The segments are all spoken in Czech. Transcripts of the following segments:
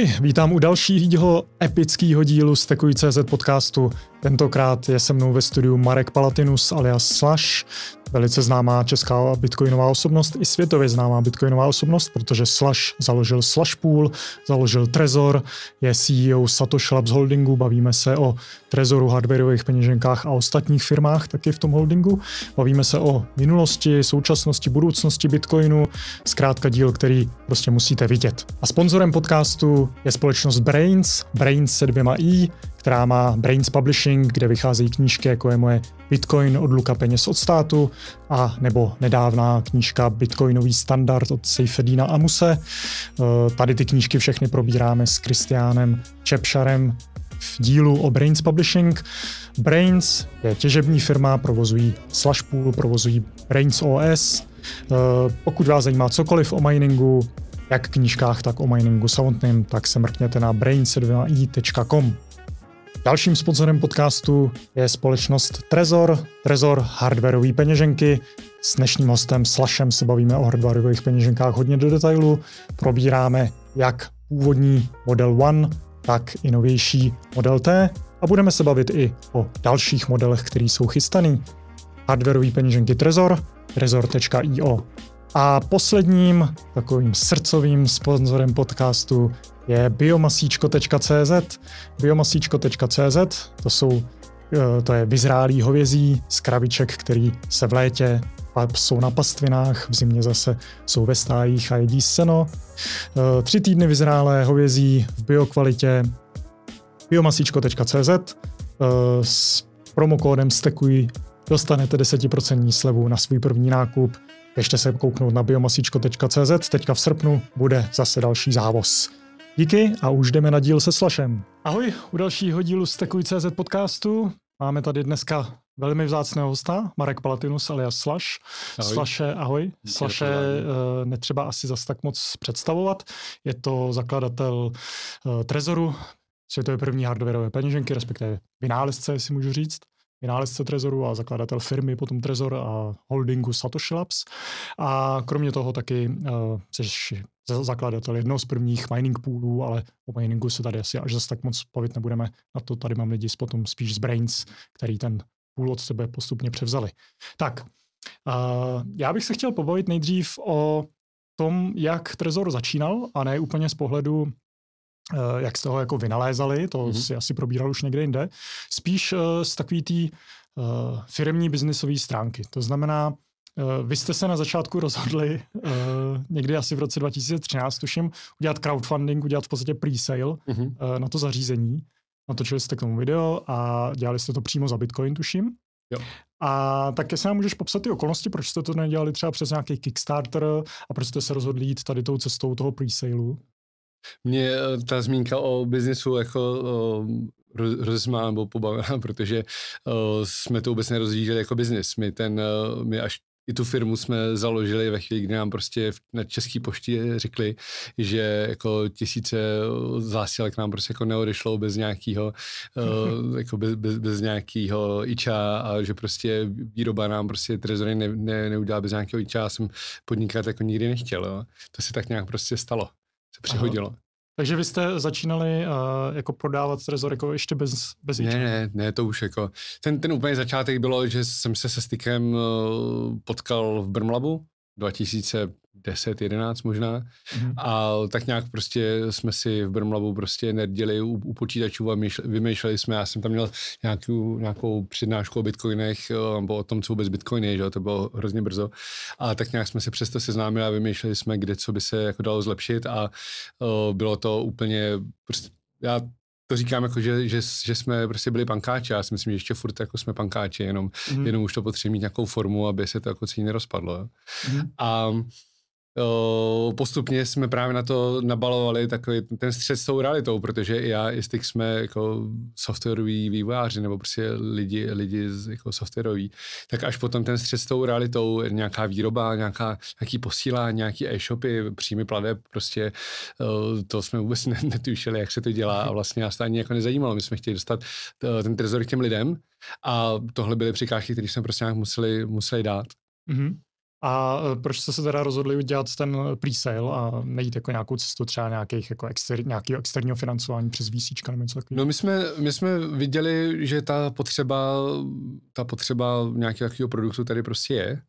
Ahoj, vítám u dalšího epického dílu z CZ podcastu. Tentokrát je se mnou ve studiu Marek Palatinus alias Slash, velice známá česká bitcoinová osobnost i světově známá bitcoinová osobnost, protože Slash založil Slash Pool, založil Trezor, je CEO Satoshi Labs Holdingu, bavíme se o Trezoru, hardwareových peněženkách a ostatních firmách taky v tom holdingu. Bavíme se o minulosti, současnosti, budoucnosti Bitcoinu, zkrátka díl, který prostě musíte vidět. A sponzorem podcastu je společnost Brains, Brains se dvěma i, která má Brains Publishing, kde vycházejí knížky, jako je moje Bitcoin odluka peněz od státu, a nebo nedávná knížka Bitcoinový standard od Seyfedina Amuse. E, tady ty knížky všechny probíráme s Kristiánem Čepšarem v dílu o Brains Publishing. Brains je těžební firma, provozují Slashpool, provozují Brains OS. E, pokud vás zajímá cokoliv o miningu, jak knížkách, tak o miningu samotným, tak se mrkněte na brains2i.com. Dalším sponzorem podcastu je společnost Trezor, Trezor hardwareové peněženky. S dnešním hostem Slashem se bavíme o hardwareových peněženkách hodně do detailu. Probíráme jak původní Model One, tak i novější Model T a budeme se bavit i o dalších modelech, které jsou chystaný. Hardwareové peněženky Trezor, trezor.io. A posledním takovým srdcovým sponzorem podcastu je biomasíčko.cz. Biomasíčko.cz to jsou eh, to je vyzrálý hovězí z krabiček, který se v létě jsou na pastvinách, v zimě zase jsou ve stájích a jedí seno. Eh, tři týdny vyzrálé hovězí v biokvalitě biomasíčko.cz eh, s promokódem STEKUJ dostanete 10% slevu na svůj první nákup. Ještě se kouknout na biomasíčko.cz, teďka v srpnu bude zase další závoz. Díky a už jdeme na díl se Slashem. Ahoj, u dalšího dílu z CZ podcastu máme tady dneska velmi vzácného hosta, Marek Palatinus alias Slash. Ahoj. Slashe, ahoj. Slashe uh, netřeba asi zas tak moc představovat. Je to zakladatel uh, Trezoru, světové první hardwareové peněženky, respektive vynálezce, si můžu říct vynálezce Trezoru a zakladatel firmy potom Trezor a holdingu Satoshi Labs. A kromě toho taky uh, jsi zakladatel jednoho z prvních mining poolů, ale o miningu se tady asi až zase tak moc bavit nebudeme. Na to tady mám lidi potom spíš z Brains, který ten pool od sebe postupně převzali. Tak, uh, já bych se chtěl pobavit nejdřív o tom, jak Trezor začínal a ne úplně z pohledu Eh, jak jste ho jako vynalézali, to mm-hmm. si asi probíral už někde jinde, spíš uh, z takový té uh, firmní biznisové stránky. To znamená, vy jste se na začátku rozhodli uh, někdy asi v roce 2013, tuším, udělat crowdfunding, udělat v podstatě pre-sale mm-hmm. uh, na to zařízení. Natočili jste k tomu video a dělali jste to přímo za Bitcoin, tuším. Jo. A tak jestli nám můžeš popsat ty okolnosti, proč jste to nedělali třeba přes nějaký Kickstarter a proč jste se rozhodli jít tady tou cestou toho pre-saleu? Mě eh, ta zmínka o biznesu jako rozesmála nebo pobavila, protože o, jsme to vůbec nerozvíjeli jako biznis. My, ten, my až i tu firmu jsme založili ve chvíli, kdy nám prostě na české poště řekli, že jako tisíce zásilek nám prostě jako neodešlo bez nějakého jako bez, bez, bez nějakého iča a že prostě výroba nám prostě trezory ne, ne, neudělá bez nějakého iča. Já jsem podnikat jako nikdy nechtěl. Jo. To se tak nějak prostě stalo se přihodilo. Aha. Takže vy jste začínali uh, jako prodávat Trezor jako ještě bez, bez Ne, ne, ne, to už jako, ten, ten úplně začátek bylo, že jsem se se stykem uh, potkal v Brmlabu 2000, 10, 11 možná. Mm-hmm. A tak nějak prostě jsme si v Brmlavu prostě nerděli u, u počítačů a myšle, vymýšleli jsme, já jsem tam měl nějakou, nějakou přednášku o bitcoinech, nebo o tom, co vůbec bitcoin je, že to bylo hrozně brzo. A tak nějak jsme se přesto seznámili a vymýšleli jsme, kde co by se jako dalo zlepšit a o, bylo to úplně, prostě, já to říkám jako, že, že, že jsme prostě byli pankáči. Já si myslím, že ještě furt jako jsme pankáči, jenom, mm. jenom už to potřebuje mít nějakou formu, aby se to jako celý nerozpadlo. Mm. A postupně jsme právě na to nabalovali takový ten střed s tou realitou, protože já, i Styk jsme jako softwaroví vývojáři nebo prostě lidi, lidi z, jako softwaroví, tak až potom ten střed s tou realitou, nějaká výroba, nějaká, nějaký posílání, nějaký e-shopy, příjmy pladeb, prostě to jsme vůbec netušili, jak se to dělá a vlastně nás to ani jako nezajímalo. My jsme chtěli dostat ten trezor k těm lidem a tohle byly překážky, které jsme prostě nějak museli, museli dát. Mm-hmm. A eh, proč jste se teda rozhodli udělat ten pre-sale a nejít jako nějakou cestu třeba nějakých jako exter, nějakého externího financování přes VC nebo něco takového? No my jsme, my jsme viděli, že ta potřeba, ta potřeba nějakého takového produktu tady prostě je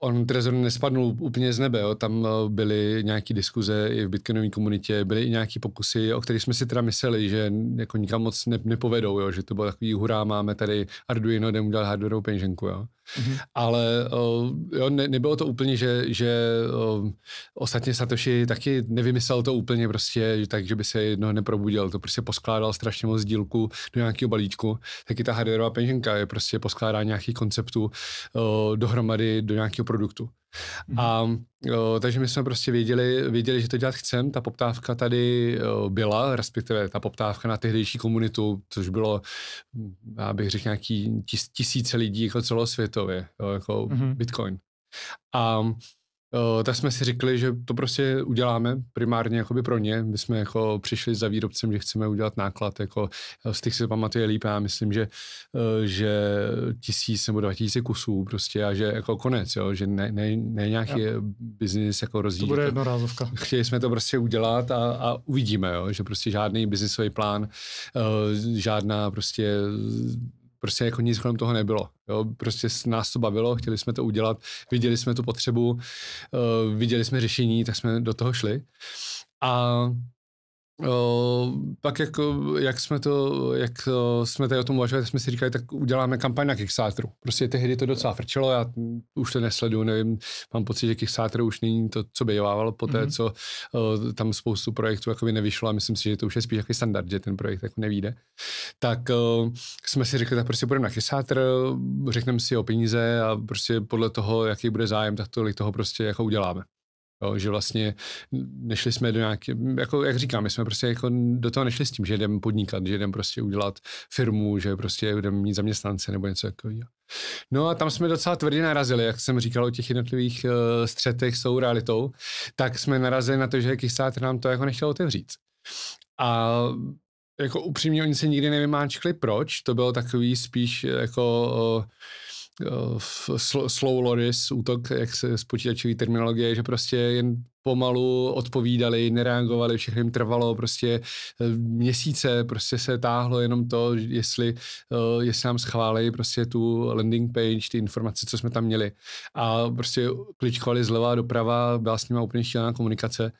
On Trezor nespadnul úplně z nebe, jo. tam eh, byly nějaké diskuze i v bitcoinové komunitě, byly i nějaké pokusy, o kterých jsme si teda mysleli, že jako nikam moc ne, nepovedou, jo. že to bylo takový hurá, máme tady Arduino, jdeme udělat hardwareovou peněženku. Jo. Mm-hmm. Ale uh, jo, ne, nebylo to úplně, že, že uh, ostatně Satoshi taky nevymyslel to úplně prostě, tak, že by se jedno neprobudil. To prostě poskládal strašně moc dílku do nějakého balíčku. Taky ta hardwareová peněženka je prostě poskládá nějakých konceptů uh, dohromady do nějakého produktu. Mm-hmm. A o, takže my jsme prostě věděli, věděli, že to dělat chcem. Ta poptávka tady o, byla, respektive ta poptávka na tehdejší komunitu, což bylo, já bych řekl, nějaký tis, tisíce lidí jako celosvětově, jo, jako mm-hmm. Bitcoin. A Uh, tak jsme si řekli, že to prostě uděláme primárně jakoby pro ně. My jsme jako přišli za výrobcem, že chceme udělat náklad, jako eh, z těch si pamatuje líp, já myslím, že, uh, že tisíc nebo dva tisíce kusů prostě a že jako konec, jo, že ne, ne, ne nějaký ja. biznis jako rozdíl. To bude jednorázovka. Chtěli jsme to prostě udělat a, a uvidíme, jo, že prostě žádný biznisový plán, uh, žádná prostě prostě jako nic kolem toho nebylo. Jo? Prostě nás to bavilo, chtěli jsme to udělat, viděli jsme tu potřebu, uh, viděli jsme řešení, tak jsme do toho šli. A O, pak jak, jak jsme to, jak jsme tady o tom uvažovali, tak jsme si říkali, tak uděláme kampaň na Kickstarteru. Prostě tehdy to docela frčelo, já už to nesleduju, nevím, mám pocit, že Kickstarter už není to, co bývávalo po té, mm-hmm. co o, tam spoustu projektů jako nevyšlo a myslím si, že to už je spíš jako standard, že ten projekt jako nevíde. Tak o, jsme si řekli, tak prostě půjdeme na Kickstarter, řekneme si o peníze a prostě podle toho, jaký bude zájem, tak tolik toho prostě jako uděláme. Jo, že vlastně nešli jsme do nějaké, jako jak říkám, my jsme prostě jako do toho nešli s tím, že jdeme podnikat, že jdeme prostě udělat firmu, že prostě jdeme mít zaměstnance nebo něco takového. No a tam jsme docela tvrdě narazili, jak jsem říkal o těch jednotlivých uh, střetech s tou realitou, tak jsme narazili na to, že Kickstarter nám to jako nechtěl otevřít. A jako upřímně oni se nikdy nevymáčkli, proč, to bylo takový spíš jako uh, slow loris, útok, jak se z počítačové terminologie, že prostě jen pomalu odpovídali, nereagovali, všechno jim trvalo prostě eh, měsíce, prostě se táhlo jenom to, jestli, eh, jestli nám schválili prostě tu landing page, ty informace, co jsme tam měli. A prostě kličkovali zleva doprava, byla s nimi úplně šílená komunikace.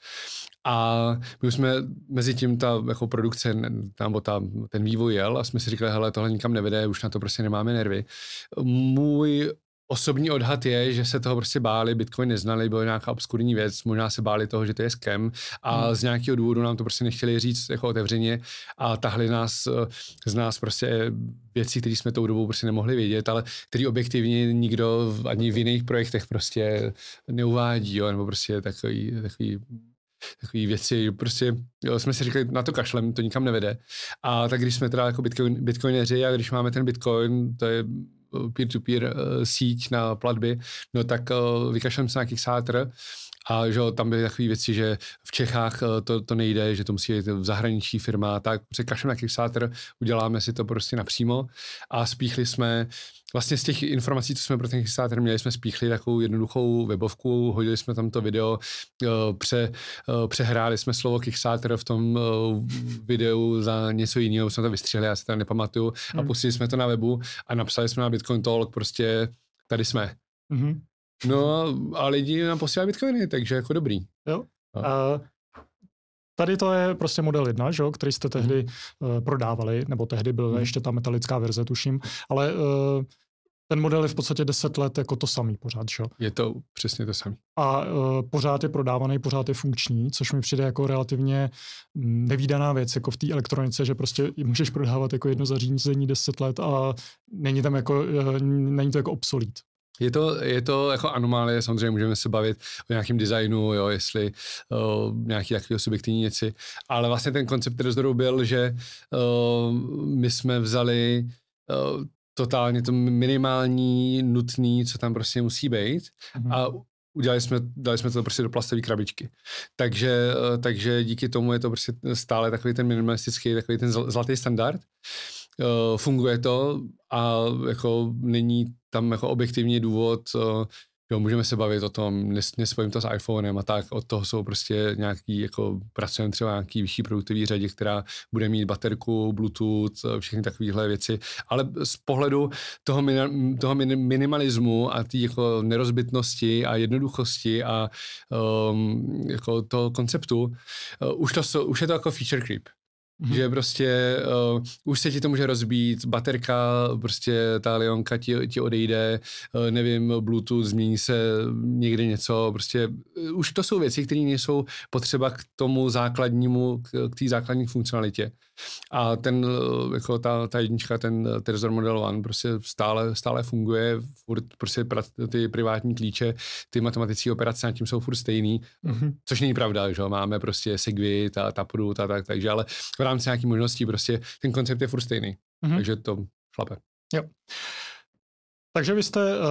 A my už jsme mezi tím ta jako produkce, tam ta, ten vývoj jel a jsme si říkali, hele, tohle nikam nevede, už na to prostě nemáme nervy. Můj osobní odhad je, že se toho prostě báli, Bitcoin neznali, byla nějaká obskurní věc, možná se báli toho, že to je scam a hmm. z nějakého důvodu nám to prostě nechtěli říct jako otevřeně a tahli nás z nás prostě věci, které jsme tou dobou prostě nemohli vědět, ale který objektivně nikdo ani v jiných projektech prostě neuvádí, jo, nebo prostě takový, takový takové věci, prostě jo, jsme si říkali, na to kašlem, to nikam nevede. A tak když jsme teda jako bitcoin, bitcoineři a když máme ten bitcoin, to je uh, peer-to-peer uh, síť na platby, no tak uh, vykašlem se na Kickstarter a že tam byly takové věci, že v Čechách uh, to, to nejde, že to musí být v zahraniční firma, tak překašlem na Kickstarter, uděláme si to prostě napřímo a spíchli jsme vlastně z těch informací, co jsme pro ten Kickstarter měli, jsme spíchli takovou jednoduchou webovku, hodili jsme tam to video, eh, pře, eh, přehráli jsme slovo Kickstarter v tom eh, videu za něco jiného, jsme to vystřihli, já si to nepamatuju, hmm. a pustili jsme to na webu a napsali jsme na Bitcoin Talk, prostě tady jsme. Hmm. No a lidi nám posílají bitcoiny, takže jako dobrý. Jo. No. A Tady to je prostě model 1, že, který jste tehdy mm. uh, prodávali, nebo tehdy byla mm. ještě ta metalická verze, tuším, ale uh, ten model je v podstatě 10 let jako to samý pořád, že? Je to přesně to samý. A uh, pořád je prodávaný, pořád je funkční, což mi přijde jako relativně mm, nevýdaná věc jako v té elektronice, že prostě můžeš prodávat jako jedno zařízení 10 let a není tam jako, uh, není to jako obsolít. Je to, je to jako anomálie, samozřejmě můžeme se bavit o nějakém designu, jo, jestli uh, nějaký takový subjektivní věci, ale vlastně ten koncept rozhodu byl, že uh, my jsme vzali uh, totálně to minimální, nutný, co tam prostě musí být mm-hmm. a udělali jsme, dali jsme to prostě do plastové krabičky. Takže, takže díky tomu je to prostě stále takový ten minimalistický, takový ten zlatý standard. Funguje to a jako není tam jako objektivní důvod, Jo, můžeme se bavit o tom, nes, nespojím to s iPhonem a tak, od toho jsou prostě nějaký, jako pracujeme třeba nějaký vyšší produktový řadě, která bude mít baterku, Bluetooth, všechny takovéhle věci, ale z pohledu toho, toho minimalismu a té jako nerozbitnosti a jednoduchosti a um, jako toho konceptu, uh, už, to, už je to jako feature creep. Mm-hmm. Že prostě uh, už se ti to může rozbít, baterka, prostě ta Leonka ti, ti odejde, uh, nevím, Bluetooth, změní se někde něco, prostě uh, už to jsou věci, které nejsou potřeba k tomu základnímu, k té základní funkcionalitě. A ten, uh, jako ta, ta jednička, ten Trezor Model One prostě stále, stále funguje, furt prostě ty privátní klíče, ty matematické operace nad tím jsou furt stejný, mm-hmm. což není pravda, že máme prostě Segwit a Taproot a tak, takže ale rámci nějaký možností, prostě ten koncept je furt stejný. Mm-hmm. Takže to šlape. Jo. Takže vy jste uh,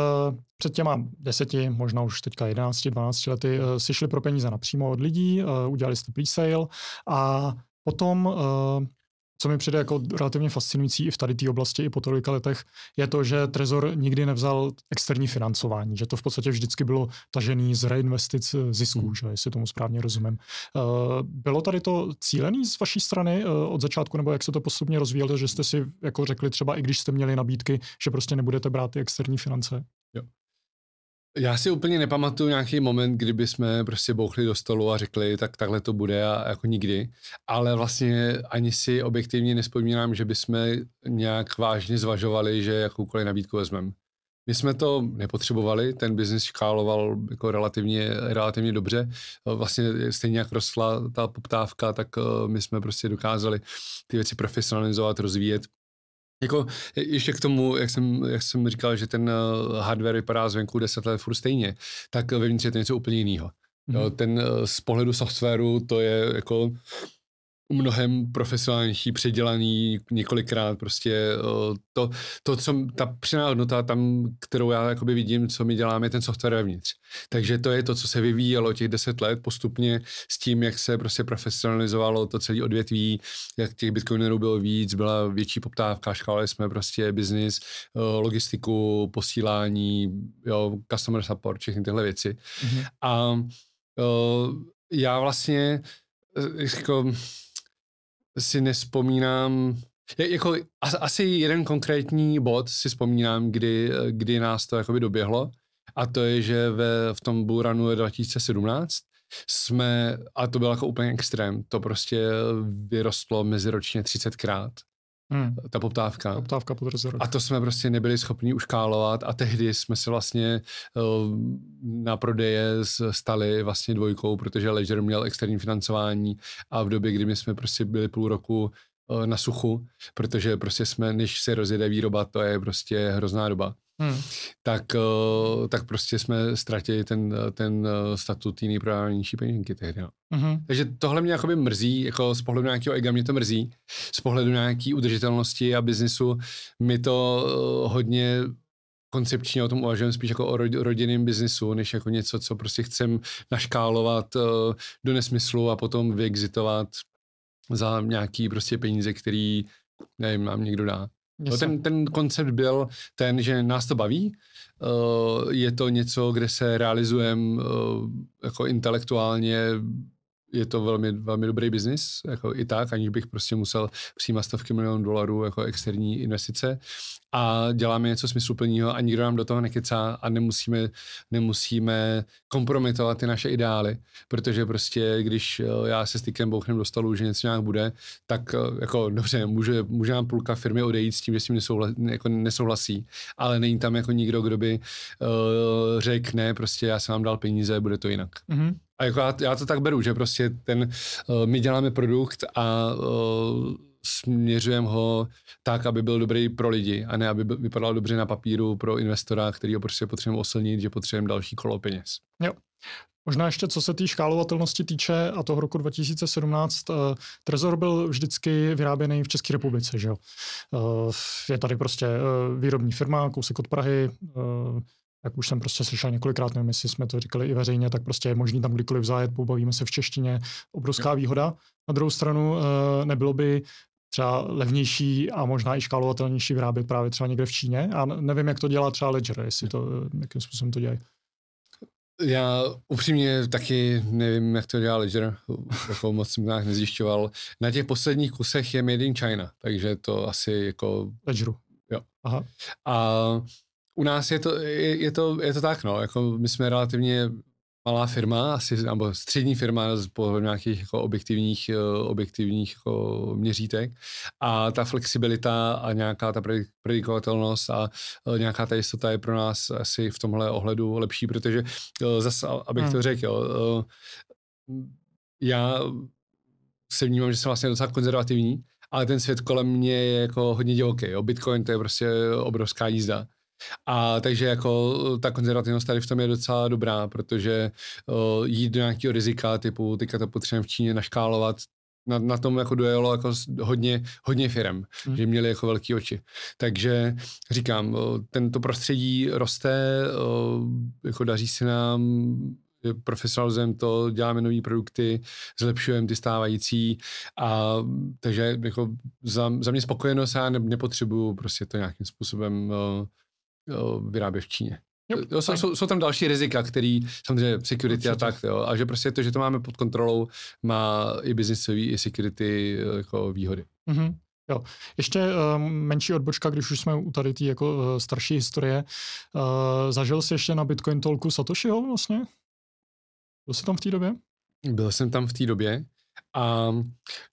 před těma deseti, možná už teďka 11, 12 lety uh, si šli pro peníze napřímo od lidí, uh, udělali jste pre-sale a potom uh, co mi přijde jako relativně fascinující i v tady té oblasti, i po tolika letech, je to, že Trezor nikdy nevzal externí financování, že to v podstatě vždycky bylo tažený z reinvestic zisků, hmm. že, jestli tomu správně rozumím. Uh, bylo tady to cílený z vaší strany uh, od začátku, nebo jak se to postupně rozvíjelo, že jste si jako řekli třeba, i když jste měli nabídky, že prostě nebudete brát ty externí finance? Já si úplně nepamatuju nějaký moment, kdyby jsme prostě bouchli do stolu a řekli, tak takhle to bude a jako nikdy. Ale vlastně ani si objektivně nespomínám, že bychom nějak vážně zvažovali, že jakoukoliv nabídku vezmeme. My jsme to nepotřebovali, ten biznis škáloval jako relativně, relativně dobře. Vlastně stejně jak rostla ta poptávka, tak eh, my jsme prostě dokázali ty věci profesionalizovat, rozvíjet jako ještě k tomu, jak jsem, jak jsem říkal, že ten eh, hardware vypadá zvenku 10 let furt stejně, tak vevnitř je to něco úplně jiného. Mm-hmm. ten z pohledu softwaru to je jako mnohem profesionálnější, předělaný několikrát, prostě eh, to, to co, ta přidaná hodnota tam, kterou já jakoby vidím, co my děláme, je ten software vevnitř. Takže to je to, co se vyvíjelo těch deset let postupně s tím, jak se prostě profesionalizovalo to celé odvětví, jak těch bitcoinerů bylo víc, byla větší poptávka, škálali jsme prostě business, eh, logistiku, posílání, jo, customer support, všechny tyhle věci. Mm-hmm. A uh, já vlastně jako si nespomínám, jako asi jeden konkrétní bod si vzpomínám, kdy, kdy nás to jakoby doběhlo a to je, že ve, v tom Buranu 2017 jsme, a to byl jako úplně extrém, to prostě vyrostlo meziročně 30krát Hmm. Ta poptávka. Poptávka pod rezervou. A to jsme prostě nebyli schopni uškálovat a tehdy jsme se vlastně uh, na prodeje stali vlastně dvojkou, protože Ledger měl externí financování a v době, kdy my jsme prostě byli půl roku uh, na suchu, protože prostě jsme, než se rozjede výroba, to je prostě hrozná doba hmm. tak, uh, tak prostě jsme ztratili ten, ten eh, statut jiný nejprodávanější peněženky tehdy. No. Hmm. Takže tohle mě jakoby mrzí, jako z pohledu nějakého ega mě to mrzí, z pohledu nějaké udržitelnosti a biznisu mi to uh, hodně koncepčně o tom uvažujeme spíš jako o rodinném biznisu, než jako něco, co prostě chcem naškálovat uh, do nesmyslu a potom vyexitovat za nějaký prostě peníze, který nevím, nám někdo dá. No, ten, ten koncept byl ten, že nás to baví, uh, je to něco, kde se realizujeme uh, jako intelektuálně. Je to velmi, velmi dobrý biznis, jako i tak, aniž bych prostě musel přijímat stovky milionů dolarů jako externí investice a děláme něco smysluplného a nikdo nám do toho nekecá a nemusíme, nemusíme kompromitovat ty naše ideály, protože prostě, když eh, já se stykem bouchnem do stolu, že něco nějak bude, tak eh, jako dobře, může, může nám půlka firmy odejít s tím, že s tím nesouhlasí, jako nesouhlasí, ale není tam jako nikdo, kdo by uh, řekl, ne, prostě já jsem vám dal peníze, bude to jinak. Mm-hmm. A jako já, já to tak beru, že prostě ten, uh, my děláme produkt a uh, směřujeme ho tak, aby byl dobrý pro lidi a ne, aby vypadal dobře na papíru pro investora, který ho prostě potřebujeme osilnit, že potřebujeme další kolo peněz. Jo. Možná ještě co se té škálovatelnosti týče a toho roku 2017, uh, eh, Trezor byl vždycky vyráběný v České republice, že jo. Uh, je tady prostě uh, výrobní firma, kousek od Prahy, uh, jak už jsem prostě slyšel několikrát, nevím, jestli jsme to říkali i veřejně, tak prostě je možný tam kdykoliv zajet, pobavíme se v češtině, obrovská výhoda. Na druhou stranu nebylo by třeba levnější a možná i škálovatelnější vyrábět právě třeba někde v Číně. A nevím, jak to dělá třeba Ledger, jestli to, jakým způsobem to dělají. Já upřímně taky nevím, jak to dělá Ledger, jako moc jsem nějak nezjišťoval. Na těch posledních kusech je Made in China, takže to asi jako... Ledgeru. Jo. Aha. A u nás je to, je, je, to, je to tak, no, jako my jsme relativně malá firma, asi, nebo střední firma z pohledu nějakých jako objektivních, eh, objektivních jako měřítek a ta flexibilita a nějaká ta predikovatelnost a eh, nějaká ta jistota je pro nás asi v tomhle ohledu lepší, protože eh, zase, abych hmm. to řekl, já se vnímám, že jsem vlastně docela konzervativní, ale ten svět kolem mě je jako hodně divoký. Jo. Bitcoin to je prostě obrovská jízda. A takže jako eh, ta konzervativnost tady v tom je docela dobrá, protože uh, jít do nějakého rizika typu teďka to potřebujeme v Číně naškálovat, na, na tom jako dojelo jako hodně, hodně firem, hmm. že měli jako velký oči. Takže říkám, uh, tento prostředí roste, uh, jako daří se nám, profesionalizujeme to, děláme nové produkty, zlepšujeme ty stávající a takže jako za, za mě spokojenost já ne, nepotřebuju prostě to nějakým způsobem uh, vyrábět v Číně. Jo, jo, jsou, jsou, jsou tam další rizika, který samozřejmě security Určitě. a tak, jo, a že prostě to, že to máme pod kontrolou, má i businessový, i security jako výhody. Mm-hmm. Jo. Ještě uh, menší odbočka, když už jsme u tady té jako uh, starší historie. Uh, zažil jsi ještě na Bitcoin Talku Satoshiho vlastně? Byl jsi tam v té době? Byl jsem tam v té době. A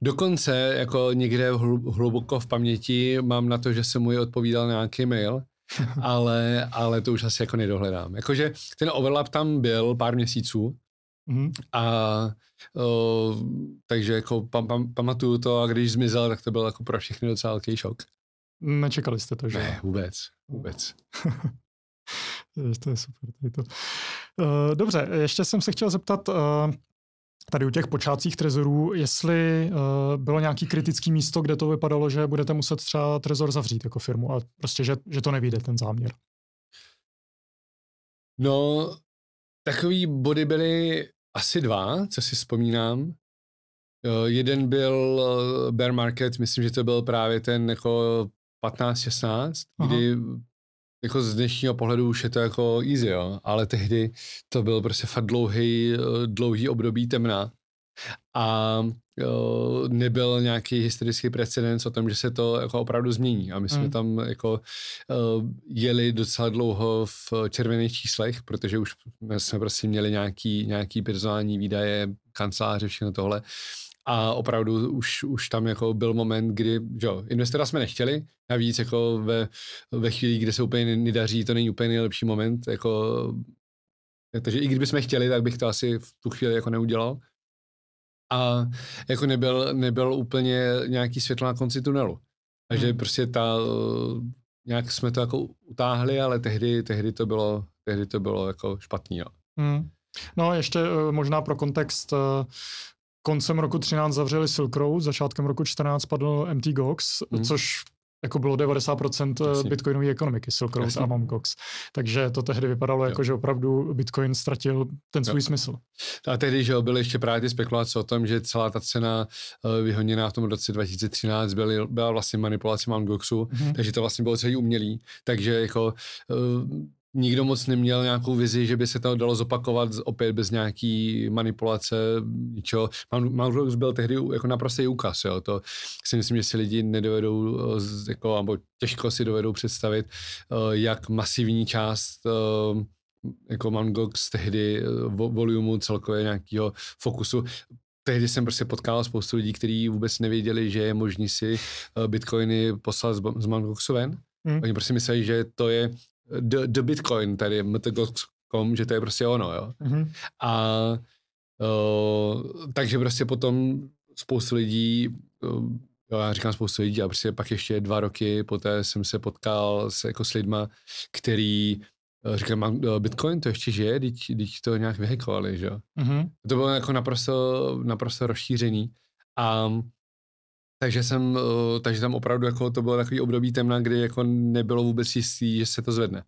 dokonce jako někde hluboko v paměti mám na to, že jsem mu odpovídal nějaký mail, ale, ale to už asi jako nedohledám. Jakože ten overlap tam byl pár měsíců mm-hmm. a o, takže jako pam, pam, pamatuju to a když zmizel, tak to byl jako pro všechny docela velký šok. Nečekali jste to, že? Ne, vůbec, vůbec. to je super. To. Uh, dobře, ještě jsem se chtěl zeptat, uh, tady u těch počátcích trezorů, jestli uh, bylo nějaký kritický místo, kde to vypadalo, že budete muset třeba trezor zavřít jako firmu a prostě, že, že to nevíde ten záměr. No, takový body byly asi dva, co si vzpomínám. Uh, jeden byl uh, bear market, myslím, že to byl právě ten jako 15-16, kdy jako z dnešního pohledu už je to jako easy, jo, ale tehdy to byl prostě fakt dlouhý, dlouhý období temna a jo, nebyl nějaký historický precedens o tom, že se to jako opravdu změní. A my jsme mm. tam jako uh, jeli docela dlouho v červených číslech, protože už jsme prostě měli nějaký, nějaký personální výdaje, kanceláře, všechno tohle a opravdu už, už tam jako byl moment, kdy, jo, investora jsme nechtěli, navíc jako ve, ve chvíli, kdy se úplně nedaří, to není úplně nejlepší moment, jako, takže i kdybychom chtěli, tak bych to asi v tu chvíli jako neudělal. A jako nebyl, nebyl úplně nějaký světlo na konci tunelu. Takže hmm. prostě ta, nějak jsme to jako utáhli, ale tehdy, tehdy to bylo, tehdy to bylo jako špatný, jo. Hmm. No ještě eh, možná pro kontext, eh, koncem roku 13 zavřeli Silk Road, začátkem roku 14 padl MT Gox, hmm. což jako bylo 90% eh, Jasně. bitcoinové ekonomiky, Silk Road Jasně. a Mt. Gox. Takže to tehdy vypadalo jo. jako, že opravdu bitcoin ztratil ten svůj jo. smysl. A tehdy, že byly ještě právě ty spekulace o tom, že celá ta cena eh, vyhoněná v tom roce 2013 byly, byla vlastně manipulace Mt. Goxu, mm-hmm. takže to vlastně bylo celý umělý. Takže jako eh, nikdo moc neměl nějakou vizi, že by se to dalo zopakovat opět bez nějaký manipulace, ničeho. Mount byl tehdy jako naprostý úkaz, jo. To si myslím, že si lidi nedovedou, eh, jako, nebo těžko si dovedou představit, eh, jak masivní část eh, jako Mount Gox tehdy volumu celkově nějakého fokusu tehdy jsem prostě potkal spoustu lidí, kteří vůbec nevěděli, že je možný si bitcoiny poslat z Mt. Goxu ven. Hmm. Oni prostě mysleli, že to je the, the Bitcoin, tady mtg.com, že to je prostě ono, jo. Mm-hmm. A o, takže prostě potom spoustu lidí, jo, já říkám spoustu lidí, a prostě pak ještě dva roky poté jsem se potkal s, jako s lidma, který říkám, mám Bitcoin, to ještě žije, teď to nějak vyhekovali, že jo. Mm-hmm. To bylo jako naprosto, naprosto rozšířený. A takže jsem, eh, takže tam opravdu jako to bylo takový období temna, kdy jako nebylo vůbec jistý, že se to zvedne.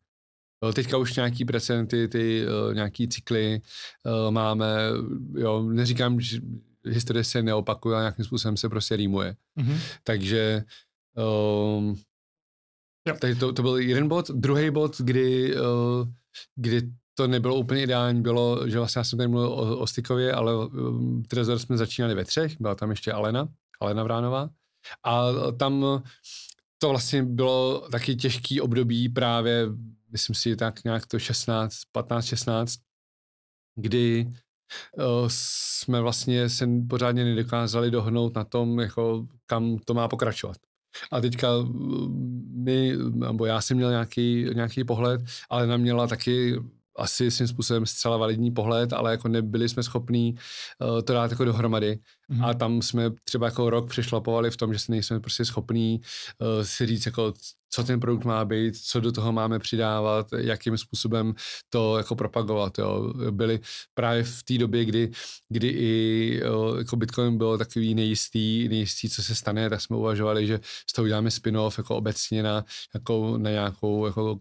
Eh, teďka už nějaký precedenty, ty uh, nějaký cykly máme, jo, neříkám, že historie se neopakuje, ale nějakým způsobem se prostě rýmuje. Mm-hmm. Takže um, takže to, to byl jeden bod. Druhý bod, kdy, uh, kdy to nebylo úplně ideální, bylo, že vlastně já jsem tady mluvil o, o Stykově, ale um, Trezor jsme začínali ve třech, byla tam ještě Alena, Alena Vránová. A tam to vlastně bylo taky těžký období právě, myslím si, tak nějak to 16, 15, 16, kdy uh, jsme vlastně se pořádně nedokázali dohnout na tom, jako kam to má pokračovat. A teďka my, nebo já jsem měl nějaký, nějaký pohled, ale na měla taky asi svým způsobem zcela validní pohled, ale jako nebyli jsme schopní uh, to dát jako dohromady. Mm-hmm. A tam jsme třeba jako rok přešlapovali v tom, že se nejsme prostě schopní uh, si říct, jako, co ten produkt má být, co do toho máme přidávat, jakým způsobem to jako propagovat. Jo. Byli právě v té době, kdy, kdy i uh, jako Bitcoin bylo takový nejistý, nejistý, co se stane, tak jsme uvažovali, že z toho uděláme spin-off jako obecně na, jako, na nějakou jako,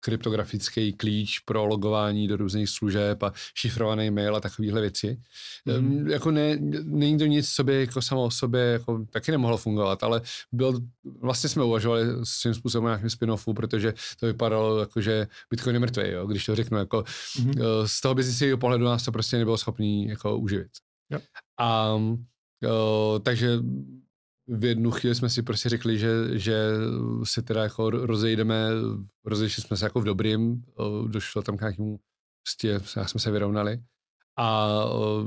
kryptografický klíč pro logování do různých služeb a šifrovaný mail a takovéhle věci. Mm. Jako ne, není to nic sobě jako samo o sobě, jako taky nemohlo fungovat, ale byl, vlastně jsme uvažovali svým způsobem nějakým spin-offu, protože to vypadalo jako, že Bitcoin je mrtvý, jo, když to řeknu, jako mm. z toho biznisového pohledu nás to prostě nebylo schopný jako uživit. Yep. A jo, takže v jednu chvíli jsme si prostě řekli, že, že se teda jako rozejdeme, rozešli jsme se jako v dobrým, došlo tam k nějakému, prostě jsme se vyrovnali a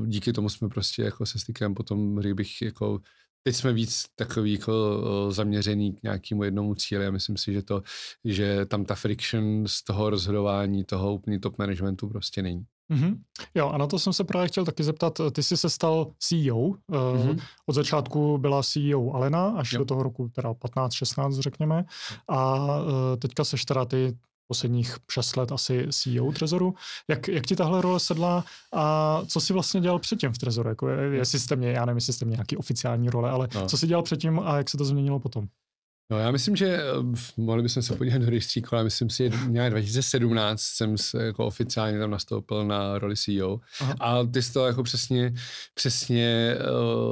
díky tomu jsme prostě jako se stykem potom, řekl bych, jako teď jsme víc takový jako zaměřený k nějakému jednomu cíli a myslím si, že to, že tam ta friction z toho rozhodování, toho úplně top managementu prostě není. Mm-hmm. Jo, a na to jsem se právě chtěl taky zeptat. Ty jsi se stal CEO. Mm-hmm. Od začátku byla CEO Alena, až jo. do toho roku teda 15-16, řekněme. A eh, teďka seš teda ty posledních 6 let asi CEO Trezoru. Jak, jak ti tahle role sedla a co jsi vlastně dělal předtím v Trezoru? Jako, jestli jste mě, já nevím, jestli jste mě nějaký oficiální role, ale no. co jsi dělal předtím a jak se to změnilo potom? No já myslím, že eh, mohli bychom se podívat do rejstříku, ale myslím si, že nějak 2017 jsem se jako oficiálně tam nastoupil na roli CEO Aha. a ty jsi to jako přesně, přesně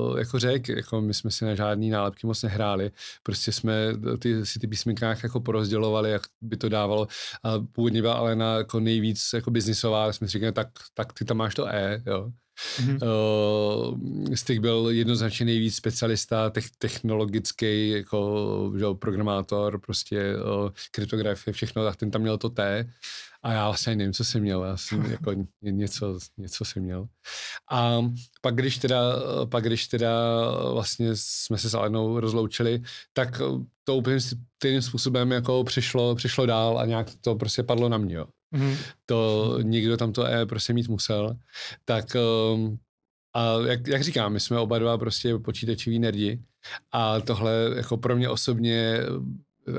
uh, jako řekl, jako my jsme si na žádný nálepky moc nehráli, prostě jsme ty, si ty písmenka jako porozdělovali, jak by to dávalo a původně byla Alena jako nejvíc jako biznisová, jsme si říkali, tak, tak ty tam máš to E, jo. Mm-hmm. Uh, Stick byl jednoznačně nejvíc specialista, te- technologický jako že, programátor, prostě uh, kryptografie, všechno, tak ten tam měl to T. A já vlastně nevím, co jsem měl, já jsem jako něco, něco jsem měl. A pak když teda, pak když teda vlastně jsme se s Alenou rozloučili, tak to úplně stejným způsobem jako přišlo, přišlo dál a nějak to prostě padlo na mě. Jo. Mm-hmm. To někdo tam to E prostě mít musel. Tak um, a jak, jak říkám, my jsme oba dva prostě počítačoví nerdi a tohle jako pro mě osobně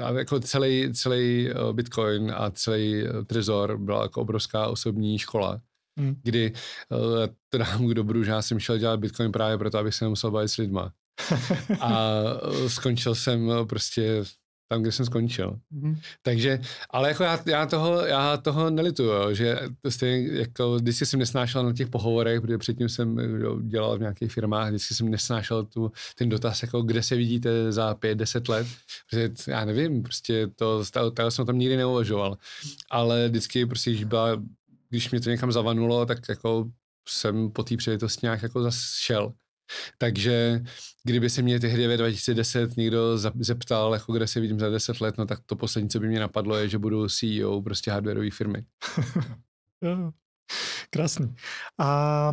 a jako celý, celý eh, Bitcoin a celý eh, Trezor byla jako obrovská osobní škola, mm. kdy uh, to dám k dobru, že já jsem šel dělat Bitcoin právě proto, abych se nemusel bavit s lidma. a skončil jsem prostě tam, kde jsem skončil. Mm-hmm. Takže, ale jako já, já, toho, já toho nelituju, že to stejně, jako vždycky jsem nesnášel na těch pohovorech, protože předtím jsem dělal v nějakých firmách, vždycky jsem nesnášel tu, ten dotaz, jako kde se vidíte za pět, deset let, protože já nevím, prostě to, to, to jsem tam nikdy neuvažoval, ale vždycky prostě, když, byla, když mě to někam zavanulo, tak jako jsem po té příležitosti nějak jako zase šel. Takže kdyby se mě tehdy ve 2010 někdo zeptal, jako kde se vidím za 10 let, no tak to poslední, co by mě napadlo, je, že budu CEO prostě hardwareové firmy. Krásný. A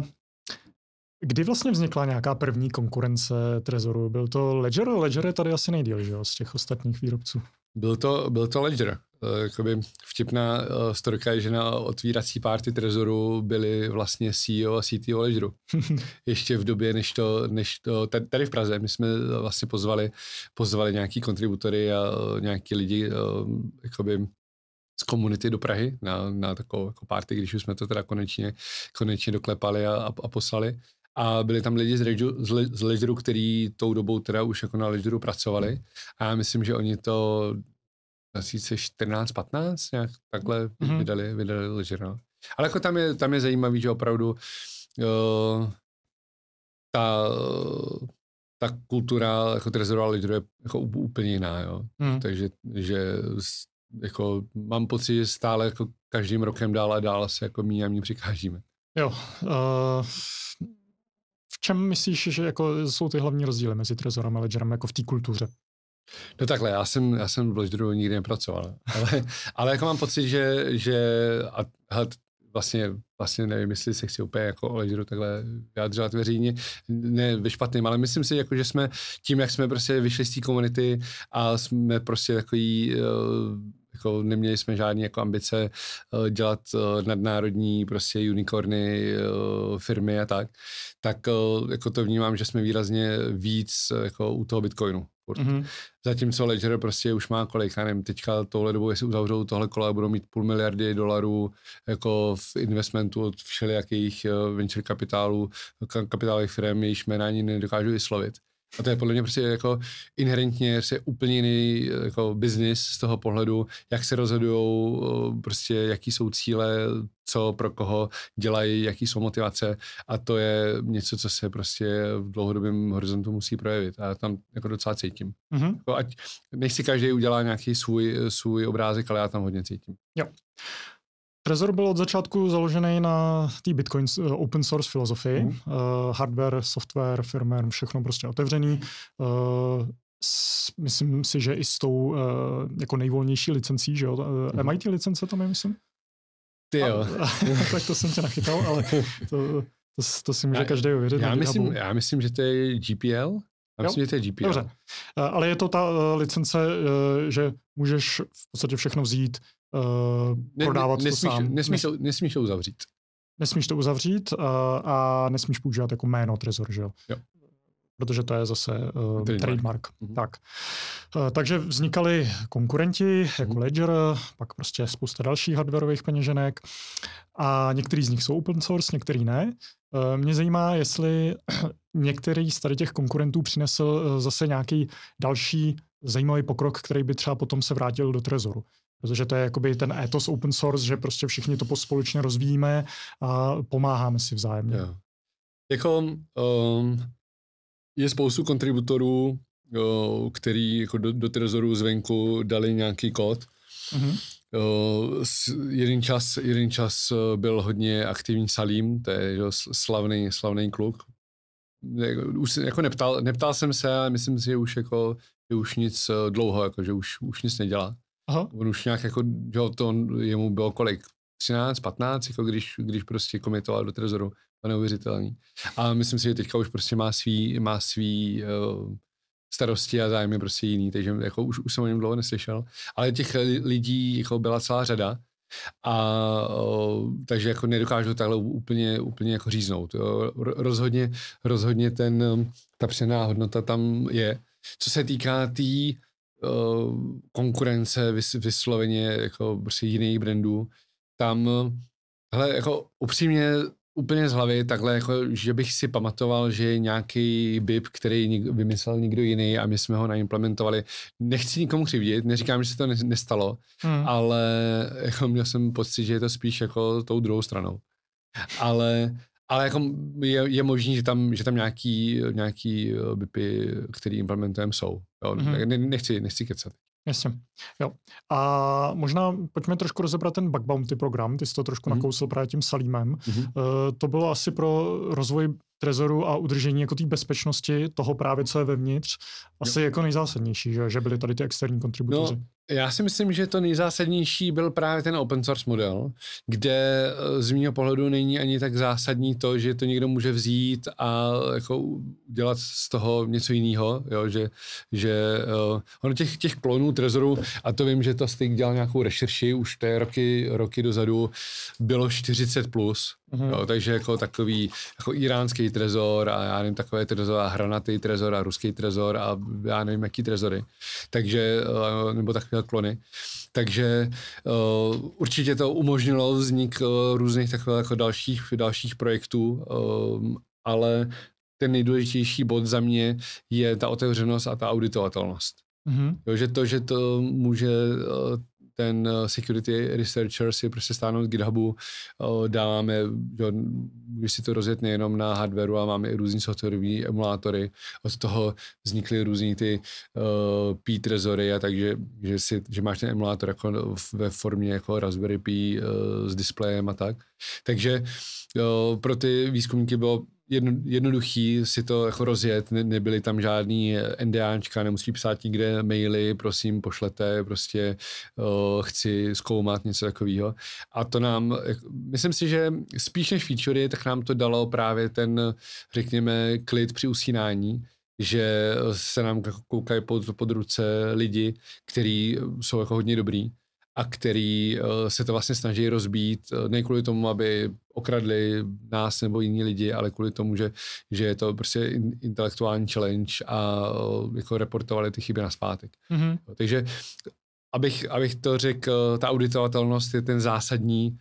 Kdy vlastně vznikla nějaká první konkurence Trezoru? Byl to Ledger? Ledger je tady asi nejdíl, že jo, z těch ostatních výrobců. Byl to, byl to Ledger. Uh, jakoby vtipná uh, storka je, že na otvírací párty Trezoru byli vlastně CEO a CTO Ledgeru. Ještě v době, než to, než to, tady v Praze, my jsme vlastně pozvali, pozvali nějaký kontributory a nějaký lidi jakoby z komunity do Prahy na, na takovou jako party, když už jsme to teda konečně, konečně doklepali a, a, a poslali. A byli tam lidi z, Ledgeru, z Ledgeru, který tou dobou teda už jako na Ledgeru pracovali. A já myslím, že oni to 2014-15 nějak takhle mm-hmm. vydali, vydali Ledger. No. Ale jako tam je, tam je zajímavý, že opravdu uh, ta, ta kultura jako trezorová Ledgeru je jako úplně jiná, jo. Mm. Takže že jako mám pocit, že stále jako každým rokem dál a dál se jako mí a mí přikážíme. Jo. Uh, v čem myslíš, že jako jsou ty hlavní rozdíly mezi Trezorem a Ledgerem jako v té kultuře? No takhle, já jsem, já jsem v Ledgeru nikdy nepracoval, ale, ale jako mám pocit, že, že a, a vlastně, vlastně nevím, jestli se chci úplně jako o Ledgeru takhle vyjadřovat veřejně, ne ve špatným, ale myslím si, jako, že jsme tím, jak jsme prostě vyšli z té komunity a jsme prostě takový uh, jako neměli jsme žádné jako ambice uh, dělat uh, nadnárodní prostě unicorny firmy a tak, tak jako to vnímám, že jsme výrazně víc jako u toho Bitcoinu. Mm-hmm. Zatímco Ledger prostě už má kolik, já nevím, teďka tohle dobu, jestli uzavřou tohle kola, budou mít půl miliardy dolarů jako v investmentu od všelijakých venture kapitálů, kapitálových firm, jejichž jména ani nedokážu vyslovit. A to je podle mě prostě jako inherentně prostě úplně jiný jako business z toho pohledu, jak se rozhodují, prostě jaký jsou cíle, co pro koho dělají, jaký jsou motivace a to je něco, co se prostě v dlouhodobém horizontu musí projevit a já tam jako docela cítím. Mm-hmm. Jako ať nechci každý udělá nějaký svůj, svůj obrázek, ale já tam hodně cítím. Jo. Trezor byl od začátku založený na té Bitcoin eh, open source filozofii. Mm. Uh, hardware, software, firmware, všechno prostě otevřený. Uh, s, myslím si, že i s tou uh, jako nejvolnější licencí, že jo? Uh. MIT licence tam je, myslím? Ty jo. tak to jsem tě nachytal, ale to, to, to si může já, každý uvěřit. Já myslím, já myslím, že to je GPL. Já myslím, že to je GPL. Dobře. Ale je to ta licence, že můžeš v podstatě všechno vzít, uh, prodávat ne, nesmíš, to sám. Nesmíš, nesmíš to uzavřít. Nesmíš to uzavřít uh, a nesmíš používat jako jméno Trezor, že jo? jo. Protože to je zase uh, trademark. trademark. Mm-hmm. Tak. Uh, takže vznikaly konkurenti jako mm-hmm. Ledger, pak prostě spousta dalších hardwareových peněženek a některý z nich jsou open source, některý ne. Uh, mě zajímá, jestli některý z tady těch konkurentů přinesl uh, zase nějaký další zajímavý pokrok, který by třeba potom se vrátil do Trezoru. Protože to je jakoby ten ethos open source, že prostě všichni to společně rozvíjíme a pomáháme si vzájemně. Yeah. Jako um, je spoustu kontributorů, uh, který jako do, do Trezoru zvenku dali nějaký kód. Mm-hmm. Uh, jeden, čas, jeden čas uh, byl hodně aktivní Salim, to je jo, slavný, slavný kluk. Už jako neptal, neptal jsem se, ale myslím si, že už jako že už nic uh, dlouho, jako, že už, už nic nedělá. Aha. On už nějak jako, že to on, jemu bylo kolik, 13, 15, jako když, když prostě komitoval do Trezoru, to neuvěřitelný. A myslím si, že teďka už prostě má svý, má svý uh, starosti a zájmy prostě jiný, takže jako už, už jsem o něm dlouho neslyšel. Ale těch lidí jako byla celá řada. A uh, takže jako nedokážu takhle úplně, úplně jako říznout. Jo. Rozhodně, rozhodně ten, ta přená hodnota tam je. Co se týká té tý, konkurence vys, vysloveně jako prostě jiných brandů, tam, hele, jako upřímně úplně z hlavy takhle, jako, že bych si pamatoval, že je nějaký BIP, který vymyslel někdo jiný a my jsme ho naimplementovali. Nechci nikomu křivdit, neříkám, že se to nestalo, hmm. ale jako měl jsem pocit, že je to spíš jako tou druhou stranou. Ale ale jako je, je možný, že tam, že tam nějaký, nějaký eh, BIPy, který implementujeme, jsou. Jo? Mm-hmm. Ne, nechci, nechci kecat. Jasně. Jo. A možná pojďme trošku rozebrat ten bug bounty program. Ty jsi to trošku mm-hmm. nakousil právě tím Salímem. Mm-hmm. Uh, to bylo asi pro rozvoj trezoru a udržení jako té bezpečnosti toho právě, co je vevnitř, asi jo. jako nejzásadnější, že, že byly tady ty externí kontributoři. No, já si myslím, že to nejzásadnější byl právě ten open source model, kde eh, z mého pohledu není ani tak zásadní to, že to někdo může vzít a jako dělat z toho něco jiného, jo, že, že uh, ono těch, těch klonů Trezoru, a to vím, že to Stig dělal nějakou rešerši, už je roky, roky dozadu, bylo 40 plus, mm-hmm. jo, takže jako takový jako iránský trezor a já nevím, takové trezor a hranatý trezor a ruský trezor a já nevím, jaký trezory. Takže, uh, nebo takové klony. Takže uh, určitě to umožnilo vznik uh, různých takových jako dalších, dalších projektů, uh, ale ten nejdůležitější bod za mě je ta otevřenost a ta auditovatelnost. Mm-hmm. Jo, že to, že to může ten eh, security researcher si prostě stáhnout z GitHubu, dáváme, že můžeš si to rozjet nejenom na hardwareu, a máme i různý softwarové emulátory, od toho vznikly různý ty uh, P trezory a takže, že, si, že máš ten emulátor jako ve formě jako Raspberry Pi uh, s displejem a tak. Takže uh, pro ty výzkumníky bylo jedno, jednoduchý si to jako rozjet, ne, nebyly tam žádný NDAčka, nemusí psát nikde maily, prosím, pošlete, prostě uh, chci zkoumat něco takového. A to nám, myslím si, že spíš než featurey, tak nám to dalo právě ten, řekněme, klid při usínání, že se nám koukají pod, pod ruce lidi, kteří jsou jako hodně dobrý a který uh, se to vlastně snaží rozbít, uh, ne kvůli tomu, aby okradli nás nebo jiní lidi, ale kvůli tomu, že, že je to prostě in, intelektuální challenge a uh, jako reportovali ty chyby na zpátek. Mm-hmm. Takže abych, abych to řekl, ta auditovatelnost je ten zásadní,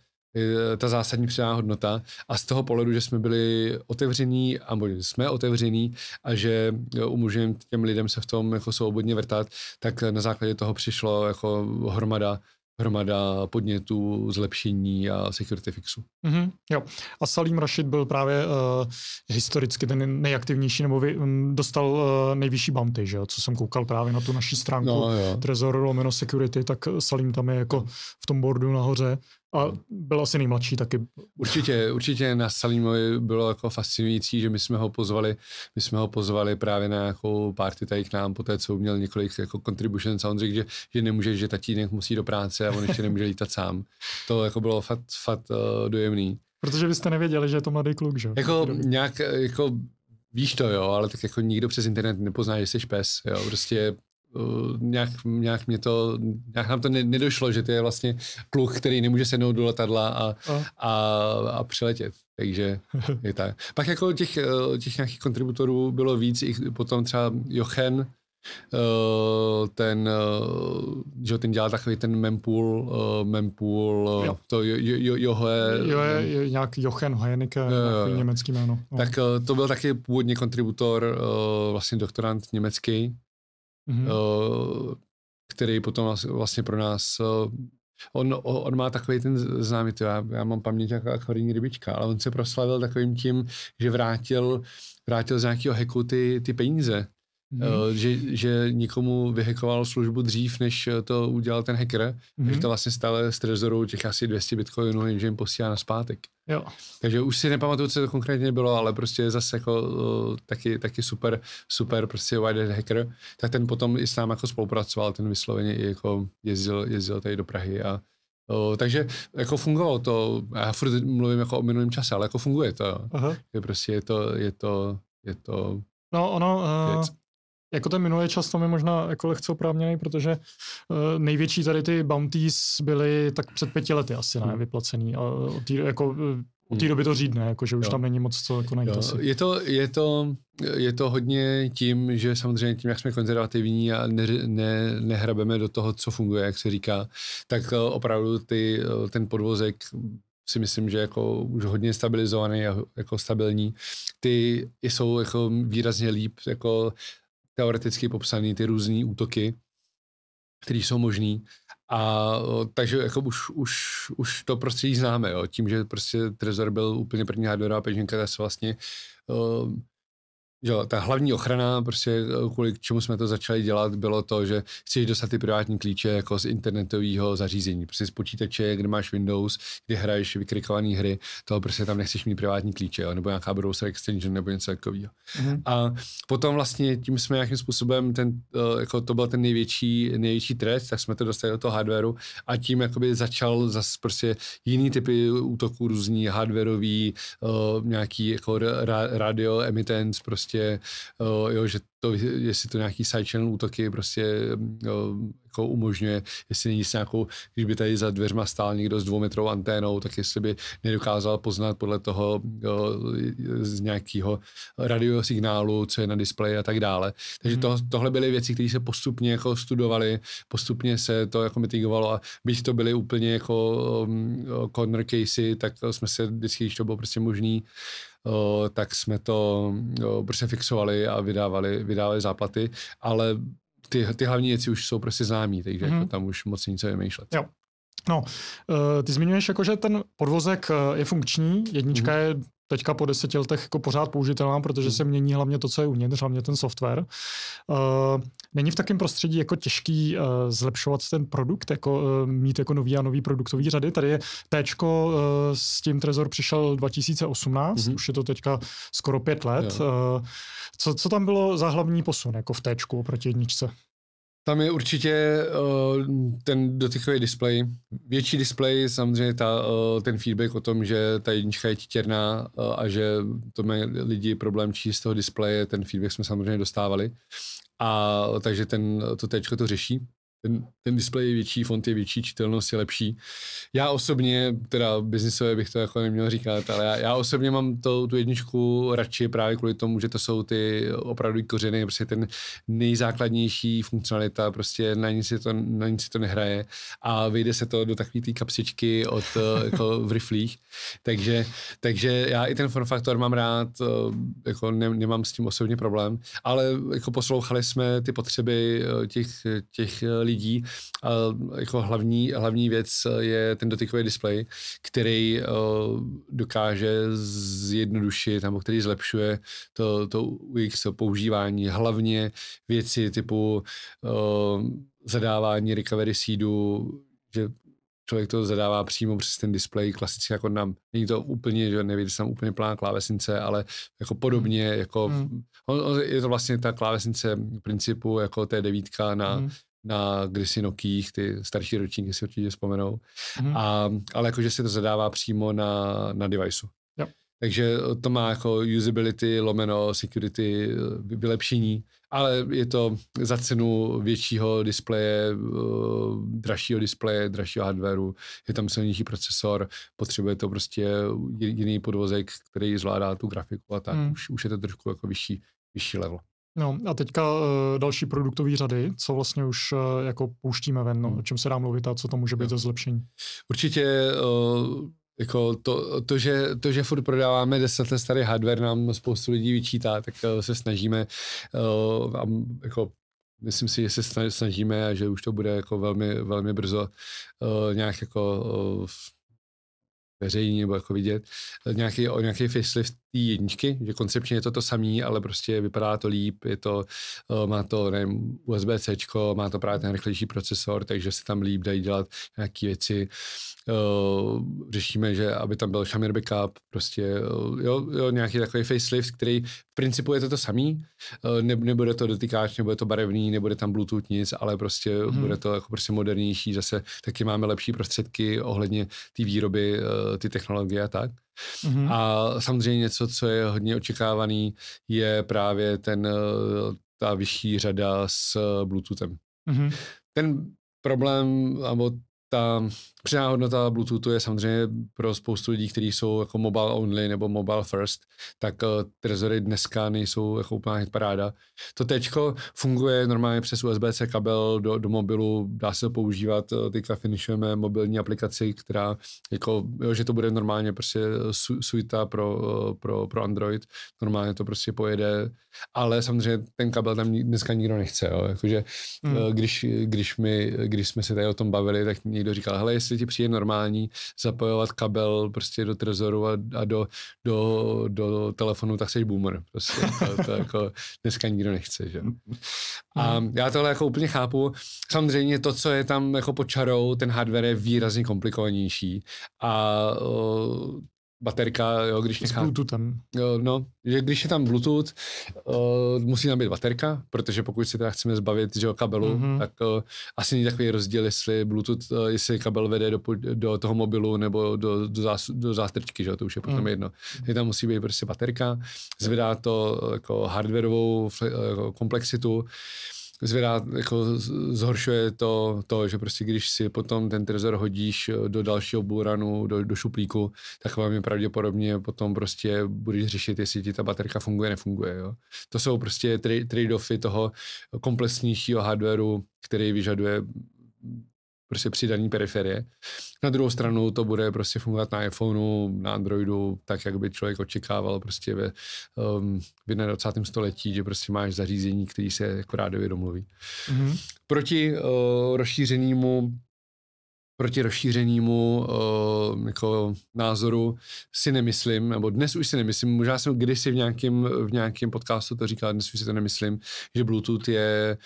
ta zásadní přidaná hodnota a z toho pohledu, že jsme byli otevření, a jsme otevření a že umožňujeme těm lidem se v tom jako svobodně vrtat, tak na základě toho přišlo jako hromada hromada podnětů, zlepšení a security fixu. Mm-hmm, jo. A Salim Rashid byl právě uh, historicky ten nejaktivnější, nebo vy, um, dostal uh, nejvyšší bounty, že jo? co jsem koukal právě na tu naší stránku no, Trezor Lomeno Security, tak Salim tam je jako v tom boardu nahoře a byl asi nejmladší taky. Určitě, určitě na Salimovi bylo jako fascinující, že my jsme ho pozvali, my jsme ho pozvali právě na nějakou party tady k nám, po té, co měl několik jako contributions a on řekl, že, že nemůže, že tatínek musí do práce a on ještě nemůže lítat sám. To jako bylo fakt, fakt uh, dojemný. Protože vy jste nevěděli, že je to mladý kluk, že? Jako nějak, jako víš to, jo, ale tak jako nikdo přes internet nepozná, že jsi pes, jo, prostě uh, nějak, nějak mě to, nějak nám to ne, nedošlo, že to je vlastně kluk, který nemůže sednout do letadla a, a. a, a přiletět. Takže je tak. Pak jako těch, eh, těch nějakých kontributorů bylo víc, i potom třeba Jochen, uh, ten, že ten dělá takový ten mempool, mempool, jo. to jo, jo, jo, jo, je, je nějak Jochen Hojenike, uh, německý jméno. No. Tak to byl taky původně kontributor, vlastně doktorant německý, mm-hmm. který potom vlastně pro nás On, on má takový ten známý, já, já mám paměť jako akvarijní rybička, ale on se proslavil takovým tím, že vrátil, vrátil z nějakého heku ty, ty peníze. Mm. Že, že nikomu vyhekoval službu dřív, než to udělal ten hacker, mm. takže to vlastně stále z trezoru těch asi 200 bitcoinů, jenže jim posílá na zpátek. Jo. Takže už si nepamatuju, co to konkrétně bylo, ale prostě zase jako uh, taky, taky super, super prostě white hacker, tak ten potom i s námi jako spolupracoval, ten vysloveně i jako jezdil, jezdil tady do Prahy a uh, takže jako fungovalo to, já furt mluvím jako o minulém čase, ale jako funguje to, Aha. je prostě je to, je to, je to No ono, uh, jako ten minulý čas tam je možná jako lehce oprávněný, protože uh, největší tady ty bounties byly tak před pěti lety asi, ne, hmm. vyplacený. A od té, jako, od té hmm. doby to řídne, jako, že už jo. tam není moc co jako najít asi. Je to, je, to, je to hodně tím, že samozřejmě tím, jak jsme konzervativní a ne, ne, nehrabeme do toho, co funguje, jak se říká, tak opravdu ty, ten podvozek si myslím, že jako už hodně stabilizovaný a jako stabilní. Ty jsou jako výrazně líp jako teoreticky popsaný ty různé útoky, které jsou možný. A takže jako už, už, už to prostředí známe, jo. tím, že prostě Trezor byl úplně první hardwareová peněženka, tak se vlastně uh, že ta hlavní ochrana, prostě eh, kvůli čemu jsme to začali dělat, bylo to, že chceš dostat ty privátní klíče jako z internetového zařízení, prostě z počítače, kde máš Windows, kde hraješ vykrikované hry, to prostě tam nechceš mít privátní klíče, jo, nebo nějaká browser extension nebo něco takového. Mm-hmm. A potom vlastně tím jsme nějakým způsobem, ten, eh, jako to byl ten největší, největší trest, tak jsme to dostali do toho hardwareu a tím jakoby začal zase prostě jiný typy útoků, různý hardwareový, uh, nějaký jako ra, radio emittance, prostě prostě, uh, jo, že to, jestli to nějaký side channel útoky prostě jo, jako umožňuje, jestli není s nějakou, když by tady za dveřma stál někdo s dvoumetrovou anténou, tak jestli by nedokázal poznat podle toho jo, z nějakého radiosignálu, co je na displeji a tak dále. Takže hmm. to, tohle byly věci, které se postupně jako studovaly, postupně se to jako mitigovalo a byť to byly úplně jako um, corner casey, tak jsme se vždycky, když to bylo prostě možný, tak jsme to prostě fixovali a vydávali, vydávali záplaty, ale ty, ty hlavní věci už jsou prostě známý, takže mm-hmm. jako tam už moc nic vymýšlet. Jo. No, uh, ty zmiňuješ jako, že ten podvozek je funkční, jednička mm-hmm. je teďka po deseti letech jako pořád použitelná, protože hmm. se mění hlavně to, co je uvnitř, hlavně ten software. Uh, není v takém prostředí jako těžký uh, zlepšovat ten produkt, jako uh, mít jako nový a nový produktový řady. Tady je T, uh, s tím Trezor přišel 2018, hmm. už je to teďka skoro pět let. Uh, co, co tam bylo za hlavní posun jako v T oproti jedničce? Tam je určitě uh, ten dotykový displej. Větší displej, samozřejmě ta, uh, ten feedback o tom, že ta jednička je titěrná uh, a že to mají lidi problém číst z toho displeje, ten feedback jsme samozřejmě dostávali. A takže ten, to téčko to řeší ten, ten displej je větší, font je větší, čitelnost je lepší. Já osobně, teda biznisové bych to jako neměl říkat, ale já, já osobně mám to, tu jedničku radši právě kvůli tomu, že to jsou ty opravdu kořeny, prostě ten nejzákladnější funkcionalita, prostě na nic to, na nic si to nehraje a vyjde se to do takové té kapsičky od, jako v riflích. Takže, takže já i ten form faktor mám rád, jako ne, nemám s tím osobně problém, ale jako poslouchali jsme ty potřeby těch, těch lidí. A jako hlavní, hlavní věc je ten dotykový displej, který uh, dokáže zjednodušit, nebo který zlepšuje to, to UX to používání. Hlavně věci typu uh, zadávání recovery seedu, že člověk to zadává přímo přes ten displej, klasicky jako nám, není to úplně, že nevíte, tam úplně plná klávesnice, ale jako podobně, jako hmm. on, je to vlastně ta klávesnice principu jako té devítka na, hmm na kdysi Nokích, ty starší ročníky si určitě vzpomenou, mm. a, ale jakože se to zadává přímo na, na deviceu. Yep. Takže to má jako usability, lomeno, security, vylepšení, ale je to za cenu většího displeje, uh, dražšího displeje, dražšího hardwareu, je tam silnější procesor, potřebuje to prostě jiný podvozek, který zvládá tu grafiku a tak, mm. už, už je to trošku jako vyšší, vyšší level. No a teďka uh, další produktové řady, co vlastně už uh, jako pouštíme ven, no, hmm. o čem se dá mluvit a co to může být za zlepšení? Určitě uh, jako to, to, že, to, že furt prodáváme deset let starý hardware, nám spoustu lidí vyčítá, tak uh, se snažíme uh, a jako myslím si, že se snažíme a že už to bude jako velmi, velmi brzo uh, nějak jako uh, veřejně nebo jako vidět, nějaký, o nějaký facelift té jedničky, že koncepčně je to to samý, ale prostě vypadá to líp, je to, eh, má to nevím, USB-C, má to právě ten rychlejší procesor, takže se tam líp dají dělat nějaké věci. Uh, řešíme, že aby tam byl Shamir backup, prostě uh, jo, jo, nějaký takový facelift, který v principu je to to samý, ne, nebude to dotykáč, nebude to barevný, nebude tam Bluetooth nic, ale prostě hmm. bude to jako prostě modernější, zase taky máme lepší prostředky ohledně té výroby, ty technologie a tak. Mm-hmm. A samozřejmě něco, co je hodně očekávaný, je právě ten, eh, ta vyšší řada s Bluetoothem. Mm-hmm. Ten problém, nebo ta přidaná hodnota Bluetoothu je samozřejmě pro spoustu lidí, kteří jsou jako mobile only nebo mobile first, tak uh, trezory dneska nejsou jako úplná hitparáda. To tečko funguje normálně přes USB-C kabel do, do mobilu, dá se to používat, uh, teďka finišujeme mobilní aplikaci, která jako, jo, že to bude normálně prostě su, suita pro, pro, pro Android, normálně to prostě pojede, ale samozřejmě ten kabel tam dneska nikdo nechce, jo, jakože hmm. když, když, my, když jsme se tady o tom bavili, tak někdo říkal, hele, jestli ti přijde normální zapojovat kabel prostě do trezoru a, a do, do, do telefonu, tak jsi boomer. Prostě to, to jako dneska nikdo nechce, že? A já tohle jako úplně chápu. Samozřejmě to, co je tam jako pod čarou, ten hardware je výrazně komplikovanější a baterka, jo, když nechá... S Bluetoothem. Jo, no, že když je tam Bluetooth, uh, musí tam být baterka, protože pokud se teda chceme zbavit že, kabelu, mm-hmm. tak uh, asi není takový rozdíl, jestli Bluetooth, uh, jestli kabel vede do, do toho mobilu nebo do, do, zás, do zástrčky, že, to už je potom mm. jedno. Je tam musí být prostě baterka, zvedá to jako hardwareovou jako komplexitu, zvedá, jako zhoršuje to, to, že prostě když si potom ten trezor hodíš eh, do dalšího buranu, do, do šuplíku, tak velmi pravděpodobně potom prostě budeš řešit, jestli ti ta baterka funguje, nefunguje. Jo. To jsou prostě trade-offy toho komplexnějšího hardwareu, který vyžaduje prostě přidaný periferie. Na druhou stranu to bude prostě fungovat na iPhoneu, na Androidu, tak, jak by člověk očekával prostě ve um, v 21. století, že prostě máš zařízení, který se jako rádově domluví. Mm-hmm. Proti uh, rozšířenému proti rozšířenému uh, jako názoru si nemyslím, nebo dnes už si nemyslím, možná jsem kdysi v nějakém, v nějakém podcastu to říkal, dnes už si to nemyslím, že Bluetooth je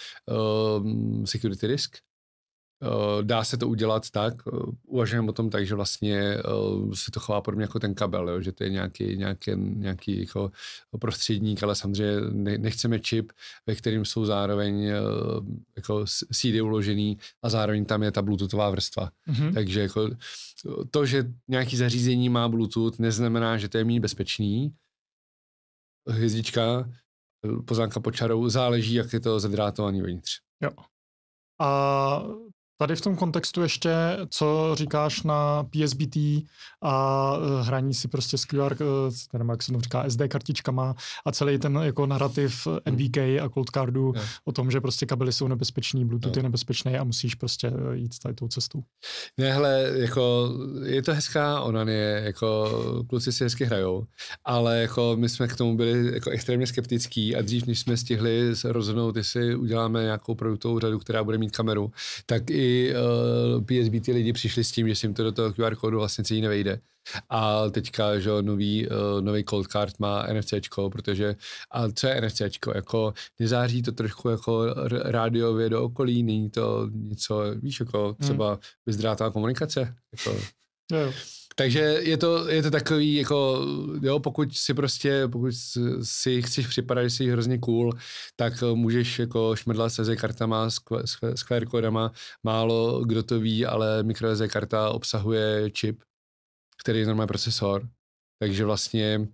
uh, security risk, dá se to udělat tak, eh, uvažujeme o tom tak, že vlastně eh, se to chová podobně jako ten kabel, jo? že to je nějaký, nějaký, nějaký jako prostředník, ale samozřejmě nechceme čip, ve kterým jsou zároveň jako CD uložený a zároveň tam je ta bluetoothová vrstva. Mm-hmm. Takže jako to, že nějaký zařízení má bluetooth, neznamená, že to je méně bezpečný. Hvězdička, poznámka pod čarou, záleží, jak je to zadrátovaný vevnitř. Jo. A Tady v tom kontextu ještě, co říkáš na PSBT a eh, hraní si prostě s QR, eh, nevím, jak se to říká, SD kartičkama a celý ten jako narrativ NVK a Cold Cardu yeah. o tom, že prostě kabely jsou nebezpečný, Bluetooth yeah. je nebezpečný a musíš prostě eh, jít tady tou cestou. Ne, hele, jako je to hezká onanie, jako kluci si hezky hrajou, ale jako my jsme k tomu byli jako extrémně skeptický a dřív, než jsme stihli rozhodnout, jestli uděláme nějakou produktovou řadu, která bude mít kameru, tak i uh, PSB ty lidi přišli s tím, že si jim to do toho QR kódu vlastně celý nevejde. A teďka, že nový, uh, nový cold card má NFCčko, protože, a co je NFCčko, jako nezáří to trošku jako rádiově do okolí, není to něco, víš, jako hmm. třeba hmm. bezdrátová komunikace, jako, jo. Takže je to, je to takový, jako, jo, pokud si prostě, pokud si chceš připadat, že jsi hrozně cool, tak můžeš jako šmrdlat se SD kartama, s, QR kódama, málo kdo to ví, ale microSD karta obsahuje čip, který je normální procesor, takže vlastně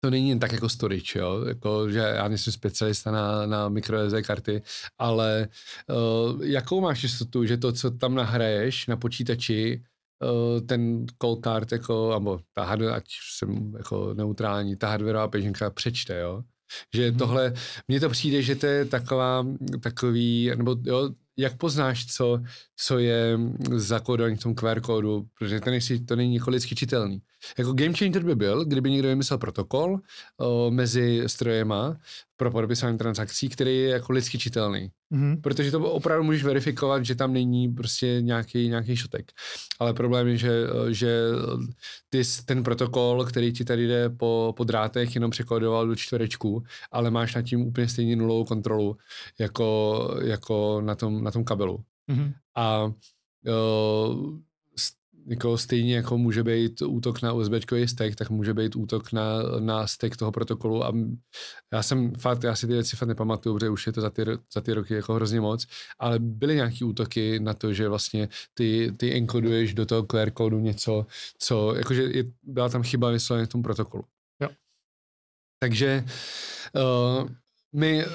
to není jen tak jako storage, jo? Jako, že já nejsem specialista na, na microSD karty, ale uh, jakou máš jistotu, že to, co tam nahraješ na počítači, ten cold card, jako, nebo ta hardware, ať jsem jako neutrální, ta hardwareová peřinka přečte, jo. Že hmm. tohle, mně to přijde, že to je taková, takový, nebo jo, jak poznáš, co, co je zakódovaný v tom QR kódu, protože to, nejsi, to není jako lidsky čitelný. Jako game changer by byl, kdyby někdo vymyslel protokol o, mezi strojema pro podepisování transakcí, který je jako lidsky čitelný. Mm-hmm. Protože to opravdu můžeš verifikovat, že tam není prostě nějaký, nějaký šutek. Ale problém je, že, že ty ten protokol, který ti tady jde po, po drátech, jenom překodoval do čtverečku, ale máš nad tím úplně stejně nulovou kontrolu jako, jako na, tom, na tom kabelu. Mm-hmm. A uh, jako stejně jako může být útok na USB stack, tak může být útok na, na stack toho protokolu a já jsem fakt, já si ty věci fakt nepamatuju, protože už je to za ty, za ty roky jako hrozně moc, ale byly nějaký útoky na to, že vlastně ty, ty enkoduješ do toho QR kódu něco, co, jakože je, byla tam chyba vysloveně v tom protokolu. Jo. Takže uh, my, eh,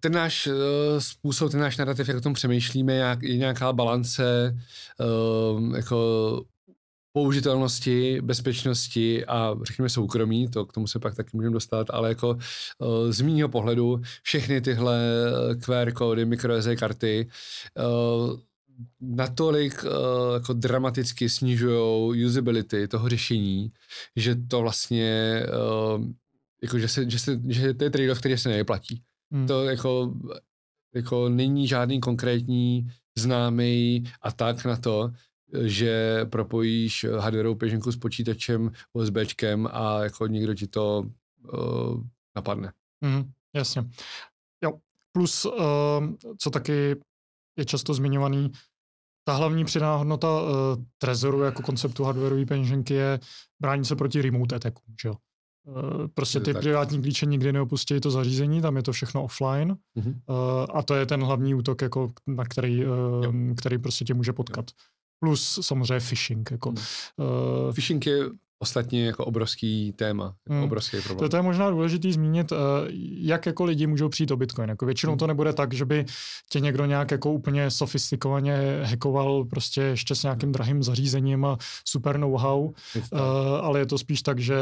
ten náš uh, způsob, ten náš narrativ, jak o tom přemýšlíme, jak, je nějaká balance uh, jako použitelnosti, bezpečnosti a řekněme soukromí, to k tomu se pak taky můžeme dostat, ale jako uh, z mýho pohledu všechny tyhle QR kódy, microSD karty uh, natolik jako dramaticky snižují usability toho řešení, že to vlastně jako, že, se, že, se, že to je trade-off, který se nevyplatí. Hmm. To jako, jako není žádný konkrétní známý atak na to, že propojíš hardwareovou peřinku s počítačem, USBčkem a jako někdo ti to uh, napadne. Mm, jasně. Jo. Plus, uh, co taky je často zmiňovaný, ta hlavní přidaná hodnota uh, Trezoru jako konceptu hardwareové peněženky je bránit se proti remote attackům, že jo? Uh, prostě ty privátní klíče nikdy neopustí to zařízení, tam je to všechno offline mm-hmm. uh, a to je ten hlavní útok, jako, na který, uh, který prostě tě může potkat. Jo. Plus samozřejmě phishing. Jako, hmm. uh, phishing je ostatně jako obrovský téma, jako hmm. obrovský problém. To, je možná důležitý zmínit, uh, jak jako lidi můžou přijít o Bitcoin. Jako většinou hmm. to nebude tak, že by tě někdo nějak jako úplně sofistikovaně hackoval prostě ještě s nějakým drahým zařízením a super know-how, uh, ale je to spíš tak, že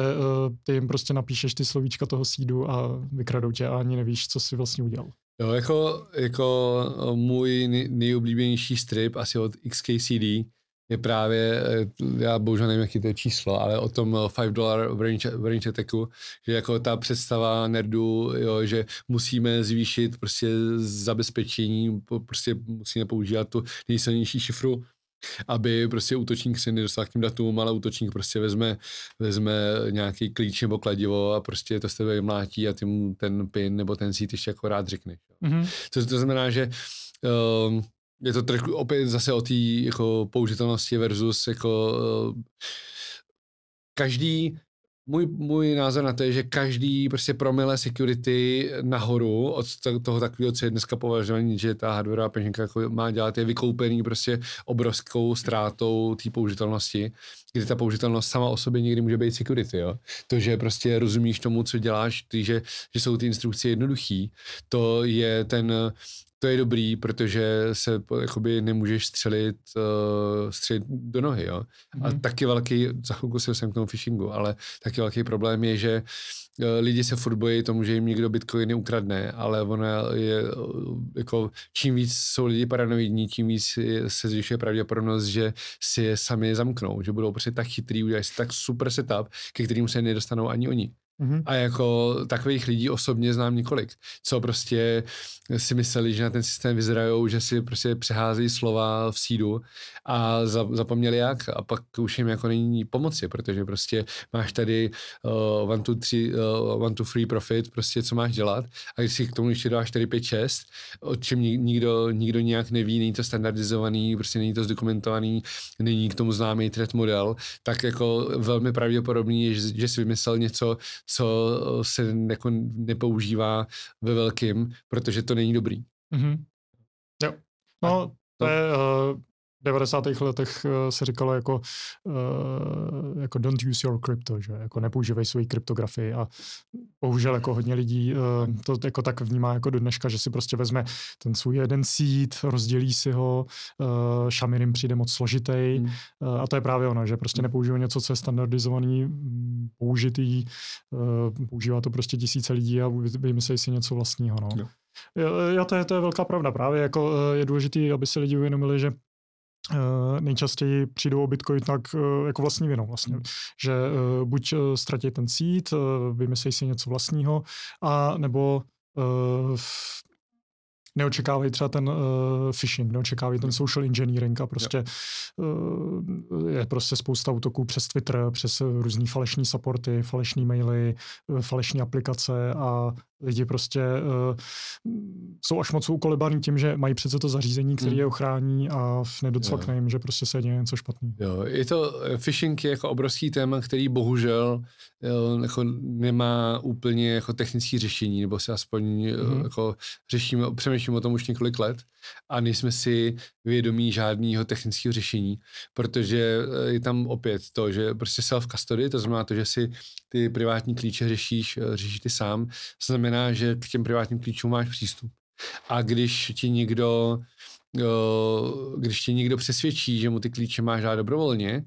ty jim prostě napíšeš ty slovíčka toho sídu a vykradou tě a ani nevíš, co si vlastně udělal. Jo, jako, jako můj nejoblíbenější strip asi od XKCD je právě, eh, já bohužel nevím, jaký to je číslo, ale o tom 5 eh, dollar range, attacku, že jako ta představa nerdu, jo, že musíme zvýšit prostě zabezpečení, prostě musíme používat tu nejsilnější šifru, aby prostě útočník se nedostal k tím datům, ale útočník prostě vezme, vezme nějaký klíč nebo kladivo a prostě to z tebe mlátí a ty mu ten pin nebo ten sít ještě jako rád řekneš. Mm-hmm. To, to znamená, že um, je to trošku opět zase o té jako použitelnosti versus jako uh, každý můj, můj názor na to je, že každý prostě promile security nahoru od toho takového, co je dneska považovaný, že ta hardwareová peněženka jako má dělat, je vykoupený prostě obrovskou ztrátou té použitelnosti, kdy ta použitelnost sama o sobě někdy může být security, jo. To, že prostě rozumíš tomu, co děláš, ty, že, že jsou ty instrukce jednoduchý, to je ten to je dobrý, protože se jakoby nemůžeš střelit, uh, střelit do nohy, jo. Mm-hmm. A mhm. taky velký, za chvilku se jsem k tomu phishingu, ale taky velký problém je, že uh, lidi se furt bojí tomu, že jim někdo bitcoiny ukradne, ale ono je, uh, jako čím víc jsou lidi paranoidní, tím víc se zvyšuje pravděpodobnost, že si je sami zamknou, že budou prostě tak chytrý, udělají si tak super setup, ke kterým se nedostanou ani oni. Mm-hmm. A jako takových lidí osobně znám několik, co prostě si mysleli, že na ten systém vyzrajou, že si prostě přeházejí slova v sídu a za, zapomněli jak a pak už jim jako není pomoci, protože prostě máš tady uh, one, two, three, uh, one, two, three profit, prostě co máš dělat a když si k tomu ještě dáš 4, 5, 6, o čem nikdo, nikdo nějak neví, není to standardizovaný, prostě není to zdokumentovaný, není k tomu známý threat model, tak jako velmi pravděpodobný je, že, že si vymyslel něco, co se jako nepoužívá ve velkým, protože to není dobrý. Mm-hmm. Jo. No, to je, uh, 90. letech eh, se říkalo jako, uh, jako don't use your crypto, že jako nepoužívej svoji kryptografii a bohužel jako hodně lidí uh, to jako tak vnímá jako do dneška, že si prostě vezme ten svůj jeden seed, rozdělí si ho, Shamir jim přijde moc složitý hmm. a to je právě ono, že prostě nepoužívá něco, co je standardizovaný, mm, použitý, používá to prostě tisíce lidí a vymyslí si něco vlastního. No. Jo. Jo, to je, to je velká pravda. Právě jako je důležité, aby si lidi uvědomili, že nejčastěji přijdou o Bitcoin tak uh, jako vlastní vinou vlastně, že uh, buď ztratí ten seed, vymyslí si něco vlastního, a nebo neočekávají třeba ten uh, phishing, neočekávají ten social engineering a prostě uh, je prostě spousta útoků přes Twitter, přes různý falešní supporty, falešní maily, falešní aplikace a lidi prostě uh, jsou až moc ukolebaný tím, že mají přece to zařízení, které hmm. je ochrání a nedocvakne jim, že prostě se děje něco špatného. Jo, je to, phishing je jako obrovský téma, který bohužel jo, jako nemá úplně jako technické řešení, nebo si aspoň hmm. jako řešíme, přemýšlíme o tom už několik let a nejsme si vědomí žádného technického řešení, protože eh, je tam opět to, že prostě self-custody, to znamená to, že si ty privátní klíče řešíš, eh, řešíš ty sám, znamená, že k těm privátním klíčům máš přístup. A když ti někdo, eh, když ti někdo přesvědčí, že mu ty klíče máš dát dobrovolně,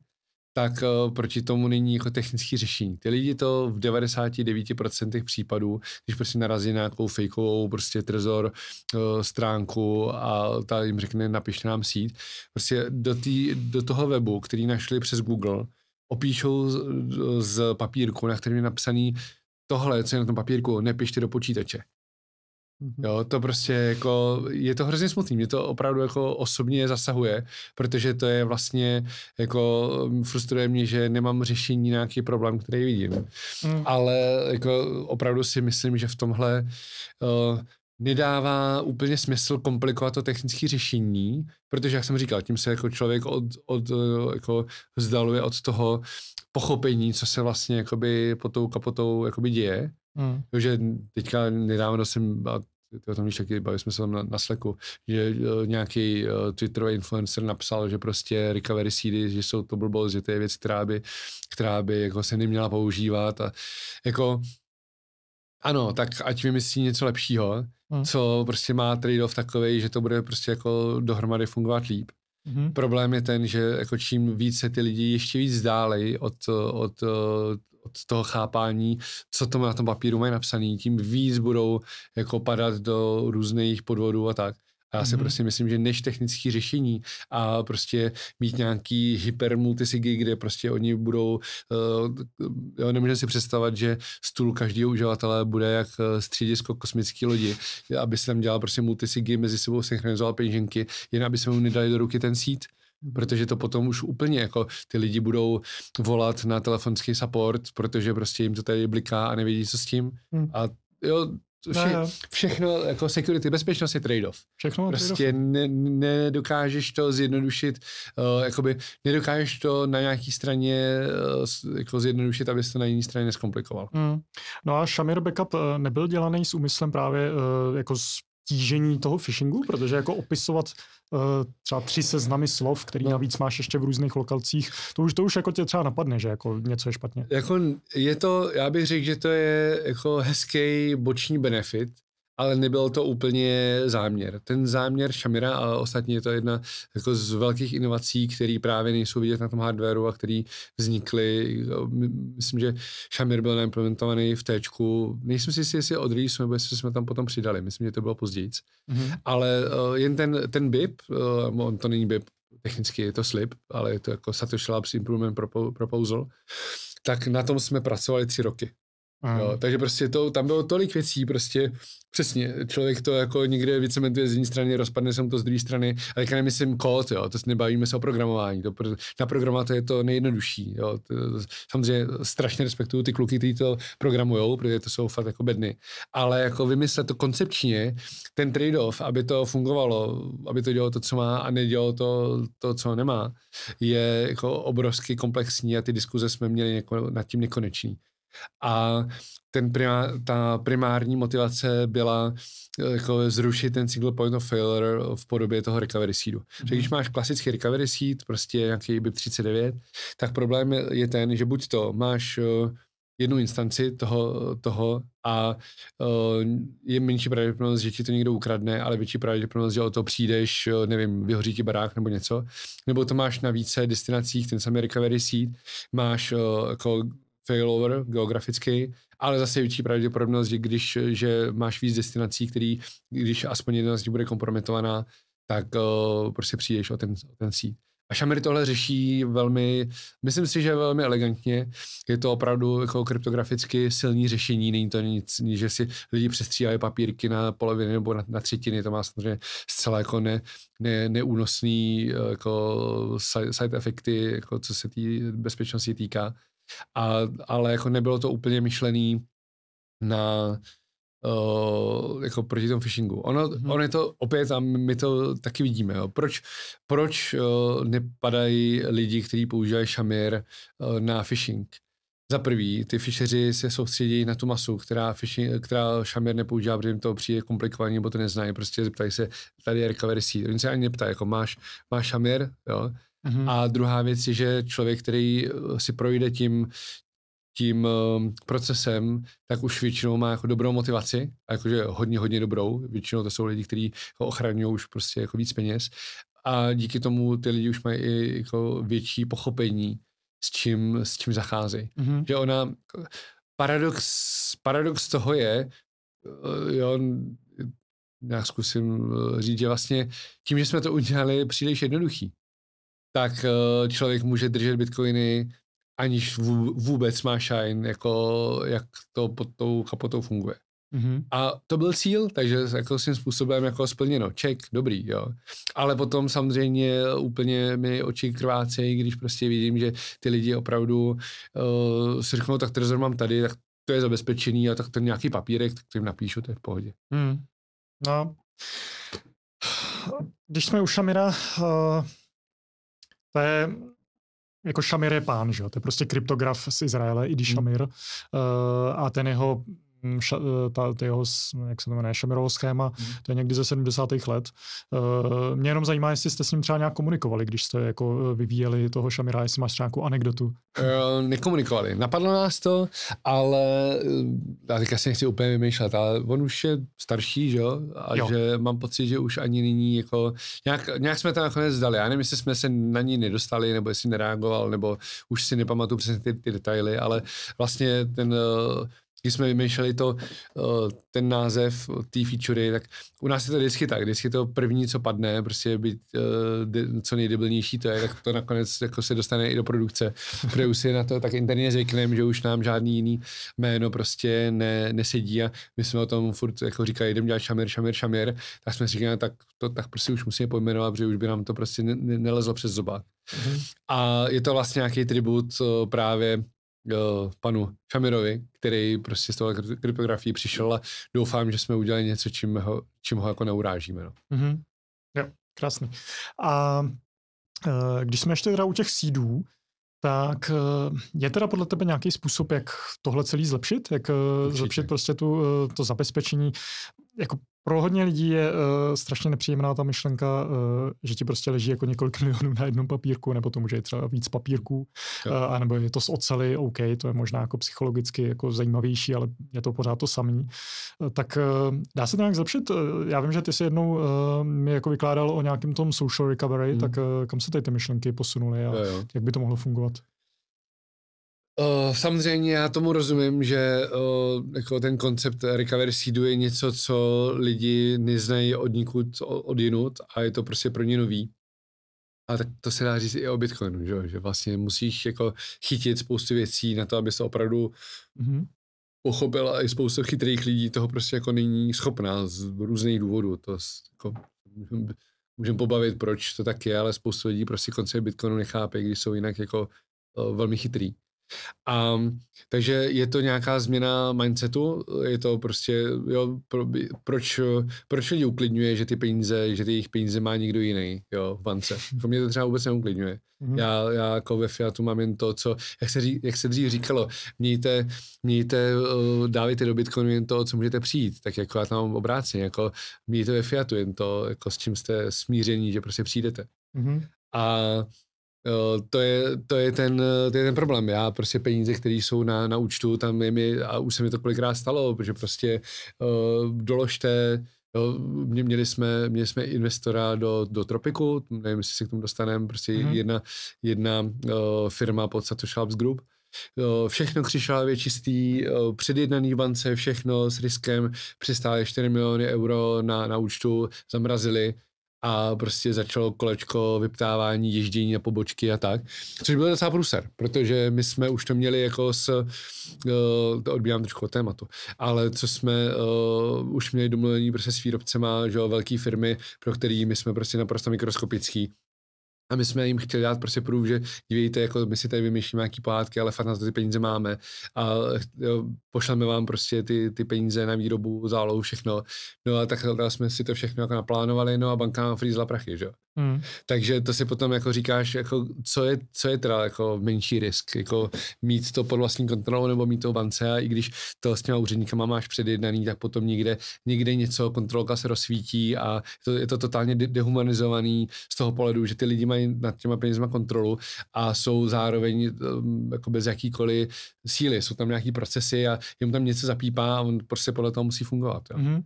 tak uh, proti tomu není jako technické řešení. Ty lidi to v 99% případů, když prostě narazí na nějakou fejkovou prostě trezor uh, stránku a ta jim řekne napište nám sít, prostě do, tý, do toho webu, který našli přes Google, opíšou z, z papírku, na kterém je napsaný tohle, co je na tom papírku, nepište do počítače. Mm-hmm. Jo, to prostě jako, je to hrozně smutný, mě to opravdu jako osobně zasahuje, protože to je vlastně jako, frustruje mě, že nemám řešení nějaký problém, který vidím. Mm. Ale jako opravdu si myslím, že v tomhle uh, nedává úplně smysl komplikovat to technické řešení, protože, jak jsem říkal, tím se jako člověk od, od, jako vzdaluje od toho pochopení, co se vlastně jakoby pod tou kapotou jakoby děje. Mm. Takže teďka nedávno jsem, a ty o tom víš taky, bavili jsme se tam na, na Slacku, že uh, nějaký uh, Twitterový influencer napsal, že prostě recovery seedy, že jsou to blbost, že to je věc, která by, která by jako se neměla používat a jako ano, tak ať vymyslí něco lepšího, mm. co prostě má trade-off takový, že to bude prostě jako dohromady fungovat líp. Mm-hmm. Problém je ten, že jako čím víc se ty lidi ještě víc zdálej od, od, od toho chápání, co to na tom papíru mají napsaný, tím víc budou jako padat do různých podvodů a tak. A já si mm-hmm. prostě myslím, že než technické řešení a prostě mít nějaký hyper multisigy, kde prostě oni budou, uh, jo, nemůžeme si představit, že stůl každého uživatele bude jak eh, středisko kosmické lodi, aby se tam dělal prostě multisigy, mezi sebou synchronizoval peněženky, jen aby jsme mu nedali do ruky ten sít. Protože to potom už úplně jako ty lidi budou volat na telefonský support, protože prostě jim to tady bliká a nevědí, co s tím. Hmm. A jo, Vše, no, všechno, jako security, bezpečnost je trade-off. Všechno Prostě ne, nedokážeš to zjednodušit, uh, jakoby nedokážeš to na nějaký straně uh, jako zjednodušit, abys to na jiné straně neskomplikoval. Mm. No a Shamir Backup eh, nebyl dělaný s úmyslem právě uh, jako stížení toho phishingu, protože jako opisovat uh, třeba tři seznamy slov, který no. navíc máš ještě v různých lokalcích, to už, to už jako tě třeba napadne, že jako něco je špatně. Jako je to, já bych řekl, že to je jako hezký boční benefit, ale nebyl to úplně záměr. Ten záměr Shamira a ostatně je to jedna jako z velkých inovací, které právě nejsou vidět na tom hardwareu a které vznikly. Myslím, že Shamir byl naimplementovaný v T. Nejsem si jestli od release, nebo jestli jsme tam potom přidali. Myslím, že to bylo později. Mm-hmm. Ale uh, jen ten, ten BIP, uh, on to není BIP, technicky je to slip, ale je to jako Satoshi Labs Improvement Proposal, tak na tom jsme pracovali tři roky. Jo, takže prostě to, tam bylo tolik věcí, prostě přesně, člověk to jako někde vycementuje z jedné strany, rozpadne se mu to z druhé strany, ale jak nemyslím kód, jo, to nebavíme se o programování, to, na programovat je to nejjednodušší, jo, to, samozřejmě strašně respektuju ty kluky, kteří to programujou, protože to jsou fakt jako bedny, ale jako vymyslet to koncepčně, ten trade-off, aby to fungovalo, aby to dělalo to, co má a nedělalo to, to co nemá, je jako obrovsky komplexní a ty diskuze jsme měli jako nad tím nekonečný. A ten primá, ta primární motivace byla eh, jako zrušit ten single point of failure v podobě toho recovery seedu. Mm-hmm. Že když máš klasický recovery seed, prostě nějaký BIP 39, tak problém je ten, že buď to máš uh, jednu instanci toho, toho a uh, je menší pravděpodobnost, že ti to někdo ukradne, ale větší pravděpodobnost, že o to přijdeš, nevím, vyhoří ti barák nebo něco, nebo to máš na více destinacích, ten samý recovery seed, máš uh, jako failover geografický, ale zase větší pravděpodobnost, že když že máš víc destinací, který, když aspoň jedna z nich bude kompromitovaná, tak uh, prostě přijdeš o ten, o ten síť. A Shamir tohle řeší velmi, myslím si, že velmi elegantně. Je to opravdu jako kryptograficky silný řešení, není to nic, že si lidi přestříhají papírky na poloviny nebo na, na třetiny, to má samozřejmě zcela jako ne, ne, neúnosný eh, jako side efekty, jako co se té bezpečnosti týká a, ale jako nebylo to úplně myšlený na uh, jako proti tomu phishingu. Ono, hmm. ono je to opět, a my to taky vidíme, jo. proč, proč uh, nepadají lidi, kteří používají šamir uh, na phishing. Za prvý, ty fišeři se soustředí na tu masu, která, phishing, která šamir nepoužívá, protože jim to přijde komplikovaně, nebo to neznají, prostě zeptají se, tady je recovery seed. Oni se ani neptají, jako máš, máš šamir, jo, Mm-hmm. A druhá věc je, že člověk, který eh, si projde tím, tím uh, procesem, tak už většinou má jako dobrou motivaci, jakože hodně, hodně dobrou. Většinou to jsou lidi, kteří ho ochraňují už prostě jako víc peněz. A díky tomu ty lidi už mají i jako větší pochopení, s čím, s čím zacházejí. Mm-hmm. Že ona, paradox, paradox toho je, uh, jo, já zkusím říct, že vlastně tím, že jsme to udělali příliš jednoduchý, tak eh, člověk může držet bitcoiny, aniž vůbec má shine, jako jak to pod tou kapotou funguje. Mm-hmm. A to byl cíl, takže jako svým způsobem jako splněno. Ček, dobrý, jo. Ale potom samozřejmě úplně mi oči krvácejí, když prostě vidím, že ty lidi opravdu uh, si řeknou, tak trezor mám tady, tak to je zabezpečený a tak ten nějaký papírek, tak to jim napíšu, to je v pohodě. Mm. No. Když jsme u Šamira, uh to je jako Shamir je pán, že jo? to je prostě kryptograf z Izraele, Idi Shamir, mm. uh, a ten jeho ša, ta, ta jeho, jak se to jmenuje, Šamirovo schéma, mm. to je někdy ze 70. let. Uh, mě jenom zajímá, jestli jste s ním třeba nějak komunikovali, když jste jako vyvíjeli toho Šamira, jestli máš nějakou anekdotu. Uh, nekomunikovali. Napadlo nás to, ale já teďka si nechci úplně vymýšlet, ale on už je starší, že jo? A jo. že mám pocit, že už ani nyní jako, nějak, nějak jsme to nakonec zdali. Já nevím, jestli jsme se na ní nedostali, nebo jestli nereagoval, nebo už si nepamatuju přesně ty, ty detaily, ale vlastně ten když jsme vymýšleli to, eh, ten název té featurey, tak u nás je to vždycky tak, vždycky to první, co padne, prostě být uh, co nejdebilnější to je, tak to nakonec jako se dostane i do produkce, protože už si na to tak interně zvykneme, že už nám žádný jiný jméno prostě ne, nesedí a my jsme o tom furt jako říkali, jdem dělat šamir, šamir, šamir, tak jsme si říkali, tak to tak prostě už musíme pojmenovat, protože už by nám to prostě ne, ne, nelezlo přes zobák. Mm-hmm. A je to vlastně nějaký tribut uh, právě uh, panu Šamirovi, který prostě z toho kryptografii přišel a doufám, že jsme udělali něco, čím ho, čím ho jako neurážíme. No. Mm-hmm. Jo, krásný. A uh, když jsme ještě teda u těch sídů, tak uh, je teda podle tebe nějaký způsob, jak tohle celý zlepšit? Jak uh, zlepšit prostě tu, to zabezpečení? Jako pro hodně lidí je uh, strašně nepříjemná ta myšlenka, uh, že ti prostě leží jako několik milionů na jednom papírku, nebo to může třeba víc papírků, uh, anebo je to z ocely, OK, to je možná jako psychologicky jako zajímavější, ale je to pořád to samý. Uh, tak uh, dá se to nějak zlepšit? Uh, já vím, že ty jsi jednou uh, mi jako vykládal o nějakém tom social recovery, hmm. tak uh, kam se tady ty myšlenky posunuly a jo, jo. jak by to mohlo fungovat? Uh, samozřejmě já tomu rozumím, že uh, jako ten koncept recovery seedu je něco, co lidi neznají od nikud, od jinut a je to prostě pro ně nový. A tak to se dá říct i o Bitcoinu, že, že vlastně musíš jako chytit spoustu věcí na to, aby se opravdu mm-hmm. pochopil a i spoustu chytrých lidí toho prostě jako není schopná z různých důvodů. To jako, můžeme pobavit, proč to tak je, ale spoustu lidí prostě koncept Bitcoinu nechápe, když jsou jinak jako uh, velmi chytrý. A, takže je to nějaká změna mindsetu, je to prostě, jo, pro, proč, proč lidi uklidňuje, že ty peníze, že ty jejich peníze má někdo jiný, jo, v bance. Jako mě to třeba vůbec neuklidňuje. Mm-hmm. Já, já jako ve Fiatu mám jen to, co, jak se, ří, jak se dřív říkalo, mějte, mějte, dávejte do Bitcoinu jen to, co můžete přijít, tak jako já tam mám obráceně, jako mějte ve Fiatu jen to, jako s čím jste smíření, že prostě přijdete. Mm-hmm. A to, je, to, je ten, to je ten problém. Já prostě peníze, které jsou na, na účtu, tam je mi, a už se mi to kolikrát stalo, protože prostě uh, doložte, jo, mě, měli, jsme, měli jsme investora do, do Tropiku, nevím, jestli se k tomu dostaneme, prostě mm-hmm. jedna, jedna uh, firma pod Satoshi Labs Group, všechno křišlavě čistý, uh, předjednaný bance, všechno s riskem, přistále 4 miliony euro na, na účtu, zamrazili, a prostě začalo kolečko vyptávání, ježdění na pobočky a tak, což byl docela průser, protože my jsme už to měli jako s, uh, to odbíjám trošku od tématu, ale co jsme uh, už měli domluvení prostě s výrobcema, že jo, velký firmy, pro který my jsme prostě naprosto mikroskopický, a my jsme jim chtěli dát prostě prův, že dívejte, jako my si tady vymýšlíme nějaký pohádky, ale fakt na ty peníze máme a jo, pošleme vám prostě ty, ty peníze na výrobu, zálohu, všechno. No a tak jsme si to všechno jako naplánovali, no a banka nám frýzla prachy, že jo. Hmm. Takže to si potom jako říkáš, jako co, je, co je teda jako menší risk, jako mít to pod vlastní kontrolou nebo mít to v bance a i když to s těma úředníkama máš předjednaný, tak potom někde, někde něco, kontrolka se rozsvítí a to, je to totálně de- dehumanizovaný z toho pohledu, že ty lidi mají nad těma penězma kontrolu a jsou zároveň um, jako bez jakýkoliv síly, jsou tam nějaký procesy a jim tam něco zapípá a on prostě podle toho musí fungovat. Jo. Hmm.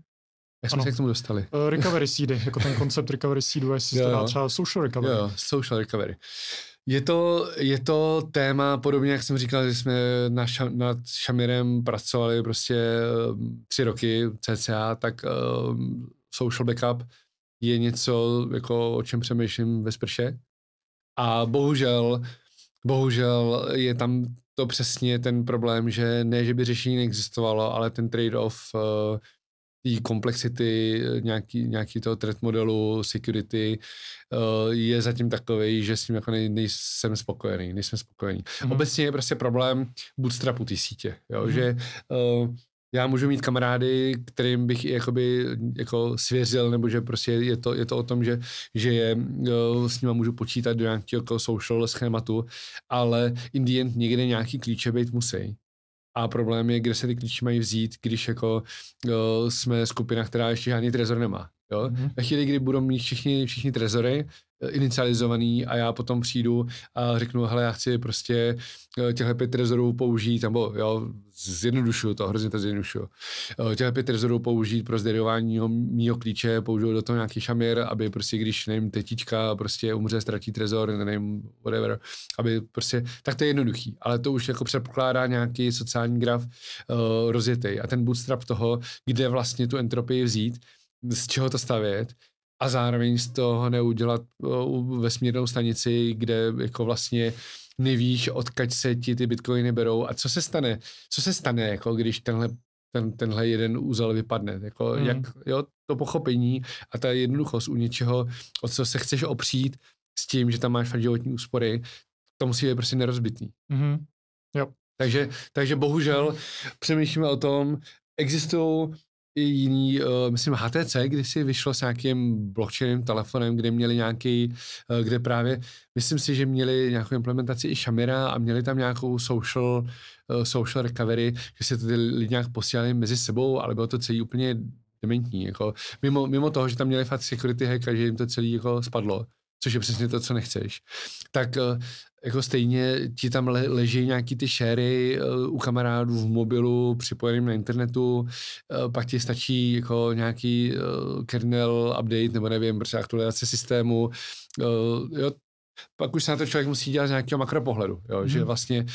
Jak jsme se k tomu dostali? Uh, recovery seedy, jako ten koncept recovery seedu, jestli se to dá třeba social recovery. Jo, social recovery. Je to, je to téma, podobně jak jsem říkal, že jsme na ša, nad Šamirem pracovali prostě um, tři roky cca, tak um, social backup je něco, jako o čem přemýšlím ve sprše. A bohužel, bohužel je tam to přesně ten problém, že ne, že by řešení neexistovalo, ale ten trade-off uh, té komplexity, nějaký, nějaký toho threat modelu, security uh, je zatím takový, že s tím jako nej, nejsem spokojený, nejsem spokojený. Mm. Obecně je prostě problém bootstrapu té sítě, jo, mm. že uh, já můžu mít kamarády, kterým bych i jakoby, jako svěřil, nebo že prostě je to, je to o tom, že, že je, s nima můžu počítat do nějakého jako social schématu, ale in the end někde nějaký klíče být musí. A problém je, kde se ty klíče mají vzít, když jako uh, jsme skupina, která ještě žádný trezor nemá. Jo? Mm-hmm. Ve chvíli, kdy budou mít všichni, všichni trezory, inicializovaný a já potom přijdu a řeknu, hele, já chci prostě eh, těchto pět trezorů použít, nebo jo, zjednodušuju to, hrozně to zjednodušuju. Eh, těchto pět trezorů použít pro zderování mýho klíče, použiju do toho nějaký šamir, aby prostě, když, nevím, tetička prostě umře, ztratí trezor, nevím, whatever, aby prostě, tak to je jednoduchý, ale to už jako předpokládá nějaký sociální graf uh, rozjetý a ten bootstrap toho, kde vlastně tu entropii vzít, z čeho to stavět a zároveň z toho neudělat vesmírnou stanici, kde jako vlastně nevíš, odkaď se ti ty bitcoiny berou a co se stane, co se stane, jako když tenhle ten, tenhle jeden úzel vypadne. Jako, mm. jak, jo, to pochopení a ta jednoduchost u něčeho, o co se chceš opřít s tím, že tam máš fakt životní úspory, to musí být prostě nerozbitný. Mm. Jo. Takže, takže bohužel přemýšlíme o tom, existují i jiný, uh, myslím HTC, kdy si vyšlo s nějakým blockchainem telefonem, kde měli nějaký, uh, kde právě, myslím si, že měli nějakou implementaci i Shamira a měli tam nějakou social, uh, social recovery, že se ty lidi nějak posílali mezi sebou, ale bylo to celý úplně dementní, jako. Mimo, mimo toho, že tam měli fakt security hack a že jim to celý jako spadlo, což je přesně to, co nechceš, tak jako stejně ti tam le, leží nějaký ty šéry uh, u kamarádů v mobilu, připojeným na internetu, uh, pak ti stačí jako nějaký kernel update, nebo nevím, prostě aktualizace systému, jo, pak už se na to člověk musí dělat z nějakého makropohledu, jo, hmm. že vlastně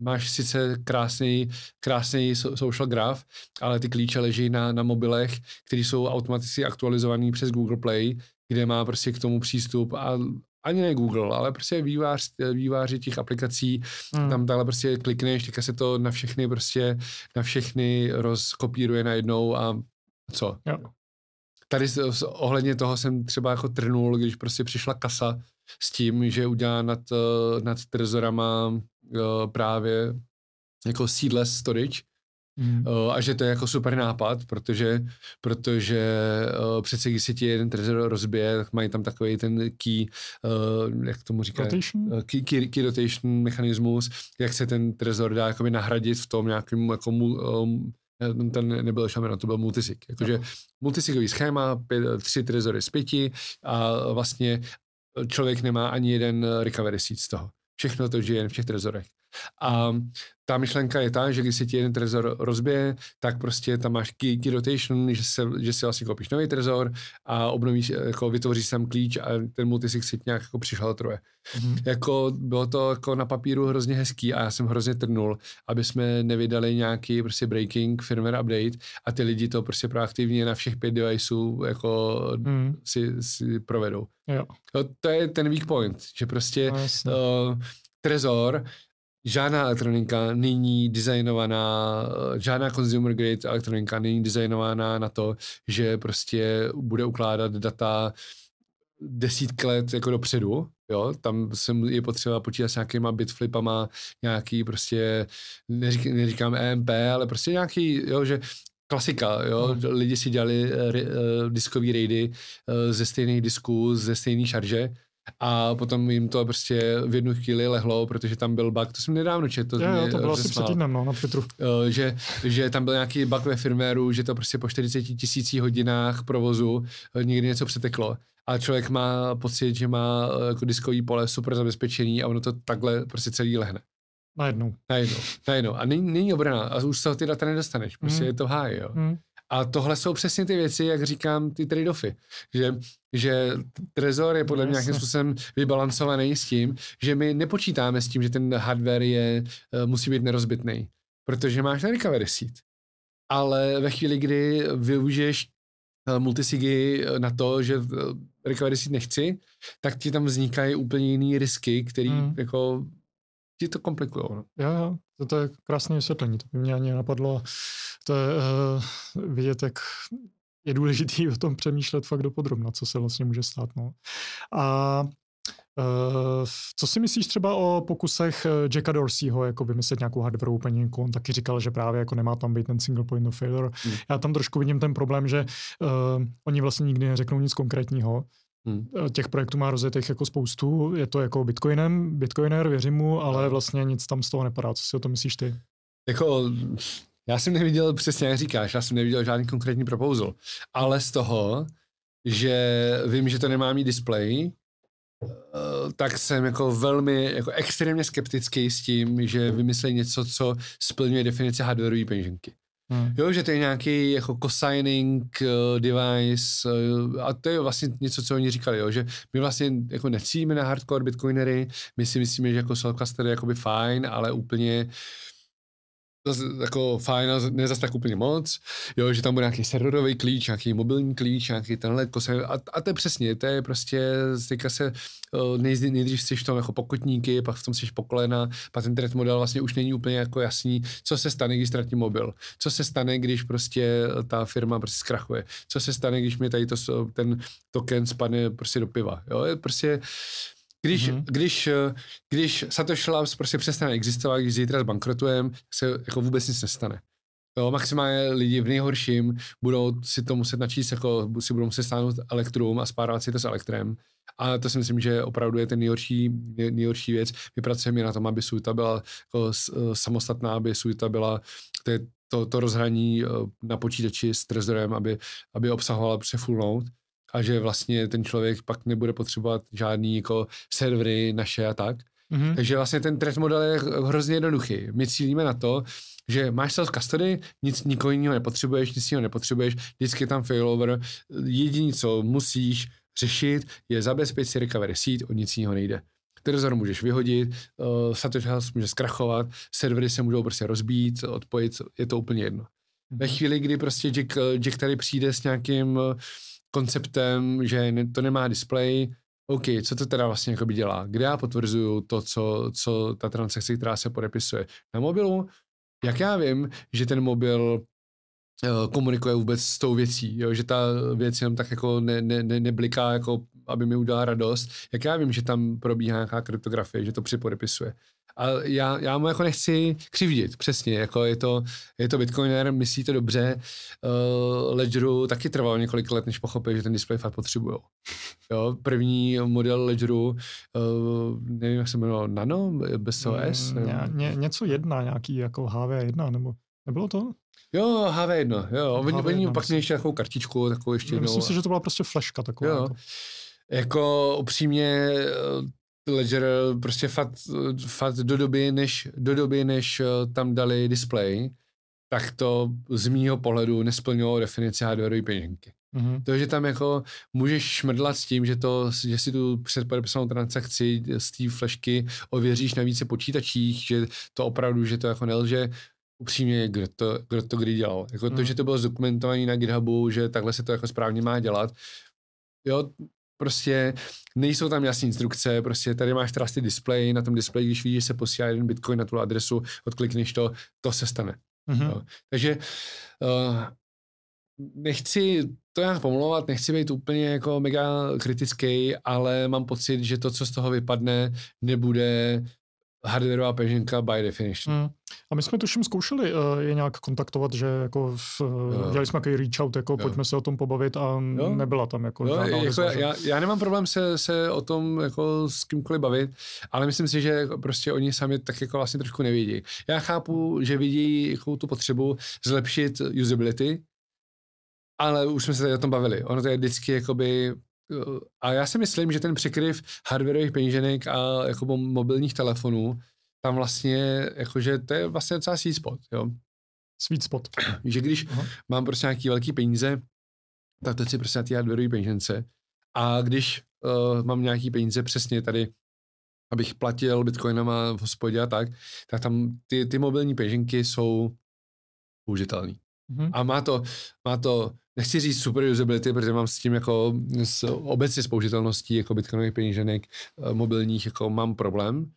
máš sice krásný, krásný social graph, ale ty klíče leží na, na mobilech, které jsou automaticky aktualizované přes Google Play, kde má prostě k tomu přístup a ani ne Google, ale prostě vývář, výváři těch aplikací, hmm. tam dále prostě klikneš, teďka se to na všechny prostě, na všechny rozkopíruje najednou a co? Jo. Tady ohledně toho jsem třeba jako trnul, když prostě přišla kasa s tím, že udělá nad, eh, nad trezorama eh, právě jako seedless storage, Mm. a že to je jako super nápad, protože, protože uh, přece když si ti jeden trezor rozbije, tak mají tam takový ten key, uh, jak tomu říká? Rotation? Key, key, key rotation mechanismus, jak se ten trezor dá jakoby nahradit v tom nějakým jako um, ten nebyl šamen, to byl multisig. Jakože no. multisigový schéma, pět, tři trezory z pěti a vlastně člověk nemá ani jeden recovery seed z toho. Všechno to žije jen v těch trezorech. A ta myšlenka je ta, že když se ti jeden trezor rozbije, tak prostě tam máš key, key rotation, že, se, že si vlastně koupíš nový trezor a obnovíš, jako vytvoříš tam klíč a ten multisig si nějak jako přišaltruje. Mm-hmm. Jako bylo to jako na papíru hrozně hezký a já jsem hrozně trnul, aby jsme nevydali nějaký prostě breaking firmware update a ty lidi to prostě proaktivně na všech pět deviceů jako mm. si, si provedou. Jo. To je ten weak point, že prostě no, uh, Trezor žádná elektronika není designovaná, žádná consumer grade elektronika není designovaná na to, že prostě bude ukládat data desítky let jako dopředu, jo, tam se je potřeba počítat s nějakýma bitflipama, nějaký prostě, neřík, neříkám EMP, ale prostě nějaký, jo, že klasika, jo, hmm. lidi si dělali uh, diskový raidy uh, ze stejných disků, ze stejné šarže, a potom jim to prostě v jednu chvíli lehlo, protože tam byl bug, to jsem nedávno četl. To, jo, jo, to bylo asi před týdnem, no, na Twitteru. Že, že tam byl nějaký bug ve firméru, že to prostě po 40 tisících hodinách provozu uh, někdy něco přeteklo. A člověk má pocit, že má uh, jako diskový pole super zabezpečený a ono to takhle prostě celý lehne. Najednou. Najednou, najednou. A není, není obrana a už se ty data nedostaneš, prostě mm. je to háj, jo. Mm. A tohle jsou přesně ty věci, jak říkám, ty trade-offy. Že, že Trezor je podle mě nějakým způsobem vybalancovaný s tím, že my nepočítáme s tím, že ten hardware je, eh, musí být nerozbitný, protože máš ten recovery seat. Ale ve chvíli, kdy využiješ eh, multisigy eh, na to, že recovery seat nechci, tak ti tam vznikají úplně jiný risky, který hmm. jako ti to komplikují. No. Jo, jo, to, to je krásné vysvětlení, to by mě ani napadlo to je uh, vidět, jak je důležité o tom přemýšlet fakt dopodrobna, co se vlastně může stát. No. A Uh, co si myslíš třeba o pokusech eh, Jacka Dorseyho jako vymyslet nějakou hardwareovou peněnku? On taky říkal, že právě jako nemá tam být ten single point of failure. Hmm. Já tam trošku vidím ten problém, že uh, oni vlastně nikdy neřeknou nic konkrétního. Hmm. Těch projektů má rozjetých jako spoustu. Je to jako Bitcoinem, Bitcoiner, věřím mu, ale vlastně nic tam z toho nepadá. Co si o to myslíš ty? jako, já jsem neviděl, přesně jak říkáš, já jsem neviděl žádný konkrétní proposal, ale z toho, že vím, že to nemá mít display, eh, tak jsem jako velmi, jako extrémně skeptický s tím, že vymyslí něco, co splňuje definici hardwareové peněženky. Hmm. Jo, že to je nějaký jako co-signing uh, device uh, a to je vlastně něco, co oni říkali, jo, že my vlastně jako necíme na hardcore bitcoinery, my si myslíme, že jako self-custody je jakoby fajn, ale úplně zase jako fajn, ne zase tak úplně moc, jo, že tam bude nějaký serverový klíč, nějaký mobilní klíč, nějaký tenhle kose, a, a to je přesně, to je prostě, teďka se nejdřív, nejdřív jsi v tom jako pokotníky, pak v tom jsi pokolena, pak ten trend model vlastně už není úplně jako jasný, co se stane, když ztratím mobil, co se stane, když prostě ta firma prostě zkrachuje, co se stane, když mi tady to, ten token spadne prostě do piva, jo, prostě když, mm-hmm. když, eh, když Satoshi Labs prostě přestane existovat, když zítra zbankrotujeme, se jako vůbec nic nestane. Jo, maximálně lidi v nejhorším budou si to muset načíst, jako si budou muset stáhnout elektrum a spárovat si to s elektrem. A to si myslím, že opravdu je ten nejhorší, nejhorší věc. My pracujeme na tom, aby Suita byla jako eh, samostatná, aby Suita byla to, je to, to rozhraní eh, na počítači s trezorem, aby, aby obsahovala node a že vlastně ten člověk pak nebude potřebovat žádný jako servery naše a tak. Mm-hmm. Takže vlastně ten thread model je hrozně jednoduchý. My cílíme na to, že máš self custody, nic nikoho jiného nepotřebuješ, nic jiného nepotřebuješ, vždycky je tam failover. Jediné, co musíš řešit, je zabezpečit si recovery seed, o nic jiného nejde. Trezor můžeš vyhodit, uh, Satoshi House může zkrachovat, servery se můžou prostě rozbít, odpojit, je to úplně jedno. Ve chvíli, kdy prostě Jack, Jack tady přijde s nějakým uh, konceptem, že to nemá display, OK, co to teda vlastně by dělá? Kde já potvrzuju to, co, co ta transakce, která se podepisuje na mobilu? Jak já vím, že ten mobil uh, komunikuje vůbec s tou věcí, jo? že ta věc jenom tak jako ne, ne, ne, nebliká, jako aby mi udělala radost. Jak já vím, že tam probíhá nějaká kryptografie, že to připodepisuje? A já, já mu jako nechci křivdit, přesně, jako je to, je to Bitcoiner, myslí to dobře, uh, Ledgeru taky trvalo několik let, než pochopil, že ten display fakt potřebují. Jo, první model Ledgeru, uh, nevím, jak se jmenoval, Nano, bez OS? Mm, ně, ně, něco jedna, nějaký jako HV1, nebo nebylo to? Jo, HV1, jo, oni, HV1, oni pak měli ještě takovou kartičku, takovou ještě jednou. Myslím si, že to byla prostě flashka taková. Jo. Jako. jako upřímně Ledger prostě fakt, fakt do doby, než, do doby, než eh, tam dali display, tak to z mýho pohledu nesplňovalo definici hardwareové peněženky. Mm-hmm. To, že tam jako můžeš šmrdlat s tím, že, to, že si tu předpodepisanou transakci z té flashky ověříš na více počítačích, že to opravdu, že to jako nelže, upřímně, kdo to, kdo to kdy dělal. Jako mm. to, mhm. že to bylo zdokumentované na GitHubu, že takhle se to jako správně má dělat, jo, prostě nejsou tam jasné instrukce, prostě tady máš teda ty display, na tom displeji, když vidíš, že se posílá jeden bitcoin na tu adresu, odklikneš to, to se stane. Mm-hmm. Jo. Takže uh, nechci to nějak pomlouvat, nechci být úplně jako mega kritický, ale mám pocit, že to, co z toho vypadne, nebude hardwareová peněženka by definition. Hmm. A my jsme tuším zkoušeli uh, je nějak kontaktovat, že jako v, uh, dělali jsme takový reach out, jako jo. pojďme se o tom pobavit a jo. nebyla tam jako, jo, jako já, já, já, nemám problém se, se o tom jako s kýmkoliv bavit, ale myslím si, že prostě oni sami tak jako vlastně trošku nevidí. Já chápu, že vidí jako tu potřebu zlepšit usability, ale už jsme se tady o tom bavili. Ono to je vždycky jakoby a já si myslím, že ten překryv hardwareových peníženek a jako mobilních telefonů, tam vlastně, jakože to je vlastně docela sweet spot, jo. Sweet spot. Že když Aha. mám prostě nějaký velký peníze, tak to si prostě na ty hardwareové penížence. A když uh, mám nějaký peníze přesně tady, abych platil bitcoinama v hospodě a tak, tak tam ty, ty mobilní peněženky jsou použitelné. Mm-hmm. A má to, má to nechci říct super usability, protože mám s tím jako s, obecně s použitelností jako bitcoinových peníženek eh, mobilních jako mám problém,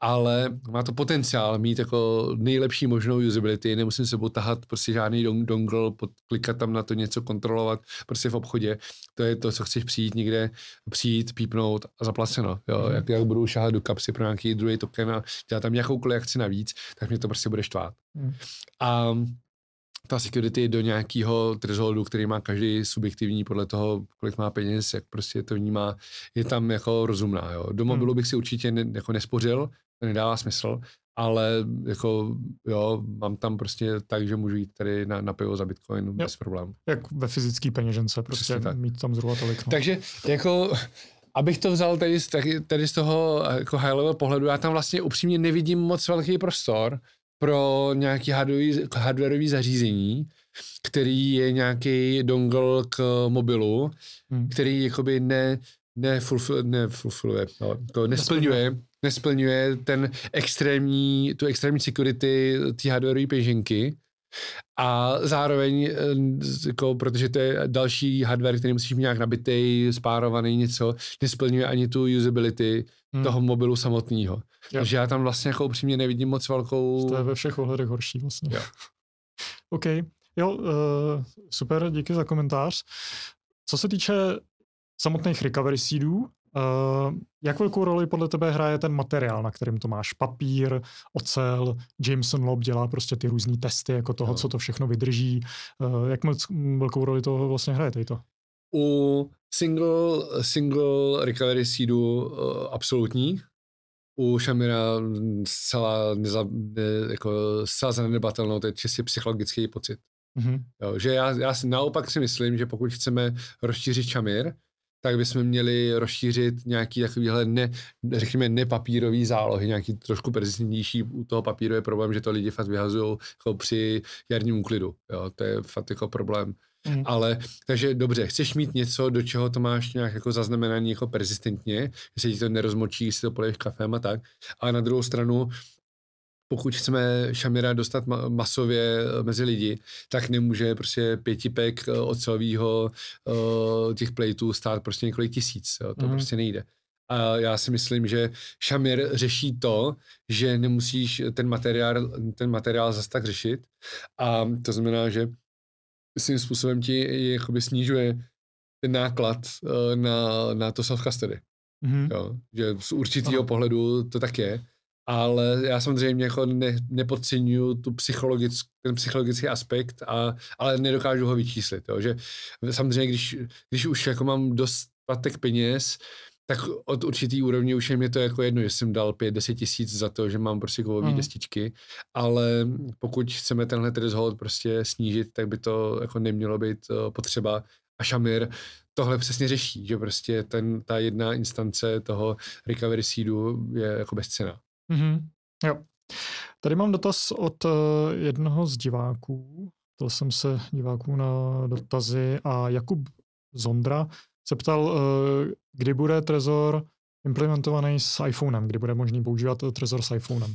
ale má to potenciál mít jako nejlepší možnou usability, nemusím se tahat prostě žádný dong- dongle, klikat tam na to něco kontrolovat prostě v obchodě, to je to, co chceš přijít někde, přijít, pípnout a zaplaceno, jo, mm. jak, jak budu šáhat do kapsy pro nějaký druhý token a dělat tam nějakou akci navíc, tak mě to prostě bude štvát. Mm. A ta security do nějakého thresholdu, který má každý subjektivní podle toho, kolik má peněz, jak prostě to vnímá, je tam jako rozumná. Jo. Do mobilu hmm. bych si určitě ne, jako nespořil, to nedává smysl, ale jako jo, mám tam prostě tak, že můžu jít tady na, na pivo za Bitcoin jo. bez problémů. Jak ve fyzické peněžence, prostě mít tam zhruba tolik. No. Takže jako abych to vzal tady, tady, tady z toho jako high level pohledu, já tam vlastně upřímně nevidím moc velký prostor pro nějaký hardwareový, hardwareový zařízení, který je nějaký dongle k mobilu, hmm. který jakoby ne, nefulfil, nefulfiluje, no, to nesplňuje, nesplňuje ten extrémní, tu extrémní security té hardwareové peněženky, a zároveň, eh, jako, protože to je další hardware, který musíš mít nějak nabitý, spárovaný něco, nesplňuje ani tu usability hmm. toho mobilu samotného. Takže já tam vlastně jako upřímně nevidím moc velkou... To je ve všech ohledech horší vlastně. Jo. OK. Jo, uh, super, díky za komentář. Co se týče samotných recovery seedů, Uh, jak velkou roli podle tebe hraje ten materiál, na kterým to máš? Papír, ocel, Jameson Lob dělá prostě ty různé testy jako toho, no. co to všechno vydrží. Uh, jak moc velkou roli to vlastně hraje tady to? U single, single recovery seedu uh, absolutní. U Shamira zcela, neza, ne, jako zcela zanedbatelnou, to je čistě psychologický pocit. Mm-hmm. Jo, že já, já si naopak si myslím, že pokud chceme rozšířit Shamir, tak bychom měli rozšířit nějaký takovýhle, ne, řekněme, nepapírový zálohy, nějaký trošku prezentnější. U toho papíru je problém, že to lidi fakt vyhazují jako při jarním úklidu. Jo, to je fakt jako problém. Mm. Ale, takže dobře, chceš mít něco, do čeho to máš nějak jako zaznamenaný jako persistentně, jestli ti to nerozmočí, jestli to poleješ kafem a tak. A na druhou stranu pokud chceme Šamira dostat ma- masově eh, mezi lidi, tak nemůže prostě pětipek eh, ocelového uh, těch plejtů stát prostě několik tisíc. Jo. To mm. prostě nejde. A já si myslím, že Šamir řeší to, že nemusíš ten materiál, ten materiál zase tak řešit. A to znamená, že svým způsobem ti jakoby snižuje ten náklad na, na to self-custody. Mm-hmm. Jo, že z určitého pohledu to tak je ale já samozřejmě jako ne, nepodceňuju tu psychologick, ten psychologický aspekt, a, ale nedokážu ho vyčíslit. Jo, že samozřejmě, když, když už jako mám dostatek peněz, tak od určitý úrovně už je mě to jako jedno, že jsem dal 5-10 tisíc za to, že mám prostě kovové mm. destičky, ale pokud chceme tenhle threshold prostě snížit, tak by to jako nemělo být uh, potřeba. A Shamir tohle přesně řeší, že prostě ten, ta jedna instance toho recovery seedu je jako bezcená. Mm-hmm. Jo. Tady mám dotaz od uh, jednoho z diváků. Ptal jsem se diváků na dotazy a Jakub Zondra se ptal, uh, kdy bude Trezor implementovaný s iPhonem, kdy bude možný používat Trezor s iPhonem.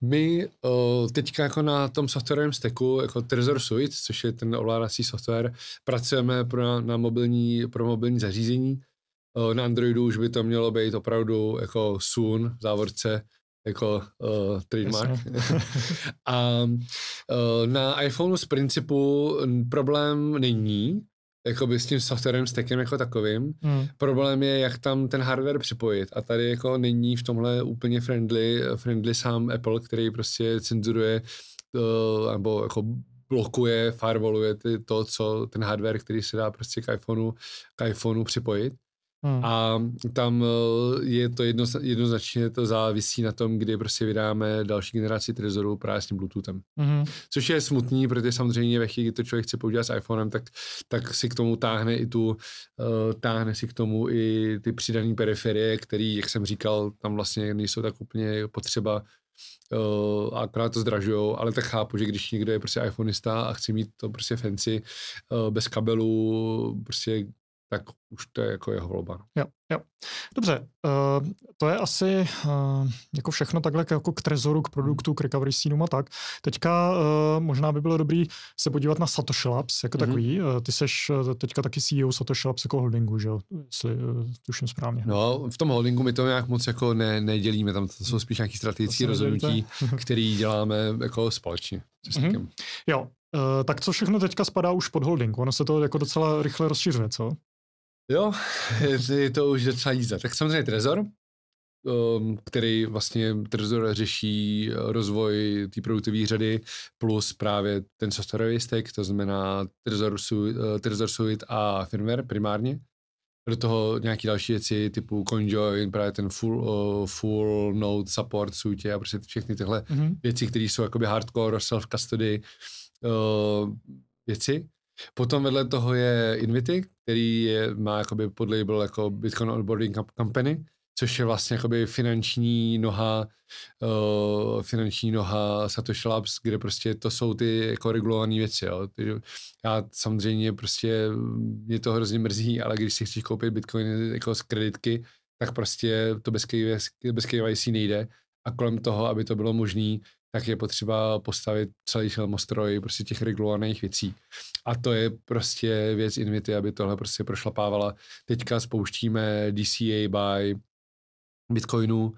My uh, teďka jako na tom softwarovém stacku, jako Trezor Suite, což je ten ovládací software, pracujeme pro, na mobilní, pro mobilní zařízení. Uh, na Androidu už by to mělo být opravdu jako soon v závorce jako uh, trademark. a uh, na iPhoneu z principu problém není, jakoby s tím softwarem stackem jako takovým. Hmm. Problém je, jak tam ten hardware připojit. A tady jako není v tomhle úplně friendly, friendly sám Apple, který prostě cenzuruje uh, nebo jako blokuje, firewalluje ty, to, co ten hardware, který se dá prostě k iPhoneu, k iPhoneu připojit. Hmm. A tam eh, je to jedno, jednoznačně to závisí na tom, kdy prostě vydáme další generaci Trezoru právě s tím Bluetoothem. Hmm. Což je smutný, protože samozřejmě ve chvíli, kdy to člověk chce používat s iPhonem, tak, tak si k tomu táhne i tu, uh, táhne si k tomu i ty přidané periferie, které, jak jsem říkal, tam vlastně nejsou tak úplně potřeba Uh, akorát to zdražujou, ale tak chápu, že když někdo je prostě iPhoneista a chce mít to prostě fancy uh, bez kabelu, prostě tak už to je jako jeho volba. No. Jo, jo. Dobře, uh, to je asi uh, jako všechno takhle jako k trezoru, k produktu, k recovery scene a tak. Teďka uh, možná by bylo dobrý se podívat na Satoshi Labs jako mm-hmm. takový. Uh, ty seš uh, teďka taky CEO Satoshi Labs jako holdingu, že jo? Jestli uh, tuším správně. No, v tom holdingu my to nějak moc jako ne, nedělíme, tam to jsou spíš nějaký strategické rozhodnutí, které děláme jako společně. Mm-hmm. Jo, Uh, tak co všechno teďka spadá už pod holding? Ono se to jako docela rychle rozšiřuje, co? Jo, je to už docela jízda. Tak samozřejmě Trezor, um, který vlastně Trezor řeší rozvoj té produktové řady plus právě ten softwarový stack, to znamená Trezor, uh, Trezor Suite a firmware primárně. do toho nějaké další věci typu CoinJoin, právě ten full, uh, full node support suitě a prostě všechny tyhle mm-hmm. věci, které jsou jakoby hardcore, self-custody uh, věci. Potom vedle toho je Invity, který je, má jakoby pod label jako Bitcoin Onboarding Company, což je vlastně jakoby finanční noha, uh, finanční noha Satoshi Labs, kde prostě to jsou ty jako regulované věci, jo. Já samozřejmě prostě, mě to hrozně mrzí, ale když si chceš koupit Bitcoin jako z kreditky, tak prostě to bez, KYC, bez KYC nejde a kolem toho, aby to bylo možné, tak je potřeba postavit celý filmostroj prostě těch regulovaných věcí. A to je prostě věc Invity, aby tohle prostě prošlapávala. Teďka spouštíme DCA by Bitcoinu,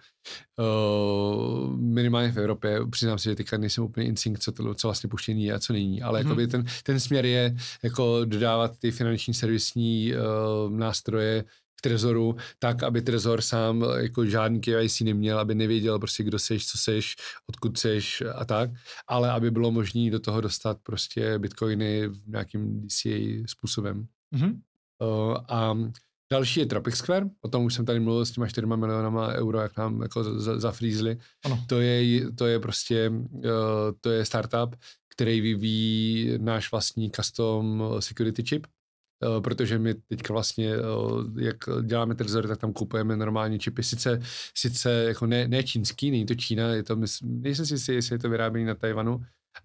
uh, minimálně v Evropě. Přiznám se, že teďka nejsem úplně instinct, co, to, co vlastně puštěný je a co není, ale hmm. ten, ten směr je jako dodávat ty finanční servisní uh, nástroje Trezoru, tak, aby Trezor sám jako žádný KYC neměl, aby nevěděl prostě, kdo seš, co seš, odkud seš a tak, ale aby bylo možné do toho dostat prostě bitcoiny v nějakým DCA způsobem. Mm-hmm. Uh, a Další je Tropic Square, o tom už jsem tady mluvil s těma 4 milionama euro, jak nám jako zafrýzli. To je, to je prostě, uh, to je startup, který vyvíjí náš vlastní custom security chip, protože my teďka vlastně, uh, jak děláme trezory, tak tam kupujeme normální čipy, sice, sice jako ne, ne čínský, není to Čína, je to, nejsem si jistý, jestli je to vyrábění na Tajvanu,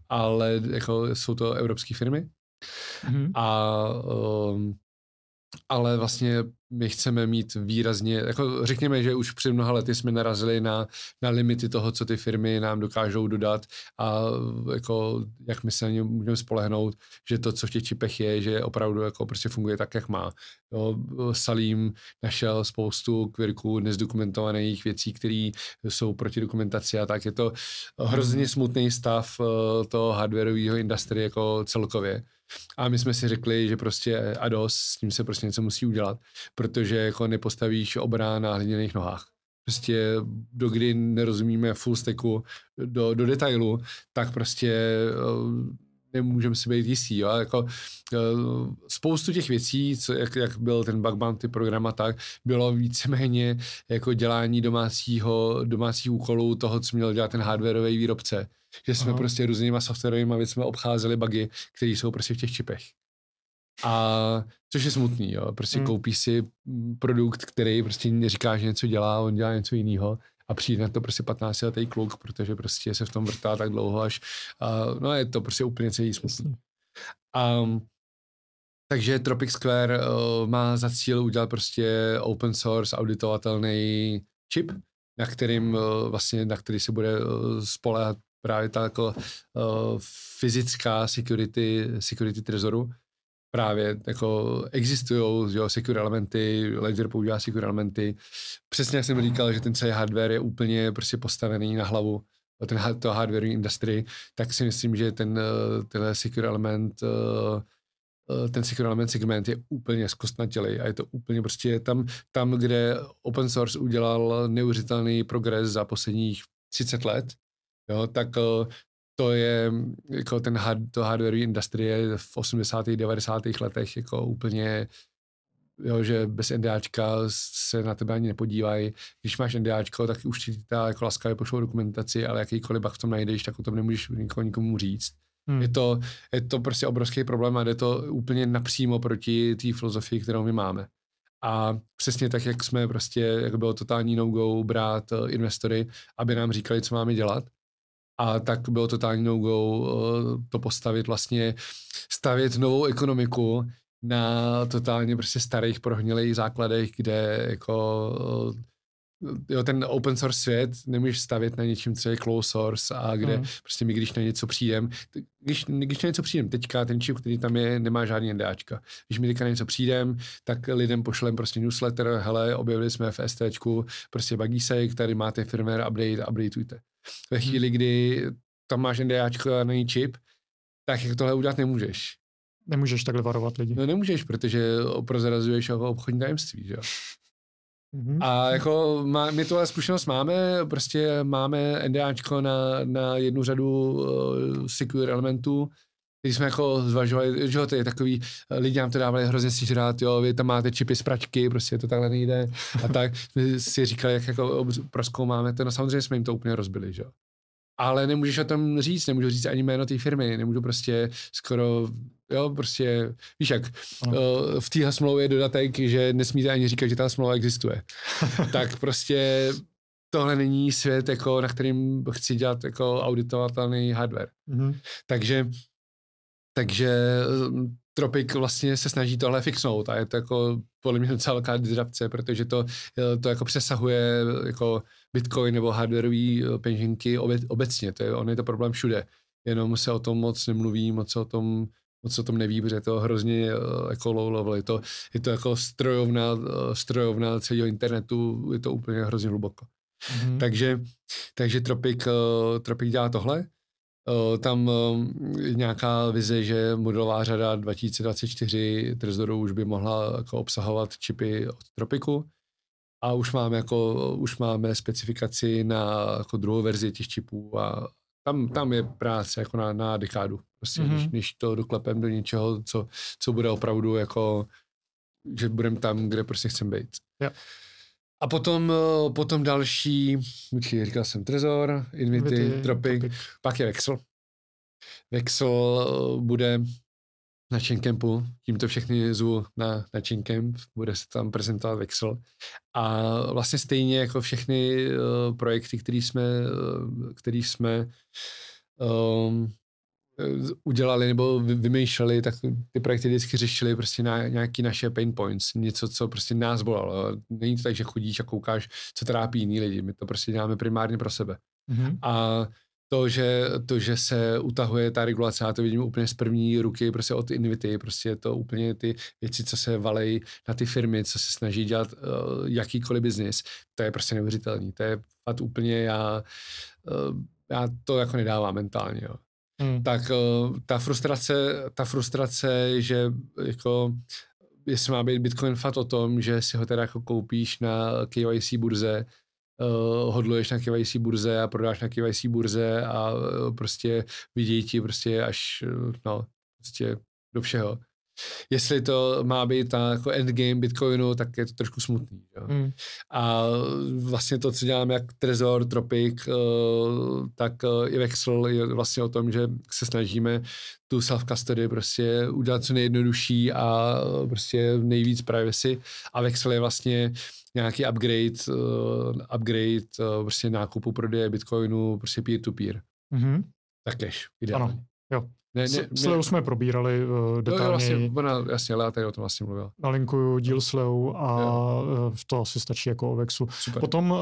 ale jako jsou to evropské firmy. Mm-hmm. A um, ale vlastně my chceme mít výrazně, jako řekněme, že už před mnoha lety jsme narazili na, na limity toho, co ty firmy nám dokážou dodat a jako jak my se na ně můžeme spolehnout, že to, co v těch čipech je, že opravdu jako prostě funguje tak, jak má. Jo, Salim našel spoustu kvirků nezdokumentovaných věcí, které jsou proti dokumentaci a tak. Je to hrozně smutný stav eh, toho hardwareového industrie jako celkově. A my jsme si řekli, že prostě ados, s tím se prostě něco musí udělat, protože jako nepostavíš obrá na hliněných nohách. Prostě dokdy nerozumíme full stacku do, do detailu, tak prostě eh, nemůžeme si být jistý. Jo? Jako, eh, spoustu těch věcí, co, jak, jak byl ten bug bounty program a tak, bylo víceméně jako dělání domácího, domácích úkolů toho, co měl dělat ten hardwareový výrobce. Že jsme Aha. prostě různýma softwarovými věcmi obcházeli bugy, které jsou prostě v těch čipech. A což je smutný, jo. Prostě hmm. koupíš si produkt, který prostě říká, že něco dělá, on dělá něco jiného a přijde na to prostě 15 letý kluk, protože prostě se v tom vrtá tak dlouho až, a, no je to prostě úplně celý smutný. Um, takže Tropic Square uh, má za cíl udělat prostě open source auditovatelný čip, na kterým uh, vlastně, na který se bude uh, spolehat právě ta jako uh, fyzická security, security trezoru, právě jako existují secure elementy, Ledger používá secure elementy. Přesně jak jsem říkal, že ten celý hardware je úplně prostě postavený na hlavu ten, to hardware industry, tak si myslím, že ten eh, secure element eh, eh, ten secure element segment je úplně zkostnatělý a je to úplně prostě tam, tam, kde open source udělal neuvěřitelný progres za posledních 30 let, jo, tak to je jako ten hard, to hardware industrie v 80. 90. letech jako úplně jo, že bez NDAčka se na tebe ani nepodívají. Když máš NDAčko, tak už ti ta jako laskavě pošlou dokumentaci, ale jakýkoliv bug v tom najdeš, tak o tom nemůžeš nikomu, nikomu říct. Hmm. Je, to, je to prostě obrovský problém a jde to úplně napřímo proti té filozofii, kterou my máme. A přesně tak, jak jsme prostě, jak bylo totální no-go brát uh, investory, aby nám říkali, co máme dělat, a tak bylo totální no-go eh, to postavit vlastně, stavět novou ekonomiku na totálně prostě starých prohnilých základech, kde jako eh, jo, ten open source svět nemůžeš stavět na něčím, co je close source a kde mm. prostě my, když na něco přijdem, když, když na něco přijdem teďka, ten čip, který tam je, nemá žádný NDAčka. Když my teďka na něco přijdem, tak lidem pošlem prostě newsletter, hele, objevili jsme v STčku prostě buggy tady máte firmware update, updateujte. Ve hmm. chvíli, kdy tam máš NDAčko a není čip, tak jak tohle udělat nemůžeš. Nemůžeš takhle varovat lidi. No nemůžeš, protože prozrazuješ jako obchodní tajemství, že jo. Mm-hmm. A jako má, my tuhle zkušenost máme, prostě máme NDAčko na, na jednu řadu uh, secure elementů, když jsme jako zvažovali, že to je takový, lidi nám to dávali hrozně si žrát, jo, vy tam máte čipy z pračky, prostě to takhle nejde a tak. My si říkali, jak jako proskoumáme to, no samozřejmě jsme jim to úplně rozbili, že jo. Ale nemůžeš o tom říct, nemůžu říct ani jméno té firmy, nemůžu prostě skoro, jo, prostě, víš jak, no. v téhle smlouvě je dodatek, že nesmíte ani říkat, že ta smlouva existuje. tak prostě tohle není svět, jako, na kterým chci dělat jako auditovatelný hardware. Mm-hmm. Takže takže mm, Tropic vlastně se snaží tohle fixnout a je to jako podle mě docela velká disrupce, protože to, eh, to jako přesahuje jako Bitcoin nebo hardwareové eh, peněženky obecně, to je, on je to problém všude, jenom se o tom moc nemluví, moc se o tom moc o tom neví, protože je to hrozně eh, jako low level, je to, je to jako strojovna, strojovna celého internetu, je to úplně hrozně hluboko. Mm-hmm. Takže, takže Tropic, Tropic dělá tohle tam je nějaká vize, že modelová řada 2024 Trezoru už by mohla jako obsahovat čipy od Tropiku a už máme, jako, už máme specifikaci na jako druhou verzi těch čipů a tam, tam je práce jako na, na dekádu. Prostě, mm-hmm. než, než to doklepem do něčeho, co, co bude opravdu jako, že budeme tam, kde prostě chceme být. Yeah. A potom, eh, potom další, určitě říkal jsem Trezor, Invity, Invity Tropic, Tropic, pak je Vexel. Vexel eh, bude na Chaincampu, tímto všechny zvu na, na Chaincamp, bude se tam prezentovat Vexel. A vlastně stejně jako všechny uh, projekty, které jsme, uh, který jsme um, udělali nebo vymýšleli, tak ty projekty vždycky řešili prostě na nějaký naše pain points, něco, co prostě nás bolelo. Není to tak, že chodíš a koukáš, co trápí jiný lidi, my to prostě děláme primárně pro sebe. Mm-hmm. A to že, to, že se utahuje ta regulace, já to vidím úplně z první ruky, prostě od Invity, prostě je to úplně ty věci, co se valejí na ty firmy, co se snaží dělat uh, jakýkoliv biznis, to je prostě neuvěřitelný, to je fakt úplně, já, uh, já to jako nedávám mentálně, jo. Hmm. Tak uh, ta frustrace, ta frustrace, že jako jestli má být Bitcoin fakt o tom, že si ho teda jako koupíš na KYC burze, uh, hodluješ na KYC burze a prodáš na KYC burze a uh, prostě vidějí ti prostě až, uh, no, prostě do všeho. Jestli to má být ta jako endgame Bitcoinu, tak je to trošku smutný. Jo? Mm. A vlastně to, co děláme jak Trezor, Tropic, uh, tak uh, i Vexel je vlastně o tom, že se snažíme tu self-custody prostě udělat co nejjednodušší a prostě nejvíc privacy. A Vexel je vlastně nějaký upgrade, uh, upgrade uh, prostě nákupu prodeje bitcoinu, prostě peer-to-peer. Mm-hmm. Tak cash, ideálně. Ano, jo. Ne, ne, S, Sleu jsme probírali uh, detailně. Jo, vlastně, ona, jasně, Lea tady o tom vlastně mluvila. Nalinkuju díl Sleu a jo. to asi stačí jako o Vexu. Super. Potom uh,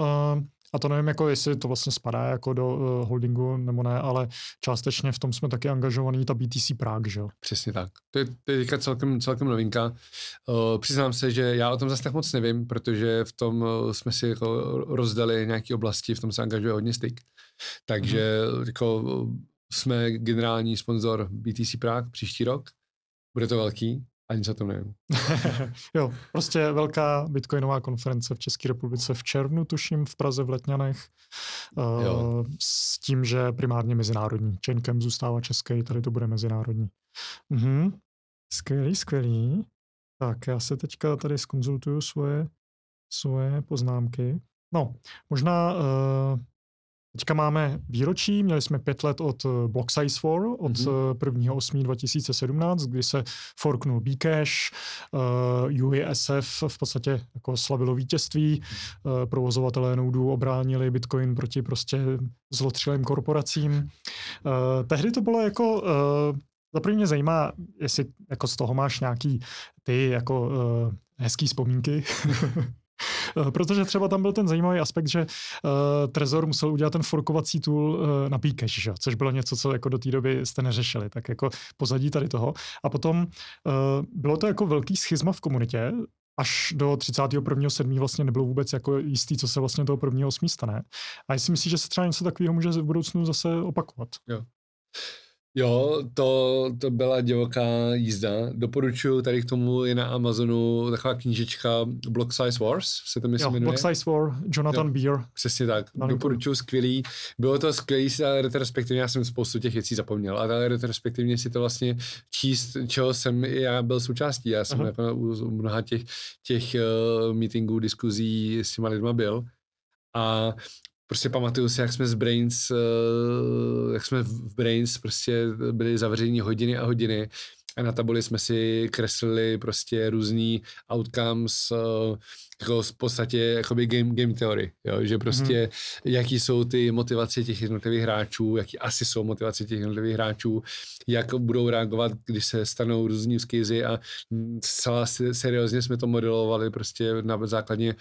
a to nevím, jako jestli to vlastně spadá jako do uh, holdingu nebo ne, ale částečně v tom jsme taky angažovaní, ta BTC Prague, že jo? Přesně tak. To je, to je celkem, celkem novinka. Uh, přiznám se, že já o tom zase tak moc nevím, protože v tom uh, jsme si jako rozdali nějaké oblasti, v tom se angažuje hodně styk. Takže mm. jako jsme generální sponzor BTC Prague příští rok. Bude to velký, ani se to nevím. jo, prostě velká bitcoinová konference v České republice v červnu, tuším, v Praze v Letňanech. Uh, s tím, že primárně mezinárodní. Chaincamp zůstává český, tady to bude mezinárodní. Mhm. Skvělý, skvělý. Tak, já se teďka tady skonzultuju svoje, svoje poznámky. No, možná uh, Teďka máme výročí, měli jsme pět let od eh, Block Size 4, od mm-hmm. 1.8.2017, kdy se forknul Bcash, uh, UISF v podstatě jako slavilo vítězství, uh, provozovatelé noudů obránili Bitcoin proti prostě zlotřilým korporacím. Uh, tehdy to bylo jako, uh, za mě zajímá, jestli jako z toho máš nějaký ty jako uh, hezký vzpomínky. Eh, protože třeba tam byl ten zajímavý aspekt, že uh, Trezor musel udělat ten forkovací tool uh, na Bcash, že? což bylo něco, co jako do té doby jste neřešili, tak jako pozadí tady toho. A potom uh, bylo to jako velký schizma v komunitě, až do 31.7. vlastně nebylo vůbec jako jistý, co se vlastně toho 1.8. stane. A já si myslím, že se třeba něco takového může v budoucnu zase opakovat. Jo. Jo, to, to byla divoká jízda. Doporučuji, tady k tomu je na Amazonu taková knížečka Block Size Wars, se to myslím jo, jmenuje. Block Size War, Jonathan jo, Beer. Přesně tak, doporučuji, skvělý. Bylo to skvělý si retrospektivně, já jsem spoustu těch věcí zapomněl, ale retrospektivně si to vlastně číst, čeho jsem já byl součástí. Já jsem jako u mnoha těch, těch uh, meetingů, diskuzí s těma lidma byl. A prostě pamatuju si, jak jsme z Brains, uh, jak jsme v Brains prostě byli zavření hodiny a hodiny a na tabuli jsme si kreslili prostě různý outcomes, uh, jako v podstatě jakoby game, game theory, jo? že prostě mm-hmm. jaký jsou ty motivace těch jednotlivých hráčů, jaký asi jsou motivace těch jednotlivých hráčů, jak budou reagovat, když se stanou různý use a celá seriózně jsme to modelovali prostě na základě,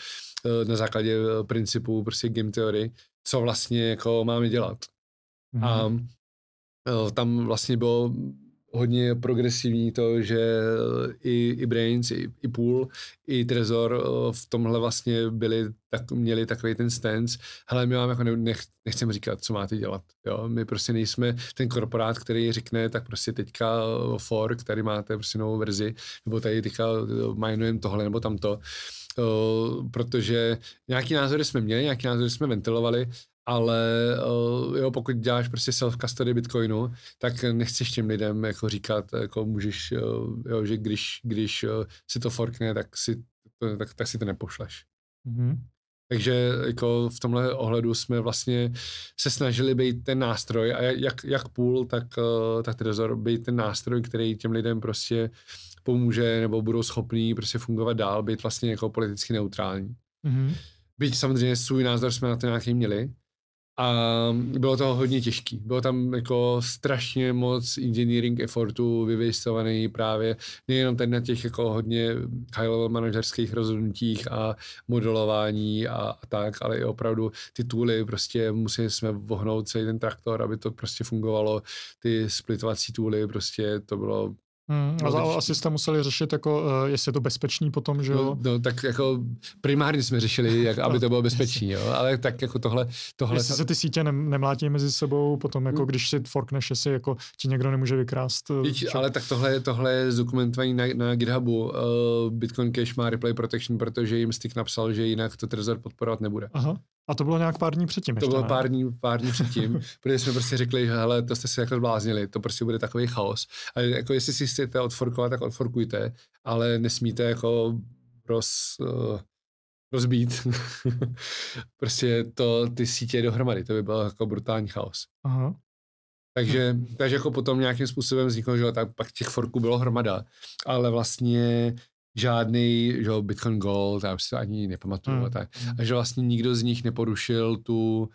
eh, na základě eh, principů prostě game theory, co vlastně jako máme dělat. Mm-hmm. A eh, tam vlastně bylo hodně progresivní to, že i, i Brains, i, i Pool, i Trezor eh, v tomhle vlastně byli, tak, měli takový ten stance, hele, my vám jako nech, nechceme říkat, co máte dělat, jo, my prostě nejsme ten korporát, který řekne, tak prostě teďka eh, fork, tady máte prostě novou verzi, nebo tady teďka eh, minujeme tohle nebo tamto, protože nějaký názory jsme měli, nějaký názory jsme ventilovali, ale uh, jo, pokud děláš prostě self-custody Bitcoinu, tak nechceš těm lidem jako říkat, jako můžeš, uh, jo, že když, když uh, si to forkne, tak si, tak, tak si to nepošleš. Mm-hmm. Takže jako v tomhle ohledu jsme vlastně se snažili být ten nástroj a jak, jak půl, tak, tak Trezor být ten nástroj, který těm lidem prostě pomůže nebo budou schopní prostě fungovat dál, být vlastně jako politicky neutrální. Mm-hmm. Byť samozřejmě svůj názor jsme na to nějaký měli, a bylo to hodně těžký. Bylo tam jako strašně moc engineering effortu vyvěstovaný právě nejenom ten na těch jako hodně high level manažerských rozhodnutích a modelování a, a tak, ale i opravdu ty tooly, prostě museli jsme vohnout celý ten traktor, aby to prostě fungovalo, ty splitovací tooly, prostě to bylo Hmm, ale asi jste museli řešit, jako, uh, jestli je to bezpečný potom, že jo? No, no tak jako primárně jsme řešili, jak, aby to bylo bezpečný, jo? ale tak jako tohle... tohle jestli se ty sítě ne, nemlátí mezi sebou, potom jako když si forkneš, jestli jako ti někdo nemůže vykrást. Eh, Víč, ale tak tohle, tohle je zdokumentovaný na, na GitHubu. Uh, Bitcoin Cash má replay protection, protože jim Stick napsal, že jinak to Trezor podporovat nebude. Aha. A to bylo nějak pár dní předtím. To bylo ne? pár dní, pár dní předtím, protože jsme prostě řekli, že hele, to jste se jako zbláznili, to prostě bude takový chaos. A jako jestli si chcete odforkovat, tak odforkujte, ale nesmíte jako roz, uh, rozbít prostě to, ty sítě dohromady, to by byl jako brutální chaos. Aha. Takže, takže jako potom nějakým způsobem vzniklo, že tak pak těch forků bylo hromada, ale vlastně žádný, že Bitcoin Gold, já už si to ani nepamatuju, hmm. tak, a že vlastně nikdo z nich neporušil tu,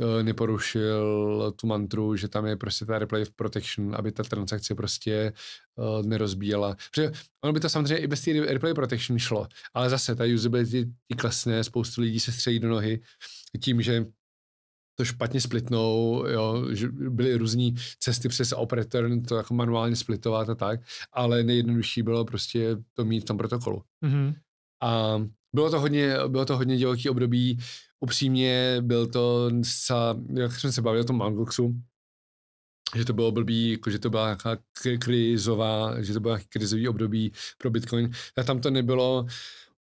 eh, neporušil tu mantru, že tam je prostě ta replay protection, aby ta transakce prostě uh, nerozbíjela. Protože ono by to samozřejmě i bez té replay protection šlo, ale zase ta usability klesne, spoustu lidí se střejí do nohy tím, že to špatně splitnou, jo, že byly různé cesty přes operator, to jako manuálně splitovat a tak, ale nejjednodušší bylo prostě to mít v tom protokolu. Mm-hmm. A bylo to hodně, bylo to hodně divoký období, upřímně byl to zcela, jak jsem se bavil o tom Mangoxu, že to bylo blbý, jako že to byla nějaká krizová, že to bylo nějaký krizový období pro Bitcoin, tak tam to nebylo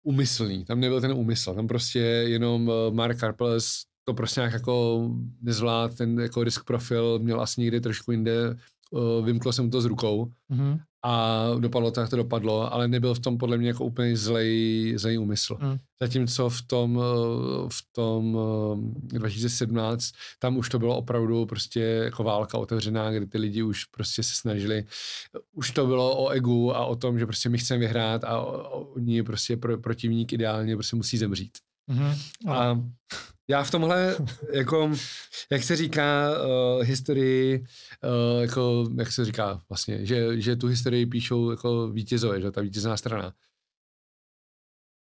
úmyslný, tam nebyl ten úmysl, tam prostě jenom eh, Mark Karples to prostě nějak jako nezvlád, ten jako risk profil měl asi někdy trošku jinde, uh, vymklo jsem to z rukou mm-hmm. a dopadlo to, jak to dopadlo, ale nebyl v tom podle mě jako úplně zlej, zlej úmysl. Mm. Zatímco v tom, uh, v tom uh, 2017, tam už to bylo opravdu prostě jako válka otevřená, kdy ty lidi už prostě se snažili, už to bylo o egu a o tom, že prostě my chceme vyhrát a oni prostě pro, protivník ideálně prostě musí zemřít. Mm-hmm. A já v tomhle, jako, jak se říká, uh, historii, uh, jako, jak se říká vlastně, že, že tu historii píšou jako vítězové, že ta vítězná strana.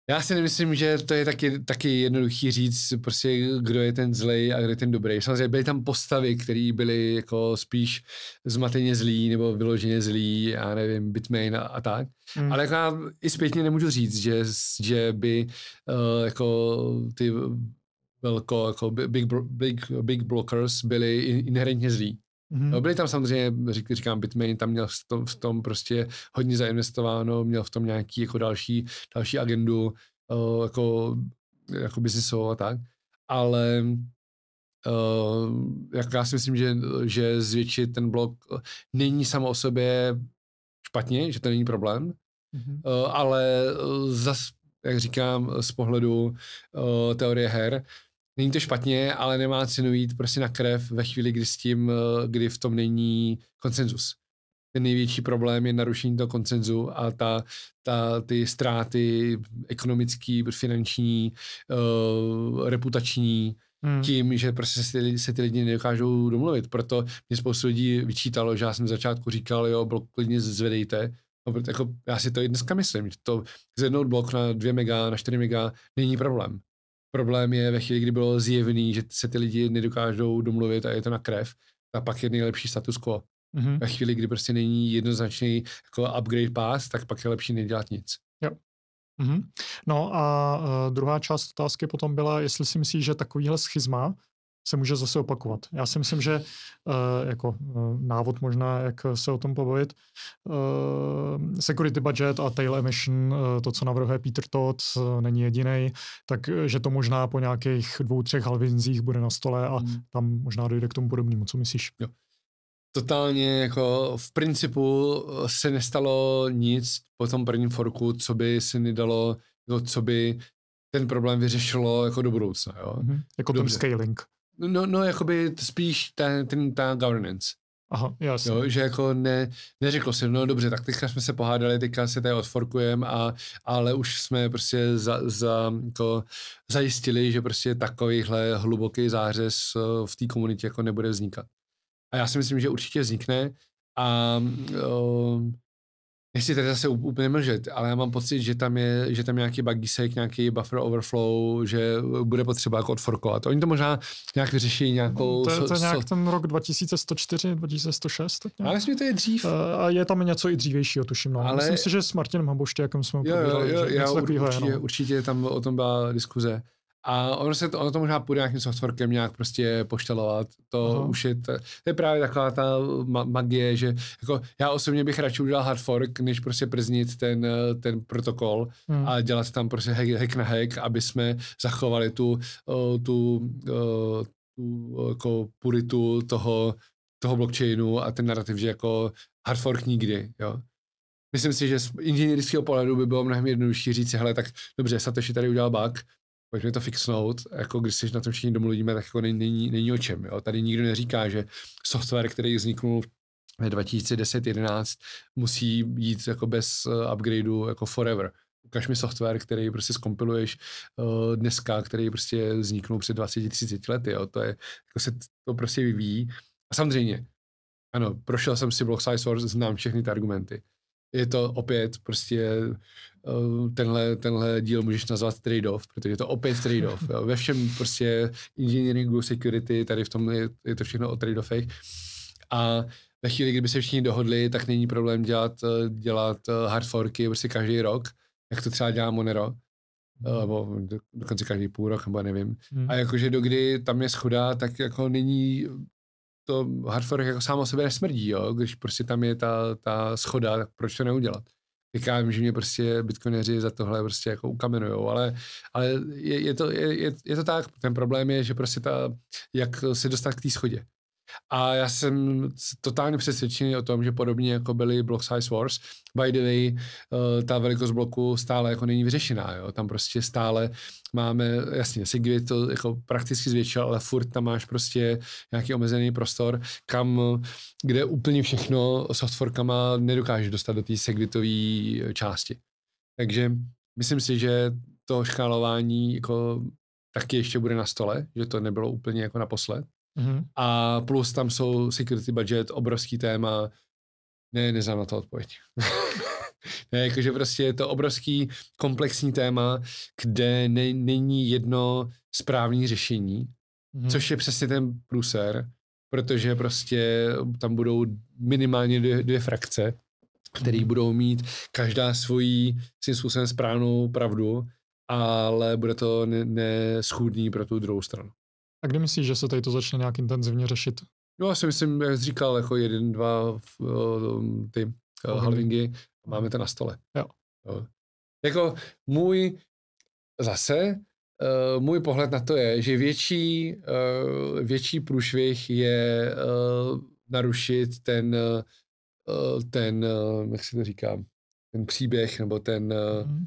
Já si nemyslím, že to je taky, taky jednoduchý říct, prostě, kdo je ten zlej a kdo je ten dobrý. Samozřejmě byly tam postavy, které byly jako spíš zmateně zlí nebo vyloženě zlí, já nevím, Bitmain a, a tak. Hmm. Ale jako já i zpětně nemůžu říct, že, že by uh, jako ty velko, jako big, big, big blockers byli inherentně zlí. Mm-hmm. byly tam samozřejmě, řík, říkám, Bitmain tam měl v tom, v tom prostě hodně zainvestováno, měl v tom nějaký jako další, další agendu, uh, jako, jako biznisovou a tak, ale uh, jak já si myslím, že, že zvětšit ten blok není samo o sobě špatně, že to není problém, mm-hmm. uh, ale zas, jak říkám, z pohledu uh, teorie her, není to špatně, ale nemá cenu jít prostě na krev ve chvíli, kdy s tím, uh, kdy v tom není konsenzus. Ten největší problém je narušení toho koncenzu a ta, ta, ty ztráty ekonomický, finanční, uh, reputační, hmm. tím, že prostě se ty, se ty lidi nedokážou domluvit. Proto mě spoustu lidí vyčítalo, že já jsem v začátku říkal, jo, blok klidně zvedejte. No, jako, já si to i dneska myslím, že to zvednout blok na 2 mega, na 4 mega není problém. Problém je ve chvíli, kdy bylo zjevný, že se ty lidi nedokážou domluvit a je to na krev, a pak je nejlepší status quo. Mm-hmm. Ve chvíli, kdy prostě není jednoznačný jako upgrade path, tak pak je lepší nedělat nic. Jo. Mm-hmm. No a uh, druhá část otázky potom byla, jestli si myslíš, že takovýhle schizma se může zase opakovat. Já si myslím, že uh, jako uh, návod možná, jak se o tom pobavit, uh, security budget a tail emission, to, co navrhuje Peter Todd, není jediný, takže to možná po nějakých dvou, třech halvinzích bude na stole a hmm. tam možná dojde k tomu podobnému. Co myslíš? Jo totálně jako v principu se nestalo nic po tom prvním forku, co by se nedalo, jako co by ten problém vyřešilo jako do budoucna. Jo? Mm-hmm. Jako Dobře. ten scaling. No, no jakoby spíš ten, ten, ta governance. Aha, jasně. Jo, že jako ne, neřeklo se, no dobře, tak teďka jsme se pohádali, teďka se tady odforkujeme, a, ale už jsme prostě za, za, jako zajistili, že prostě takovýhle hluboký zářez eh, v té komunitě jako nebude vznikat. A já si myslím, že určitě vznikne a uh, nechci tady zase úplně mlžet, ale já mám pocit, že tam je, že tam nějaký buggisek, nějaký buffer overflow, že bude potřeba jako odforkovat. Oni to možná nějak vyřeší nějakou... To je, to je nějak so, ten rok 2104, 2106. Tak nějak. Ale myslím, to je dřív. Eh, a je tam něco i dřívějšího, tuším. No. Ale... Myslím si, že s Martinem Haboštěkem jsme jo, jo, jo, jo, určitě, je, no. určitě tam o tom byla diskuze. A ono se to, ono to možná půjde nějakým softwarem nějak prostě poštelovat. To Aha. už je, to, to, je právě taková ta ma- magie, že jako já osobně bych radši udělal hard fork, než prostě prznit ten, ten protokol hmm. a dělat tam prostě hack, hack na hack, aby jsme zachovali tu, tu, tu jako puritu toho, toho blockchainu a ten narrativ, že jako hard fork nikdy, jo. Myslím si, že z inženýrského pohledu by bylo mnohem jednodušší říct, hele, tak dobře, Satoshi tady udělal bug, pojďme to fixnout, jako když si na tom všichni domluvíme, tak jako není, není, o čem. Jo? Tady nikdo neříká, že software, který vzniknul v 2010-11, musí jít jako bez uh, upgradeu jako forever. Ukaž mi software, který prostě skompiluješ uh, dneska, který prostě vzniknul před 20-30 lety. Jo? To, je, jako se to prostě vyvíjí. A samozřejmě, ano, prošel jsem si Block Size Wars, znám všechny ty argumenty. Je to opět prostě Eh, tenhle, tenhle díl můžeš nazvat trade-off, protože je to opět trade-off. Jo. Ve všem prostě engineeringu, security, tady v tom je, je to všechno o trade-offech. A ve chvíli, kdyby se všichni dohodli, tak není problém dělat, eh, dělat eh, hard forky prostě každý rok, jak to třeba dělá Monero, nebo dokonce každý půl rok, nebo nevím. Hmm. A jakože do kdy tam je schoda, tak jako není to hard fork jako sám o sebe nesmrdí, jo? když prostě tam je ta, ta schoda, tak proč to neudělat? říkám, že mě prostě bitcoineři za tohle prostě jako ukamenujou, ale, ale je, je, to, je, je, to tak, ten problém je, že prostě ta, jak se dostat k té schodě. A já jsem totálně přesvědčený o tom, že podobně jako byly Block Size Wars, by the way, uh, ta velikost bloku stále jako není vyřešená, jo? tam prostě stále máme, jasně, Sigvit to jako prakticky zvětšil, ale furt tam máš prostě nějaký omezený prostor, kam, kde úplně všechno softforkama nedokážeš dostat do té Segwitové části. Takže myslím si, že to škálování jako taky ještě bude na stole, že to nebylo úplně jako naposled. Mm-hmm. A plus tam jsou security budget, obrovský téma. Ne, neznám na to odpověď. ne, jakože prostě je to obrovský komplexní téma, kde ne, není jedno správné řešení, mm-hmm. což je přesně ten průser, protože prostě tam budou minimálně dvě, dvě frakce, které mm-hmm. budou mít každá svoji svým způsobem správnou pravdu, ale bude to neschůdný pro tu druhou stranu. A kdy myslíš, že se tady to začne nějak intenzivně řešit? No já si myslím, jak jsi říkal, jako jeden, dva ty uh, halvingy, máme to na stole. Jo. jo. Jako můj, zase, uh, můj pohled na to je, že větší, uh, větší průšvih je uh, narušit ten, uh, ten, uh, jak si to říkám, ten příběh, nebo ten, mm-hmm.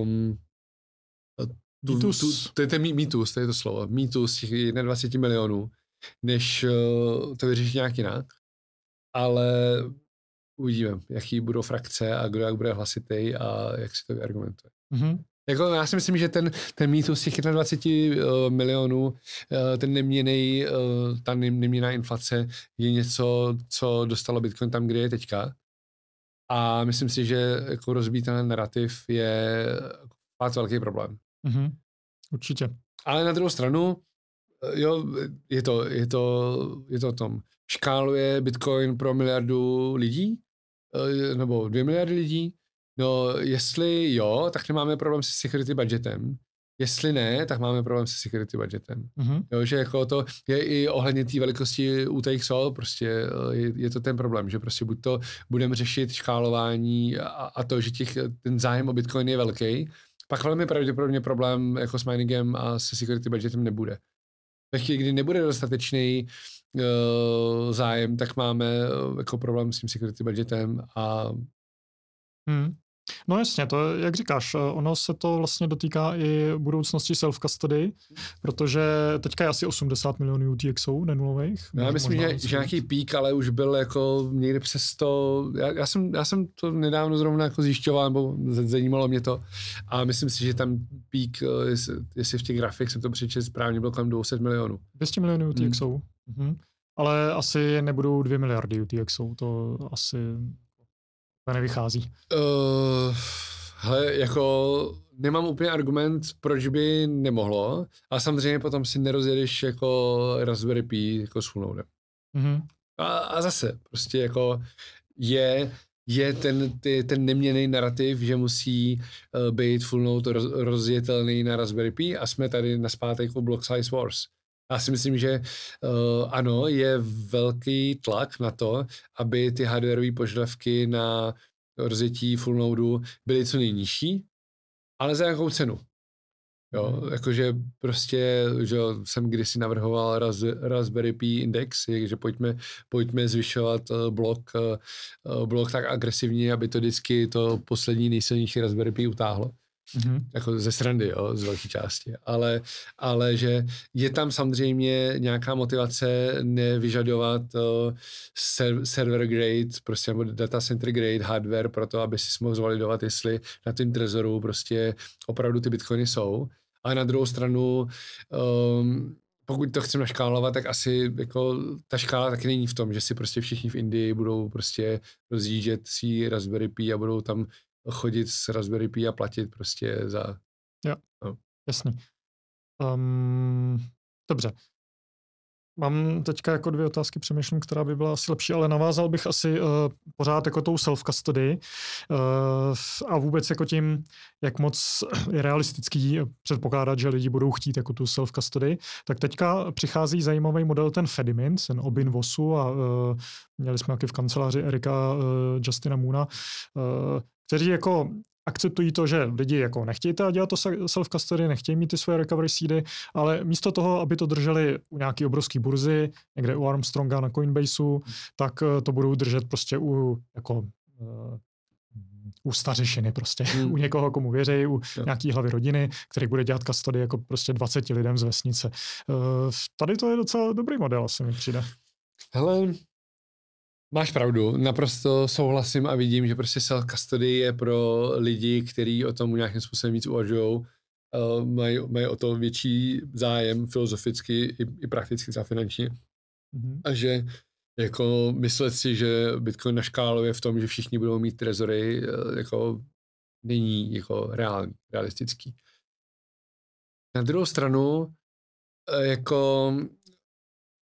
um, tu, mýtus. Tu, to je ten mýtus, to je to slovo, mýtus těch 21 milionů, než uh, to vyřešit nějak jinak. Ale uvidíme, jaký budou frakce a kdo jak bude hlasitý a jak si to argumentuje. Mm-hmm. Jako já si myslím, že ten, ten mýtus těch 21 uh, milionů, uh, ten neměný, uh, ta neměná inflace je něco, co dostalo Bitcoin tam, kde je teďka. A myslím si, že jako rozbít ten narrativ je fakt velký problém. Mm-hmm. Určitě. Ale na druhou stranu, jo, je to, je to, je to o tom. Škáluje Bitcoin pro miliardu lidí? Eh, nebo dvě miliardy lidí? No, jestli jo, tak nemáme problém se security budgetem. Jestli ne, tak máme problém se security budgetem. Mm-hmm. Jo, že jako to je i ohledně té velikosti UTXO, prostě eh, je, je, to ten problém, že prostě buď to budeme řešit škálování a, a to, že těch, ten zájem o Bitcoin je velký, pak velmi pravděpodobně problém jako s miningem a se security budgetem nebude. Ve chvíli, kdy nebude dostatečný uh, zájem, tak máme uh, jako problém s tím security budgetem a hmm. No jasně, to jak říkáš, eh, ono se to vlastně dotýká i budoucnosti self-custody, protože teďka je asi 80 milionů UTXů nenulových. Já myslím, že, že nějaký pík, ale už byl jako někde přes to, já, já, jsem, já jsem to nedávno zrovna jako zjišťoval, nebo zajímalo mě to a myslím si, že tam pík, eh, jestli, v těch grafik jsem to přečet správně, byl kolem 200 milionů. 200 milionů UTXů. Hmm. Mhm. Ale asi nebudou 2 miliardy UTXů, to asi to nevychází. Uh, hele, jako nemám úplně argument, proč by nemohlo, ale samozřejmě potom si nerozjedeš jako Raspberry Pi jako s full mm-hmm. a, a zase, prostě jako je, je ten, ty, ten neměný narrativ, že musí uh, být full node roz, rozjetelný na Raspberry Pi a jsme tady na zpátek u Block Size Wars. Já si myslím, že uh, ano, je velký tlak na to, aby ty hardwareové požadavky na rozjetí full node byly co nejnižší, ale za jakou cenu. Jo, hmm. jakože prostě, že jsem kdysi navrhoval Raz, Raspberry Pi Index, že pojďme, pojďme zvyšovat uh, blok, uh, blok tak agresivně, aby to vždycky to poslední nejsilnější Raspberry Pi utáhlo. Mm-hmm. Jako ze srandy, jo, z velké části. Ale, ale že je tam samozřejmě nějaká motivace nevyžadovat uh, server grade, prostě nebo data center grade hardware pro to, aby si mohl zvalidovat, jestli na tím trezoru prostě opravdu ty bitcoiny jsou. A na druhou stranu um, pokud to chceme škálovat, tak asi jako ta škála taky není v tom, že si prostě všichni v Indii budou prostě rozjíždět si Raspberry Pi a budou tam chodit s Raspberry Pi a platit prostě za... Jo, no. jasný. Um, dobře. Mám teďka jako dvě otázky, přemýšlím, která by byla asi lepší, ale navázal bych asi uh, pořád jako tou self-custody uh, a vůbec jako tím, jak moc je realistický předpokládat, že lidi budou chtít jako tu self-custody, tak teďka přichází zajímavý model ten Fedimint, ten Obin Vosu a uh, měli jsme taky v kanceláři Erika uh, Justina Moona, uh, kteří jako akceptují to, že lidi jako nechtějí dělat to self-custody, nechtějí mít ty svoje recovery seedy, ale místo toho, aby to drželi u nějaký obrovský burzy, někde u Armstronga na Coinbaseu, tak eh, to budou držet prostě u jako uh, u stařešiny prostě, hmm. u někoho, komu věří, u jo. nějaký hlavy rodiny, který bude dělat custody jako prostě 20 lidem z vesnice. Uh, tady to je docela dobrý model, asi mi přijde. Hele, Máš pravdu, naprosto souhlasím a vidím, že prostě self-custody je pro lidi, kteří o tom nějakým způsobem víc uvažují, uh, mají, mají o to větší zájem filozoficky i, i prakticky za finančně. Mm-hmm. A že jako myslet si, že Bitcoin na škálu je v tom, že všichni budou mít trezory, uh, jako není jako reálný, realistický. Na druhou stranu, uh, jako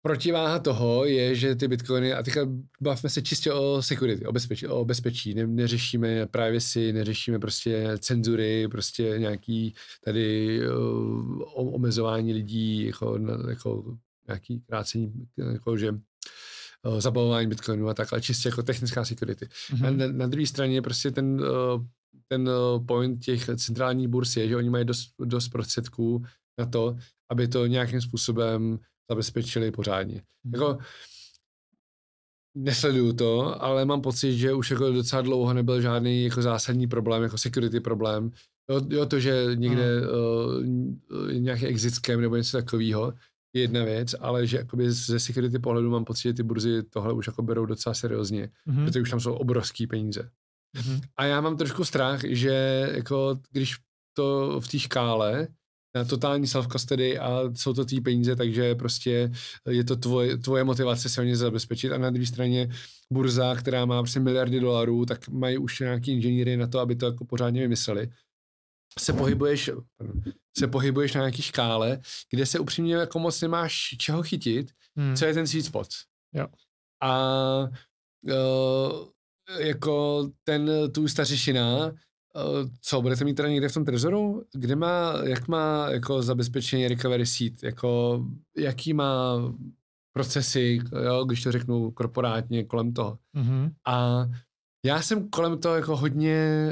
protiváha toho je, že ty bitcoiny, a teďka bavíme se čistě o security, o bezpečí, o bezpečí. Ne, neřešíme privacy, neřešíme prostě cenzury, prostě nějaký tady uh, omezování lidí, jako, jako nějaký krácení, jako že uh, zabavování bitcoinu a tak, ale čistě jako technická security. Mm-hmm. Na, na druhé straně prostě ten, uh, ten point těch centrálních burs je, že oni mají dost, dost prostředků na to, aby to nějakým způsobem zabezpečili pořádně. Mm-hmm. Jako, nesleduju to, ale mám pocit, že už jako docela dlouho nebyl žádný jako zásadní problém, jako security problém. Jo, jo to, že někde hmm. uh, nějaký exit scam nebo něco takového, je jedna věc, ale že jakoby ze security pohledu mám pocit, že ty burzy tohle už jako berou docela seriózně, mm-hmm. protože už tam jsou obrovský peníze. Mm-hmm. A já mám trošku strach, že jako když to v té škále totální self-custody a jsou to ty peníze, takže prostě je to tvoje, tvoje motivace se o ně zabezpečit a na druhé straně burza, která má prostě miliardy dolarů, tak mají už nějaký inženýry na to, aby to jako pořádně vymysleli se pohybuješ, se pohybuješ na nějaký škále, kde se upřímně jako moc nemáš čeho chytit, hmm. co je ten sweet spot. Jo. A uh, jako ten, tu stařišina, uh, co, budete mít teda někde v tom trezoru? Kde má, jak má jako zabezpečení recovery seat? Jako, jaký má procesy, jo, když to řeknu korporátně, kolem toho. Mm-hmm. A já jsem kolem toho jako hodně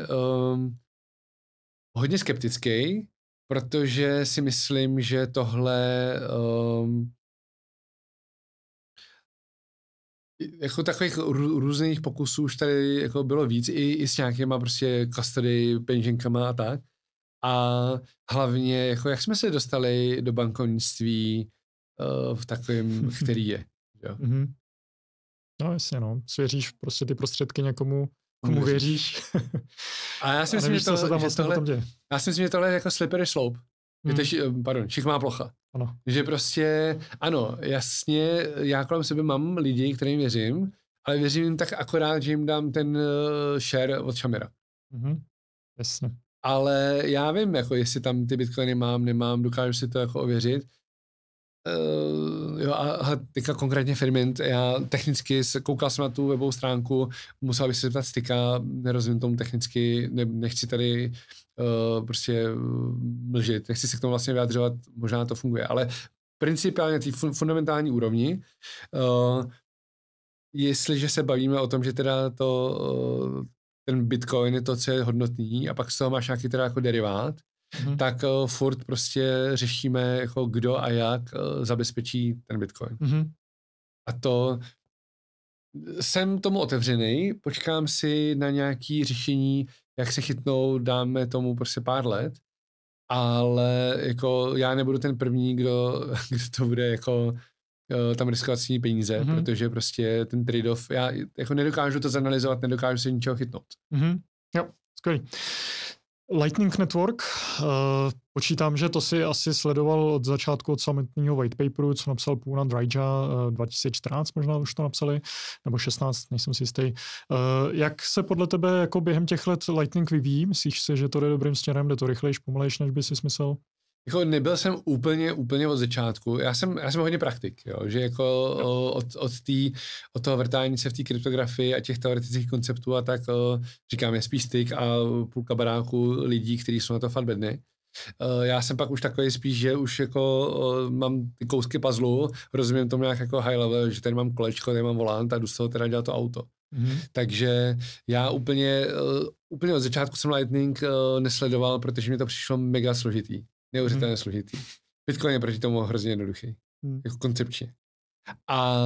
um, hodně skeptický, protože si myslím, že tohle um, jako takových rů, různých pokusů už tady jako bylo víc, i, i s nějakýma prostě custody, peněženkama a tak. A hlavně, jako jak jsme se dostali do bankovnictví uh, v takovém, který je. Jo? Mm-hmm. No jasně, no. Svěříš prostě ty prostředky někomu, komu věříš. A já si myslím, že, to, se tam vlastně tohle, já si myslím, že tohle je jako slippery slope. Hmm. Je to, pardon, má plocha. Ano. Že prostě, ano, jasně, já kolem sebe mám lidi, kterým věřím, ale věřím jim tak akorát, že jim dám ten uh, share od Shamira. Mm-hmm. Jasně. Ale já vím, jako jestli tam ty bitcoiny mám, nemám, dokážu si to jako ověřit. Uh, jo, a, a teďka konkrétně Firmint, já technicky koukal jsem na tu webovou stránku, musel bych se zeptat styka, nerozumím tomu technicky, ne, nechci tady uh, prostě mlžit, nechci se k tomu vlastně vyjadřovat, možná to funguje, ale principiálně té fun, fundamentální úrovni, uh, jestliže se bavíme o tom, že teda to, uh, ten Bitcoin je to, co je hodnotný a pak z toho máš nějaký teda jako derivát, mm-hmm. tak uh, furt prostě řešíme, jako kdo a jak uh, zabezpečí ten Bitcoin. Mm-hmm. A to jsem tomu otevřený, počkám si na nějaké řešení, jak se chytnou, dáme tomu prostě pár let, ale jako já nebudu ten první, kdo, kdo to bude jako uh, tam riskovat svými peníze, mm-hmm. protože prostě ten trade-off, já jako nedokážu to zanalizovat, nedokážu se ničeho chytnout. Mm-hmm. Jo, skvělý. Lightning Network, uh, počítám, že to si asi sledoval od začátku od samotného white paperu, co napsal Puna Drajja uh, 2014, možná už to napsali, nebo 16, nejsem si jistý. Uh, jak se podle tebe jako během těch let Lightning vyvíjí? Myslíš si, že to jde dobrým směrem, jde to rychlejš, pomalejš, než by si smysl? Jako nebyl jsem úplně, úplně od začátku. Já jsem, já jsem hodně praktik, jo, že jako od, od, tý, od toho vrtání se v té kryptografii a těch teoretických konceptů a tak říkám, je spíš styk a půlka baráku lidí, kteří jsou na to fakt bedny. Já jsem pak už takový spíš, že už jako mám ty kousky puzzle, rozumím tomu nějak jako high level, že tady mám kolečko, tady mám volant a jdu z toho teda dělat to auto. Mm-hmm. Takže já úplně, úplně od začátku jsem Lightning nesledoval, protože mi to přišlo mega složitý. Neuvěřitelně hmm. složitý. Bitcoin je proti tomu hrozně jednoduchý. Hmm. Jako koncepčně. A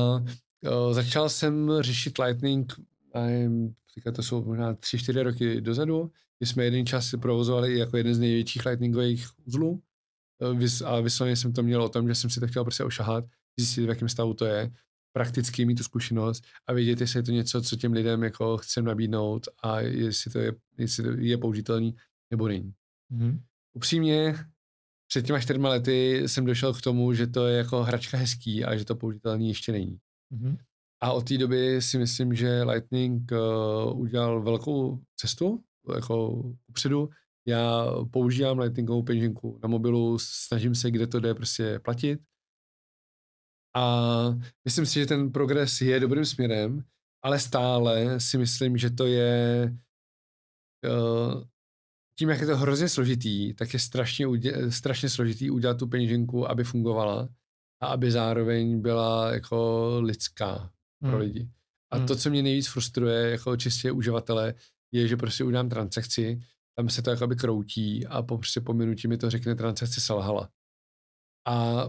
o, začal jsem řešit Lightning, nevím, to jsou možná 3-4 roky dozadu, kdy jsme jeden čas provozovali jako jeden z největších Lightningových uzlů. A vysloveně jsem to měl o tom, že jsem si to chtěl prostě ošahat, zjistit, v jakém stavu to je, prakticky mít tu zkušenost a vědět, jestli je to něco, co těm lidem jako chcem nabídnout a jestli to je, jestli to je použitelný nebo není. Mm-hmm. Upřímně, před těma čtyřma lety jsem došel k tomu, že to je jako hračka hezký a že to použitelný ještě není. Mm-hmm. A od té doby si myslím, že Lightning uh, udělal velkou cestu jako upředu. Já používám Lightningovou peněženku na mobilu, snažím se, kde to jde, prostě platit. A myslím si, že ten progres je dobrým směrem, ale stále si myslím, že to je uh, tím, jak je to hrozně složitý, tak je strašně, strašně složitý udělat tu peněženku, aby fungovala a aby zároveň byla jako lidská. pro hmm. lidi. A hmm. to, co mě nejvíc frustruje jako čistě uživatele, je, že prostě udělám transakci, tam se to jakoby kroutí a po, prostě po minutě mi to řekne transakce selhala. A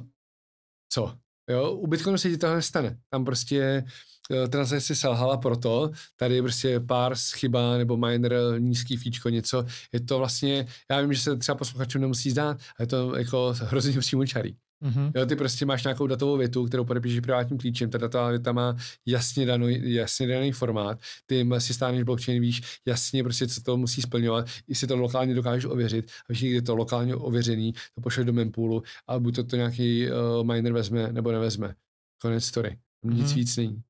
co? Jo, u Bitcoinu se ti to nestane. Tam prostě eh, transakce selhala proto, tady je prostě pár chyba nebo miner nízký fíčko, něco. Je to vlastně, já vím, že se třeba posluchačům nemusí zdát, ale je to jako hrozně přímočarý. Mm-hmm. Jo, ty prostě máš nějakou datovou větu, kterou podepíšeš privátním klíčem, ta datová věta má jasně, daný, jasně daný formát, ty si stáneš blockchain, víš jasně prostě, co to musí splňovat, i si to lokálně dokážeš ověřit, a víš, kdy to lokálně ověřený, to pošle do mempoolu a buď to, to nějaký uh, miner vezme nebo nevezme. Konec story. Nic mm-hmm. víc není.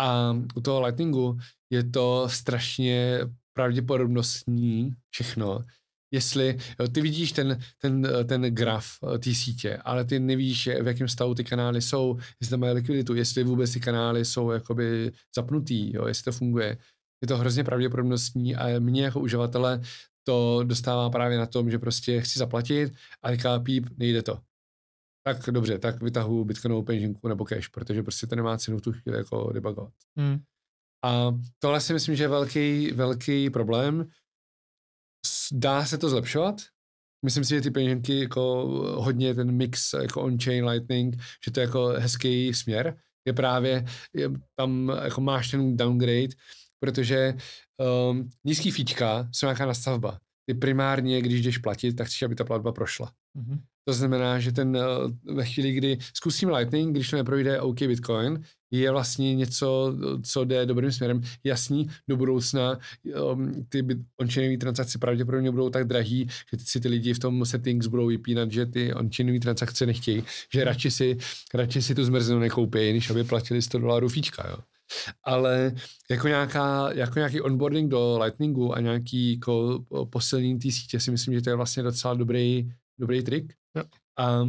A u toho Lightningu je to strašně pravděpodobnostní všechno, jestli jo, ty vidíš ten, ten, ten graf eh, té sítě, ale ty nevíš, v jakém stavu ty kanály jsou, jestli tam mají likviditu, jestli vůbec ty kanály jsou jakoby zapnutý, jo, jestli to funguje. Je to hrozně pravděpodobnostní a mě jako uživatele to dostává právě na tom, že prostě chci zaplatit a říká píp, nejde to. Tak dobře, tak vytahu bitcoinovou peněženku nebo cash, protože prostě to nemá cenu tu chvíli jako debugovat. Hmm. A tohle si myslím, že je velký, velký problém, dá se to zlepšovat. Myslím si, že ty peněženky jako hodně ten mix jako on-chain lightning, že to je jako hezký směr. Je právě, je, tam jako máš ten downgrade, protože um, nízký fíčka jsou nějaká nastavba. Ty primárně, když jdeš platit, tak chceš, aby ta platba prošla. Mm-hmm. To znamená, že ten eh, ve chvíli, kdy zkusím Lightning, když to neprojde OK Bitcoin, je vlastně něco, co jde dobrým směrem. Jasný, do budoucna um, ty on-chainové transakce pravděpodobně budou tak drahý, že si ty lidi v tom settings budou vypínat, že ty on-chainové transakce nechtějí, že radši si, radši si tu zmrzlinu nekoupí, než aby platili 100 dolarů fíčka. Jo. Ale jako, nějaká, jako nějaký onboarding do Lightningu a nějaký jako posilnění té sítě si myslím, že to je vlastně docela dobrý, dobrý trik. Jo. A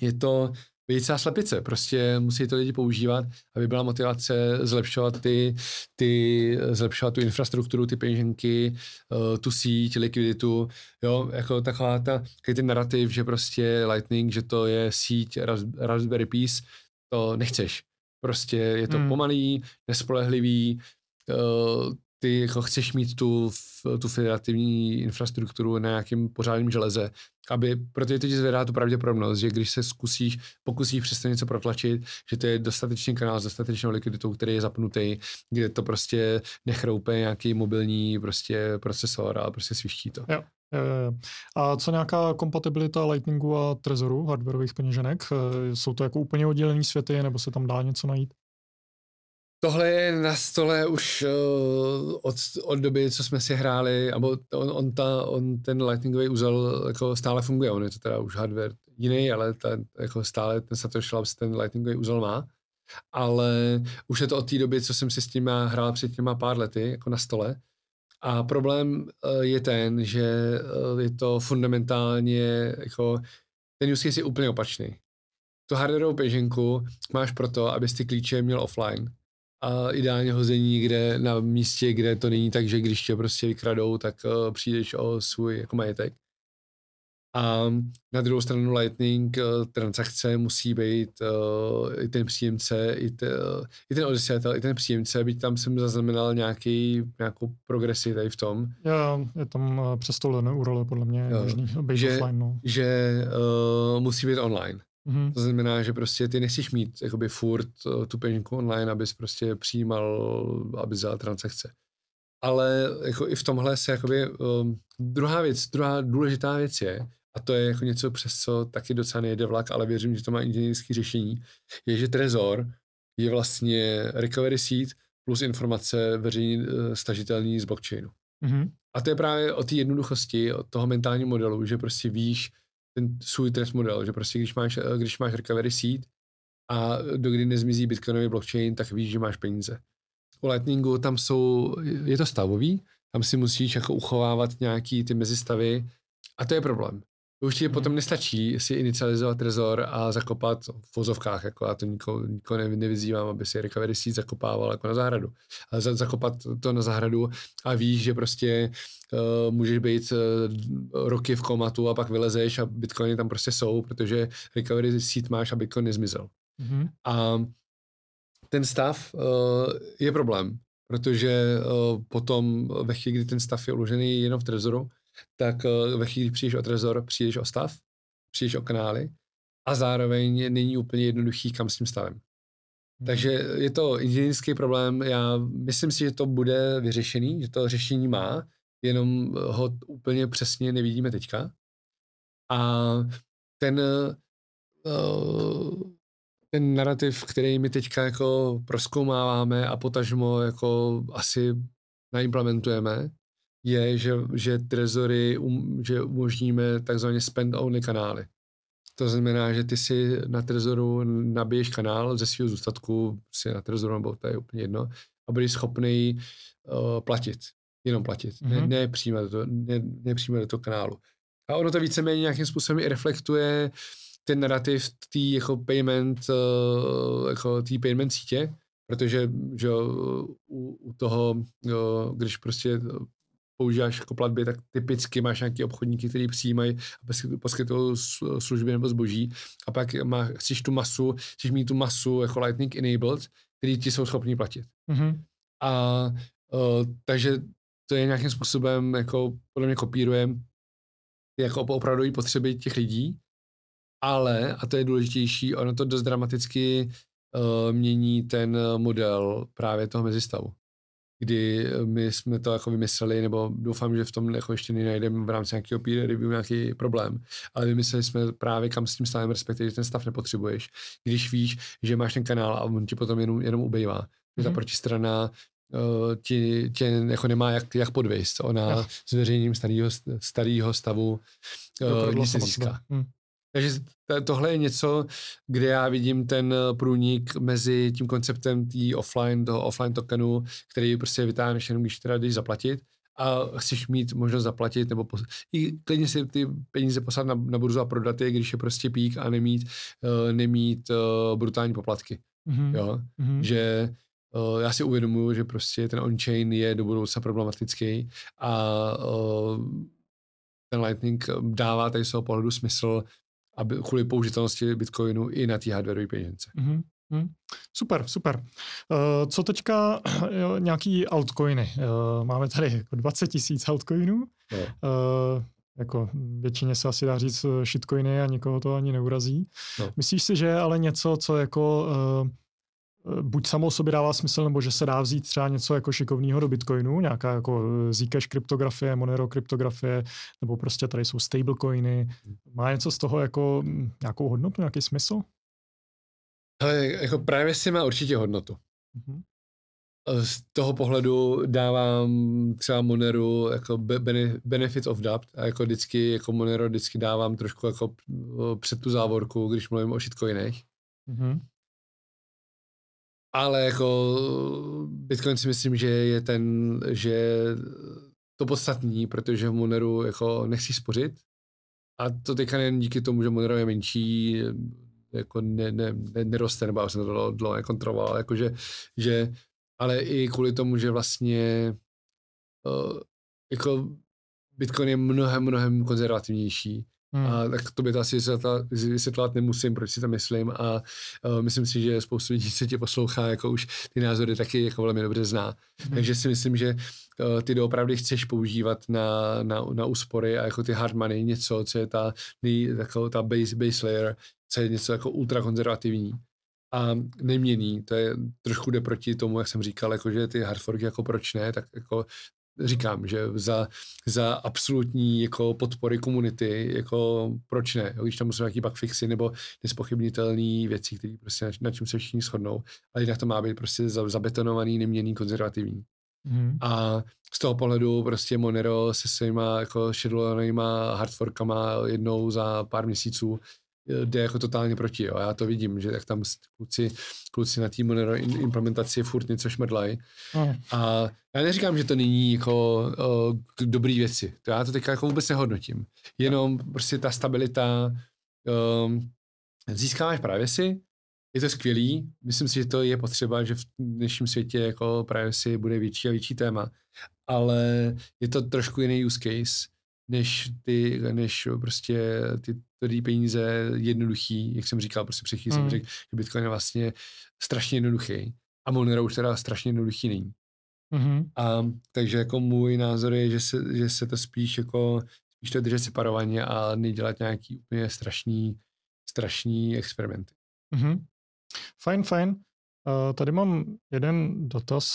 je to víc a slepice. Prostě musí to lidi používat, aby byla motivace zlepšovat ty, ty zlepšovat tu infrastrukturu, ty peněženky, uh, tu síť, likviditu, jo, jako taková ta, ten narrativ, že prostě Lightning, že to je síť Raspberry Pi, to nechceš. Prostě je to hmm. pomalý, nespolehlivý, uh, ty jako chceš mít tu, tu federativní infrastrukturu na nějakém pořádném železe, aby, protože to ti zvedá tu pravděpodobnost, že když se zkusíš, pokusíš přesně něco protlačit, že to je dostatečný kanál s dostatečnou likviditou, který je zapnutý, kde to prostě nechroupe nějaký mobilní prostě procesor a prostě sviští to. Jo. A co nějaká kompatibilita Lightningu a Trezoru, hardwareových peněženek? Jsou to jako úplně oddělené světy, nebo se tam dá něco najít? Tohle je na stole už uh, od, od doby, co jsme si hráli, nebo on, on, ta, on ten lightningový úzel jako stále funguje, on je to teda už hardware jiný, ale ta, jako stále ten Satoshi Labs ten lightningový úzel má. Ale už je to od té doby, co jsem si s tím hrál před těma pár lety, jako na stole. A problém uh, je ten, že uh, je to fundamentálně, jako ten use case je úplně opačný. Tu hardwareovou peženku máš proto, abys ty klíče měl offline a ideálně hození kde na místě, kde to není tak, že když tě prostě vykradou, tak uh, přijdeš o svůj jako majetek. A na druhou stranu Lightning uh, transakce musí být uh, i ten příjemce, i, te, uh, i ten odesílatel, i ten příjemce, byť tam jsem zaznamenal nějaký, nějakou progresi tady v tom. Jo, je tam uh, přes tohle URL podle mě jo, možný že, offline. No. Že uh, musí být online. Mm-hmm. To znamená, že prostě ty nechceš mít jakoby furt uh, tu peněženku online, abys prostě přijímal, aby za transakce. Ale jako i v tomhle se jakoby, um, druhá věc, druhá důležitá věc je, a to je jako něco, přes co taky docela nejde vlak, ale věřím, že to má inženýrské řešení, je, že Trezor je vlastně recovery seed plus informace veřejně uh, stažitelný z blockchainu. Mm-hmm. A to je právě o té jednoduchosti, od toho mentálního modelu, že prostě víš, ten svůj trest model, že prostě když máš, eh, když máš recovery seed a dokdy nezmizí bitcoinový blockchain, tak víš, že máš peníze. U Lightningu tam jsou, je to stavový, tam si musíš jako uchovávat nějaký ty mezistavy a to je problém. Už ti hmm. potom nestačí si inicializovat trezor a zakopat v vozovkách, jako já to nikoho, nikoho nevyzývám, aby si recovery seed zakopával jako na zahradu. Ale za, zakopat to na zahradu a víš, že prostě uh, můžeš být uh, roky v komatu a pak vylezeš a bitcoiny tam prostě jsou, protože recovery seed máš a bitcoin nezmizel. Mm-hmm. A ten stav uh, je problém, protože uh, potom ve chvíli, kdy ten stav je uložený jenom v trezoru, tak uh, ve chvíli, přijdeš o trezor, přijdeš o stav, přijdeš o kanály a zároveň není úplně jednoduchý, kam s tím stavem. Hmm. Takže je to inženýrský problém. Já myslím si, že to bude vyřešený, že to řešení má, jenom ho úplně přesně nevidíme teďka. A ten, uh, ten narrativ, který my teďka jako proskoumáváme a potažmo jako asi naimplementujeme, je, že, že trezory, um, že umožníme takzvaně spend-only kanály. To znamená, že ty si na trezoru nabiješ kanál ze svého zůstatku, si na trezoru, nebo to je úplně jedno, a budeš schopný uh, platit, jenom platit, mm-hmm. ne, mhm. ne, přímo do toho, ne, ne přímo do toho kanálu. A ono to víceméně nějakým způsobem i reflektuje ten narrativ té jako payment, uh, jako té payment sítě, protože že u, u toho, jo, když prostě používáš jako platby, tak typicky máš nějaký obchodníky, který přijímají a poskytují služby nebo zboží a pak má, chceš tu masu, chceš mít tu masu jako Lightning enabled, který ti jsou schopni platit. Mm-hmm. A uh, takže to je nějakým způsobem jako podle mě kopíruje jako opravdový potřeby těch lidí, ale, a to je důležitější, ono to dost dramaticky uh, mění ten model právě toho mezistavu kdy my jsme to jako vymysleli, nebo doufám, že v tom jako ještě nenajdeme v rámci nějakého peer review nějaký problém, ale vymysleli jsme právě kam s tím stavem, respektive, že ten stav nepotřebuješ, když víš, že máš ten kanál a on ti potom jenom, jenom ubejvá. Mm-hmm. Ta mhm. protistrana uh, ti, tě jako nemá jak, jak podvést. Ona ja. zveřejněním starého, starého stavu uh, nic nezíská. Hmm. Takže tohle je něco, kde já vidím ten eh, průnik mezi tím konceptem tý offline, toho offline tokenu, který prostě vytáhneš jenom, když teda jdeš zaplatit a chceš mít možnost zaplatit nebo pos- i klidně si ty peníze poslat na, na burzu a prodat je, když je prostě pík a nemít, uh, nemít uh, brutální poplatky. Mm-hmm. Jo? Mm-hmm. Že uh, já si uvědomuji, že prostě ten on-chain je do budoucna problematický a uh, ten Lightning dává tady z toho pohledu smysl aby kvůli použitelnosti Bitcoinu i na té hardwareové peněžence. Mm-hmm. Hmm. Super, super. Uh, co teďka jo, nějaký altcoiny? Uh, máme tady jako 20 tisíc altcoinů. No. Uh, jako většině se asi dá říct shitcoiny a nikoho to ani neurazí. No. Myslíš si, že je ale něco, co jako uh, Eh, buď samo sobě dává smysl, nebo že se dá vzít třeba něco jako šikovného do Bitcoinu, nějaká jako eh, Zcash kryptografie, Monero kryptografie, nebo prostě tady jsou stablecoiny. Má něco z toho jako hm, nějakou hodnotu, nějaký smysl? Ale jako právě si má určitě hodnotu. Mm-hmm. Z toho pohledu dávám třeba Moneru jako benefit of doubt a jako vždycky, jako Monero vždycky dávám trošku jako před tu závorku, když mluvím o shitcoinech. Mm-hmm ale jako Bitcoin si myslím, že je ten, že to podstatný, protože v Moneru jako nechci spořit. A to teďka jen díky tomu, že Monero je menší, jako ne, ne, ne, neroste, nebo jsem to dlouho, dlouho nekontroloval, jakože, že, ale i kvůli tomu, že vlastně uh, jako Bitcoin je mnohem, mnohem konzervativnější Hmm. A tak to by to asi vysvětlovat nemusím, proč si to myslím a uh, myslím si, že spoustu lidí se tě poslouchá, jako už ty názory taky jako velmi dobře zná. Hmm. Takže si myslím, že uh, ty doopravdy chceš používat na, na, na úspory a jako ty hard money něco, co je ta, nej, taková ta base, base layer, co je něco jako ultrakonzervativní a neměný, to je trošku jde proti tomu, jak jsem říkal, jako že ty hardforky jako proč ne, tak jako říkám, že za, za absolutní jako podpory komunity, jako proč ne, když tam jsou nějaký bugfixy nebo nespochybnitelné věci, které prostě na, na čem se všichni shodnou, ale jinak to má být prostě zabetonovaný, neměný, konzervativní. Mm. A z toho pohledu prostě Monero se svýma jako shadowlanýma hardforkama jednou za pár měsíců jde jako totálně proti. Jo. Já to vidím, že jak tam kluci, kluci na Monero implementaci furt něco šmrdlají. Mm. A já neříkám, že to není jako uh, dobrý věci. To já to teď jako vůbec nehodnotím. Jenom prostě ta stabilita, um, získáváš právě si, je to skvělý, myslím si, že to je potřeba, že v dnešním světě jako právě si bude větší a větší téma, ale je to trošku jiný use case, než ty, než prostě ty tvrdý peníze jednoduchý, jak jsem říkal, prostě před jsem mm. řekl, že Bitcoin je vlastně strašně jednoduchý A Monero už teda strašně jednoduchý není. Mm-hmm. A, takže jako můj názor je, že se, že se to spíš jako spíš to držet separovaně a nedělat nějaký úplně strašný, strašný experimenty. Mm-hmm. Fajn, fajn. Uh, tady mám jeden dotaz.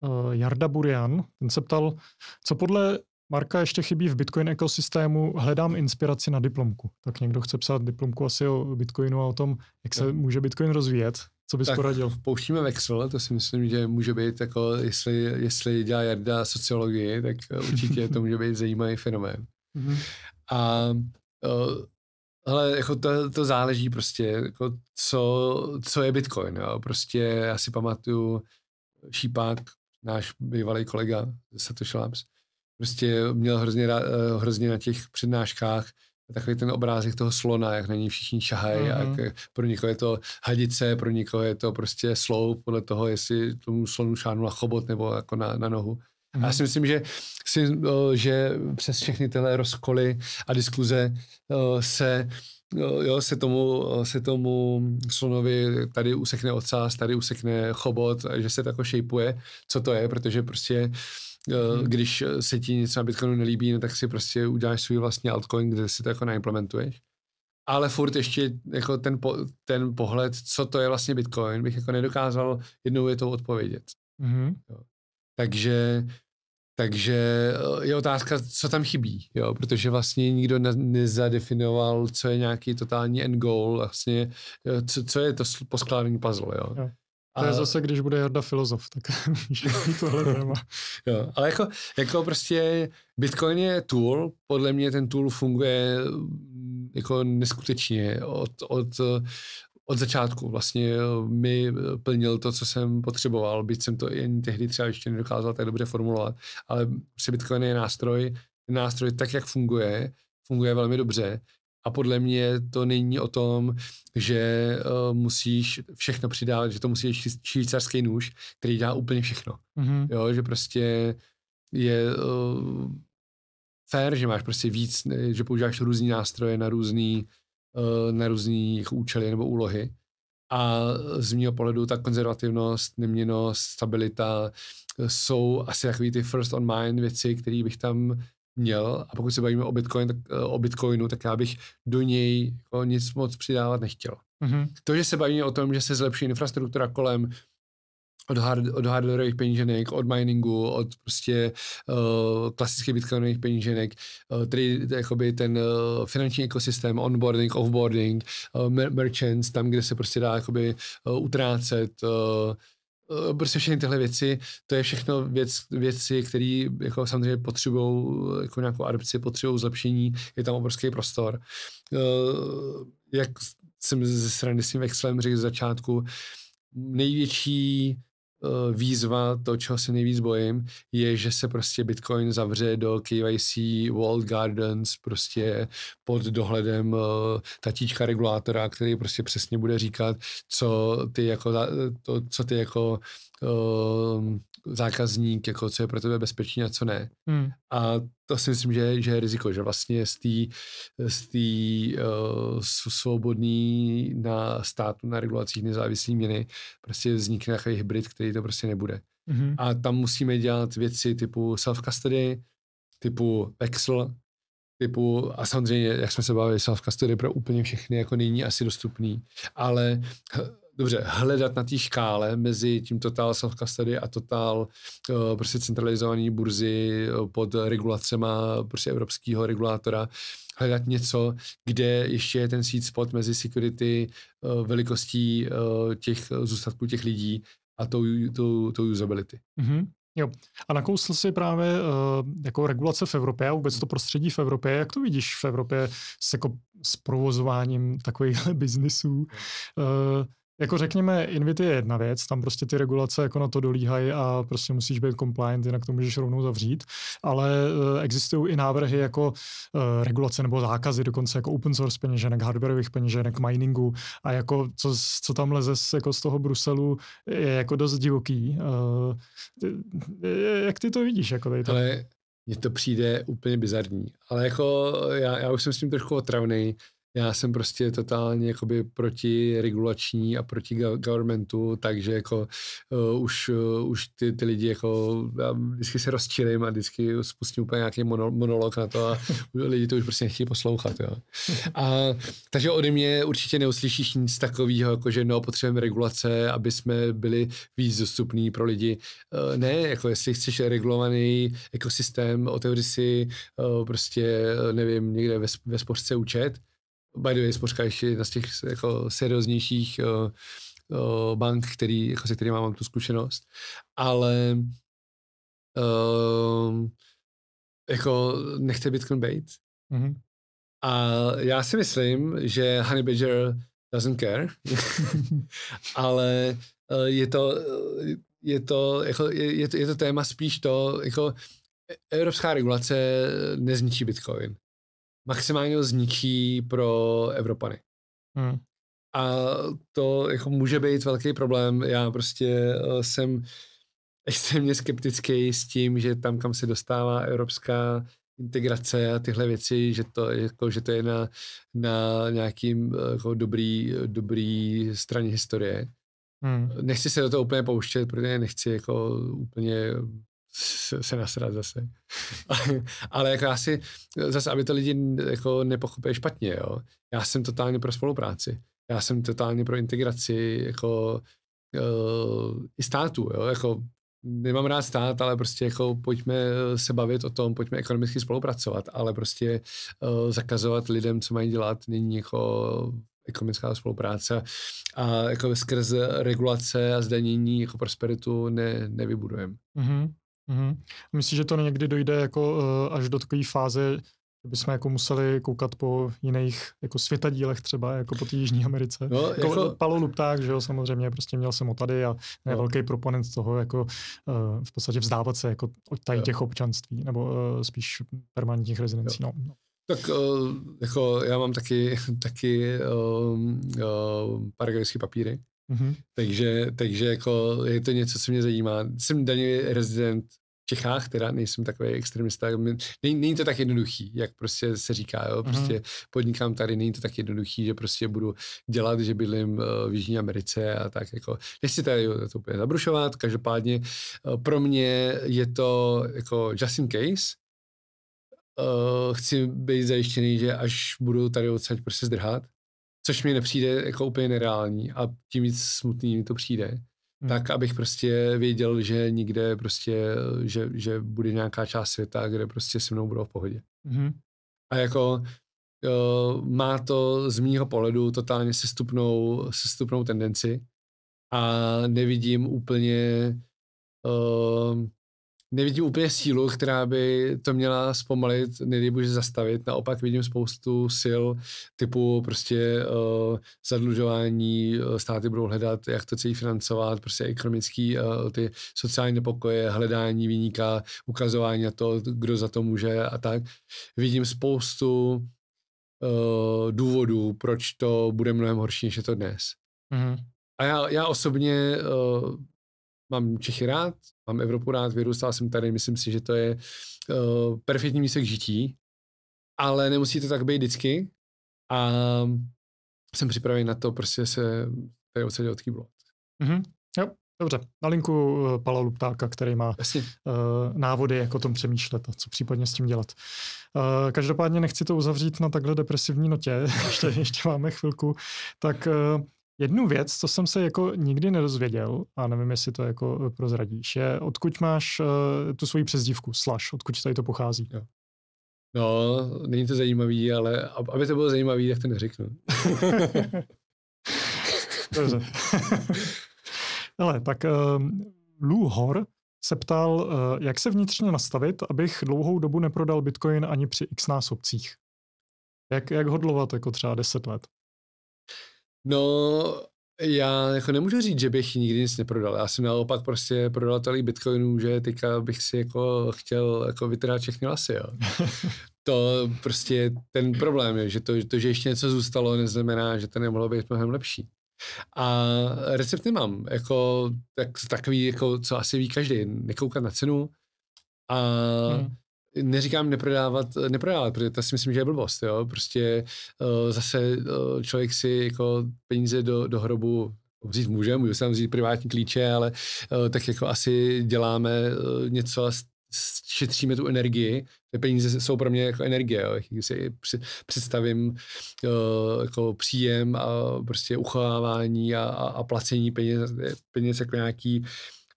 Uh, Jarda Burian, ten se ptal, co podle Marka ještě chybí v Bitcoin ekosystému, hledám inspiraci na diplomku. Tak někdo chce psát diplomku asi o Bitcoinu a o tom, jak se může Bitcoin rozvíjet. Co bys tak poradil? pouštíme Vexel, to si myslím, že může být jako, jestli, jestli dělá Jarda sociologii, tak určitě to může být zajímavý fenomén. Mm-hmm. A uh, ale jako to, to záleží prostě, jako co, co je Bitcoin. Jo? Prostě já si pamatuju Šípák, náš bývalý kolega ze Satoshi Labs, prostě měl hrozně, uh, hrozně na těch přednáškách takový ten obrázek toho slona, jak na něj všichni šahají, mm-hmm. jak pro někoho je to hadice, pro někoho je to prostě sloup, podle toho, jestli tomu slonu šáhnu na chobot nebo jako na, na nohu. Mm-hmm. A já si myslím, že, si, že přes všechny tyhle rozkoly a diskuze se jo, se tomu, se tomu slonovi tady usekne ocas, tady usekne chobot, že se to jako šejpuje, co to je, protože prostě hmm. když se ti něco na Bitcoinu nelíbí, no, tak si prostě uděláš svůj vlastní altcoin, kde si to jako naimplementuješ. Ale furt ještě jako ten, po, ten pohled, co to je vlastně Bitcoin, bych jako nedokázal jednou větou odpovědět. Mm-hmm. Takže takže eh, je otázka, co tam chybí, jo, protože vlastně nikdo ne, nezadefinoval, co je nějaký totální end goal, vlastně, co, co je to poskládání puzzle, jo. jo. To je zase, když bude Jarda filozof, tak tohle téma. jo, ale jako, jako prostě Bitcoin je tool, podle mě ten tool funguje mm, jako neskutečně od, od, od začátku. Vlastně mi plnil to, co jsem potřeboval, byť jsem to jen tehdy třeba ještě nedokázal tak dobře formulovat, ale prostě Bitcoin je nástroj, nástroj tak, jak funguje, funguje velmi dobře a podle mě to není o tom, že uh, musíš všechno přidávat, že to musí být švýcarský nůž, který dělá úplně všechno. Mm-hmm. Jo, že prostě je uh, fair, že máš prostě víc, že používáš různý nástroje na různý Eh, na různý účely nebo úlohy. A z mého pohledu ta konzervativnost, neměnost, stabilita jsou asi takový ty first on mind věci, které bych tam měl. A pokud se bavíme o, Bitcoin, tak, eh, o Bitcoinu, tak já bych do něj jako nic moc přidávat nechtěl. Mm-hmm. To, že se bavíme o tom, že se zlepší infrastruktura kolem, od, hard, od hardwareových peníženek, od miningu, od prostě uh, klasických bitcoinových peníženek, uh, tedy jakoby ten uh, finanční ekosystém, onboarding, offboarding, uh, merchants, tam, kde se prostě dá jakoby uh, utrácet, uh, prostě všechny tyhle věci, to je všechno věc, věci, které jako samozřejmě potřebují jako nějakou adapci, potřebují zlepšení, je tam obrovský prostor. Uh, jak jsem ze strany s tím Excelem řekl z začátku, největší Eh, výzva, to, čeho se nejvíc bojím, je, že se prostě Bitcoin zavře do KYC, Walled Gardens, prostě pod dohledem uh, tatíčka regulátora, který prostě přesně bude říkat, co ty jako, to, co ty jako uh, zákazník, jako co je pro tebe bezpečný a co ne. Hmm. A to si myslím, že, že je riziko, že vlastně z té z tý, uh, svobodný na státu, na regulacích nezávislý měny prostě vznikne takový hybrid, který to prostě nebude. Hmm. A tam musíme dělat věci typu self-custody, typu Vexel, typu, a samozřejmě, jak jsme se bavili, self-custody pro úplně všechny jako není asi dostupný, ale dobře, hledat na té škále mezi tím total self-custody a total uh, prostě centralizovaný burzy uh, pod regulacema prostě evropského regulátora, hledat něco, kde ještě je ten sweet spot mezi security, uh, velikostí uh, těch zůstatků těch lidí a tou, tou, tou usability. Mm-hmm. Jo. A nakousl si právě uh, jako regulace v Evropě a vůbec to prostředí v Evropě. Jak to vidíš v Evropě s, jako, s provozováním takových biznisů? Uh, jako řekněme, Invity je jedna věc, tam prostě ty regulace jako na to dolíhají a prostě musíš být compliant, jinak to můžeš rovnou zavřít, ale uh, existují i návrhy jako uh, regulace nebo zákazy, dokonce jako open source peněženek, hardwareových peněženek, miningu a jako co, co tam leze z, jako z toho Bruselu je jako dost divoký. Uh, jak ty to vidíš? Jako tady to? Ale mně to přijde úplně bizarní, ale jako já, já už jsem s tím trošku otravný, já jsem prostě totálně jakoby proti regulační a proti governmentu, takže jako uh, už, uh, už ty, ty lidi jako já vždycky se rozčilím a vždycky spustím úplně nějaký monolog na to a lidi to už prostě nechtějí poslouchat, jo. A, takže ode mě určitě neuslyšíš nic takového, jako že no, potřebujeme regulace, aby jsme byli víc dostupní pro lidi. Uh, ne, jako jestli chceš regulovaný ekosystém, otevři si uh, prostě, nevím, někde ve, ve spořce účet, by the way, Spořka ještě jedna z těch jako serióznějších uh, uh, bank, který, jako se kterými mám tu zkušenost, ale uh, jako nechte Bitcoin být. Mm-hmm. A já si myslím, že Honey Badger doesn't care, ale uh, je to, je to, jako, je, je, to, je to téma spíš to, jako evropská regulace nezničí Bitcoin maximálně zničí pro Evropany. Hmm. A to jako může být velký problém. Já prostě uh, jsem extrémně skeptický s tím, že tam, kam se dostává evropská integrace a tyhle věci, že to, jako, že to je na, na nějakým eh, jako dobrý, dobrý straně historie. Hmm. Nechci se do toho úplně pouštět, protože nechci jako úplně se, se nasrat zase. Ale jako já si, zase, aby to lidi jako nepochopili špatně, jo. Já jsem totálně pro spolupráci. Já jsem totálně pro integraci jako uh, i státu, jo. Jako nemám rád stát, ale prostě jako pojďme se bavit o tom, pojďme ekonomicky spolupracovat, ale prostě uh, zakazovat lidem, co mají dělat, není jako ekonomická spolupráce a jako skrz regulace a zdanění jako prosperitu ne, nevybudujeme. Mm-hmm. Mm-hmm. Myslíš, že to někdy dojde jako uh, až do takové fáze, že bychom jako museli koukat po jiných jako světadílech třeba, jako po té Jižní Americe. No, jako, jako... Palo Lupták, že jo, samozřejmě, prostě měl jsem o tady a je no. velký proponent toho, jako uh, v podstatě vzdávat se jako od tady těch občanství, nebo uh, spíš permanentních rezidencí. No, no. Tak uh, jako já mám taky, taky uh, uh, paragrafské papíry, Mm-hmm. Takže, takže jako je to něco, co mě zajímá. Jsem daňový rezident v Čechách, teda nejsem takový extremista. Není, není to tak jednoduchý, jak prostě se říká, jo? prostě mm-hmm. podnikám tady, není to tak jednoduchý, že prostě budu dělat, že bydlím eh, v Jižní Americe a tak jako, nechci tady to úplně zabrušovat, každopádně eh, pro mě je to jako just in case, uh, chci být zajištěný, že až budu tady odsaď prostě zdrhat, což mi nepřijde jako úplně nereální a tím víc smutný mi to přijde, hmm. tak abych prostě věděl, že nikde prostě, že, že bude nějaká část světa, kde prostě se mnou budou v pohodě. Hmm. A jako uh, má to z mýho pohledu totálně sestupnou, sestupnou tendenci a nevidím úplně uh, nevidím úplně sílu, která by to měla zpomalit, nedej zastavit. Naopak vidím spoustu sil typu prostě uh, zadlužování, uh, státy budou hledat, jak to celý financovat, prostě ekonomický, uh, ty sociální nepokoje, hledání výníka, ukazování na to, kdo za to může a tak. Vidím spoustu uh, důvodů, proč to bude mnohem horší, než je to dnes. Mm-hmm. A já, já osobně uh, mám Čechy rád, mám Evropu rád, vyrůstal jsem tady, myslím si, že to je uh, perfektní místo k žití, ale nemusí to tak být vždycky a jsem připravený na to prostě se tady odsadit od kýblo. Mm-hmm. Jo, dobře. Na linku uh, Pala Luptáka, který má uh, návody, jak o tom přemýšlet a co případně s tím dělat. Uh, každopádně nechci to uzavřít na takhle depresivní notě, ještě, ještě máme chvilku, tak uh, Jednu věc, co jsem se jako nikdy nedozvěděl, a nevím, jestli to jako eh, prozradíš, je, odkud máš uh, tu svoji přezdívku, Slash, odkud tady to pochází? Jo. No, není to zajímavý, ale aby to bylo zajímavý, tak to neřeknu. Dobře. Ale tak uh, Lou Hor se ptal, uh, jak se vnitřně nastavit, abych dlouhou dobu neprodal Bitcoin ani při x násobcích. Jak, jak hodlovat jako třeba 10 let? No, já jako nemůžu říct, že bych nikdy nic neprodal. Já jsem naopak prostě prodal tolik bitcoinů, že teďka bych si jako chtěl jako vytrhat všechny lasy, jo. to prostě ten problém je, že to, to, že ještě něco zůstalo, neznamená, že to nemohlo být mnohem lepší. A recept nemám, jako tak, takový, jako, co asi ví každý, nekoukat na cenu a hmm. Neříkám neprodávat, neprodávat, protože to si myslím, že je blbost, jo. Prostě uh, zase uh, člověk si jako peníze do, do hrobu vzít může, můžu si vzít privátní klíče, ale uh, tak jako asi děláme uh, něco a šetříme tu energii. Ty peníze jsou pro mě jako energie, jo. Jak si představím uh, jako příjem a prostě uchovávání a, a, a placení peněz, peněz jako nějaký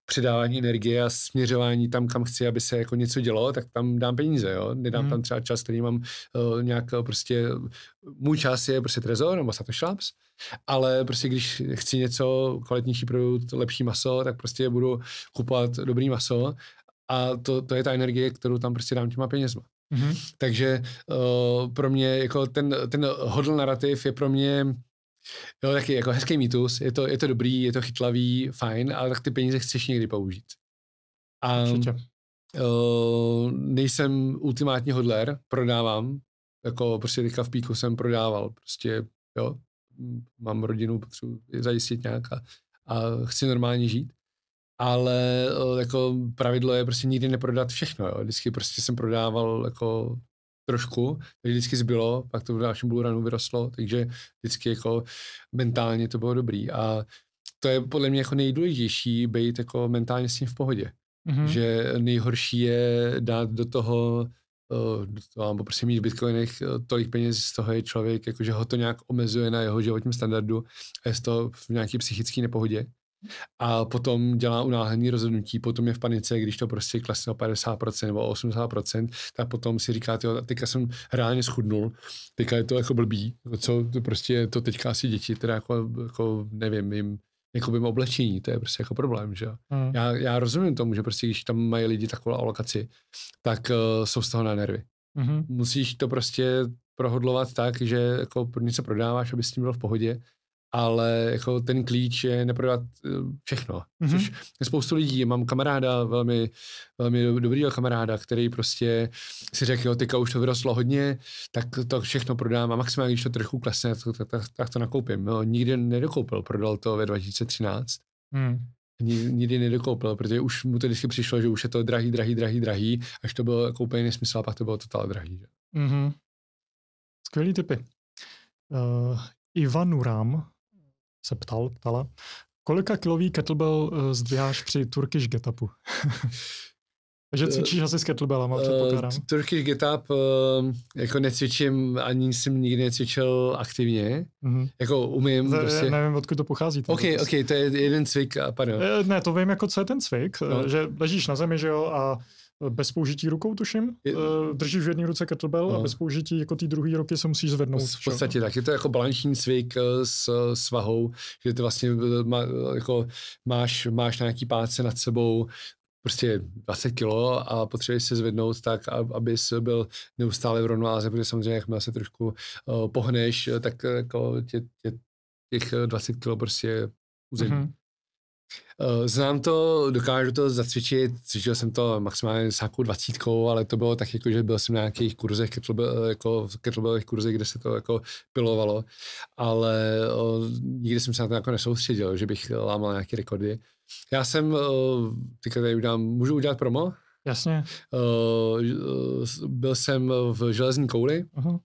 předávání energie a směřování tam, kam chci, aby se jako něco dělo, tak tam dám peníze, jo. Nedám hmm. tam třeba čas, který mám uh, nějak prostě, můj čas je prostě trezor nebo Satoshi Labs, ale prostě když chci něco, kvalitnější produkt, lepší maso, tak prostě budu kupovat dobrý maso a to, to je ta energie, kterou tam prostě dám těma penězma. Mm-hmm. Takže uh, pro mě jako ten, ten hodl narrativ je pro mě jo, taky jako hezký mýtus, je to, je to dobrý, je to chytlavý, fajn, ale tak ty peníze chceš někdy použít. A uh, nejsem ultimátní hodler, prodávám, jako prostě teďka v píku jsem prodával, prostě jo, mám rodinu, potřebuji zajistit nějak a, a chci normálně žít ale eh, jako pravidlo je prostě nikdy neprodat všechno, jo. Vždycky prostě jsem prodával jako trošku, takže vždycky zbylo, pak to v dalším ranu vyrostlo, takže vždycky jako mentálně to bylo dobrý a to je podle mě jako nejdůležitější být jako mentálně s tím v pohodě. Mm-hmm. Že nejhorší je dát do toho, uh, do toho nebo prostě mít v bitcoinech uh, tolik peněz, z toho je člověk, jakože ho to nějak omezuje na jeho životním standardu a je z toho v nějaký psychické nepohodě a potom dělá unáhlený rozhodnutí, potom je v panice, když to prostě klesne o 50% nebo 80%, tak potom si říká, jo, teďka jsem reálně schudnul, teďka je to jako blbý, co to prostě to teďka asi děti, teda jako, jako nevím, jim jako bym oblečení, to je prostě jako problém, že hmm. já, já rozumím tomu, že prostě když tam mají lidi takovou alokaci, tak uh, jsou z toho na nervy. Hmm. Musíš to prostě prohodlovat tak, že jako něco prodáváš, aby s tím byl v pohodě ale jako ten klíč je neprodat eh, všechno. Mm-hmm. Což je spoustu lidí. Mám kamaráda, velmi, velmi dobrýho kamaráda, který prostě si řekl, jo, teďka už to vyrostlo hodně, tak to všechno prodám a maximálně, když to trochu klesne, tak, tak, tak to nakoupím. No, nikdy nedokoupil, prodal to ve 2013. Mm. Nikdy nedokoupil, protože už mu to vždycky přišlo, že už je to drahý, drahý, drahý, drahý, až to bylo jako úplně nesmysl a pak to bylo totál drahý. Že? Mm-hmm. Skvělý typy. Uh, Ivan Uram se ptal, ptala, kolika kilový kettlebell uh, zdviháš při Turkish Getapu? Takže eh, cvičíš asi s kettlebellama, uh, předpokládám. Uh, Turkish Get Up uh, jako necvičím, ani jsem nikdy necvičil aktivně. Mm-hmm. Jako umím to, prostě... Nevím, odkud to pochází. Ok, ok, to je jeden cvik a pardon. Ne, to vím, jako co je ten cvik, no. že ležíš na zemi, že jo, a bez použití rukou, tuším. Eh, Držíš v jedné ruce kettlebell no. a bez použití jako ty druhé ruky se musíš zvednout. V podstatě tak. Je to jako balanční cvik eh, s svahou, že ty vlastně eh, má, jako máš, máš nějaký páce nad sebou, prostě 20 kilo a potřebuješ se zvednout tak, abys byl neustále v rovnováze, protože samozřejmě, jakmile se trošku uh, pohneš, tak jako tě, tě, těch 20 kilo prostě uzemí. Mm-hmm. Eh, znám to, dokážu to zacvičit, cvičil jsem to maximálně s nějakou dvacítkou, ale to bylo tak jako, že byl jsem na nějakých kurzech, kettlebell, jako kettlebellových kurzech, kde se to jako pilovalo, ale o, eh, nikdy jsem se na to jako nesoustředil, že bych lámal nějaké rekordy. Já jsem, o, eh, teďka tady udělám, můžu udělat promo? Jasně. O, byl jsem v železní kouli, uh-huh.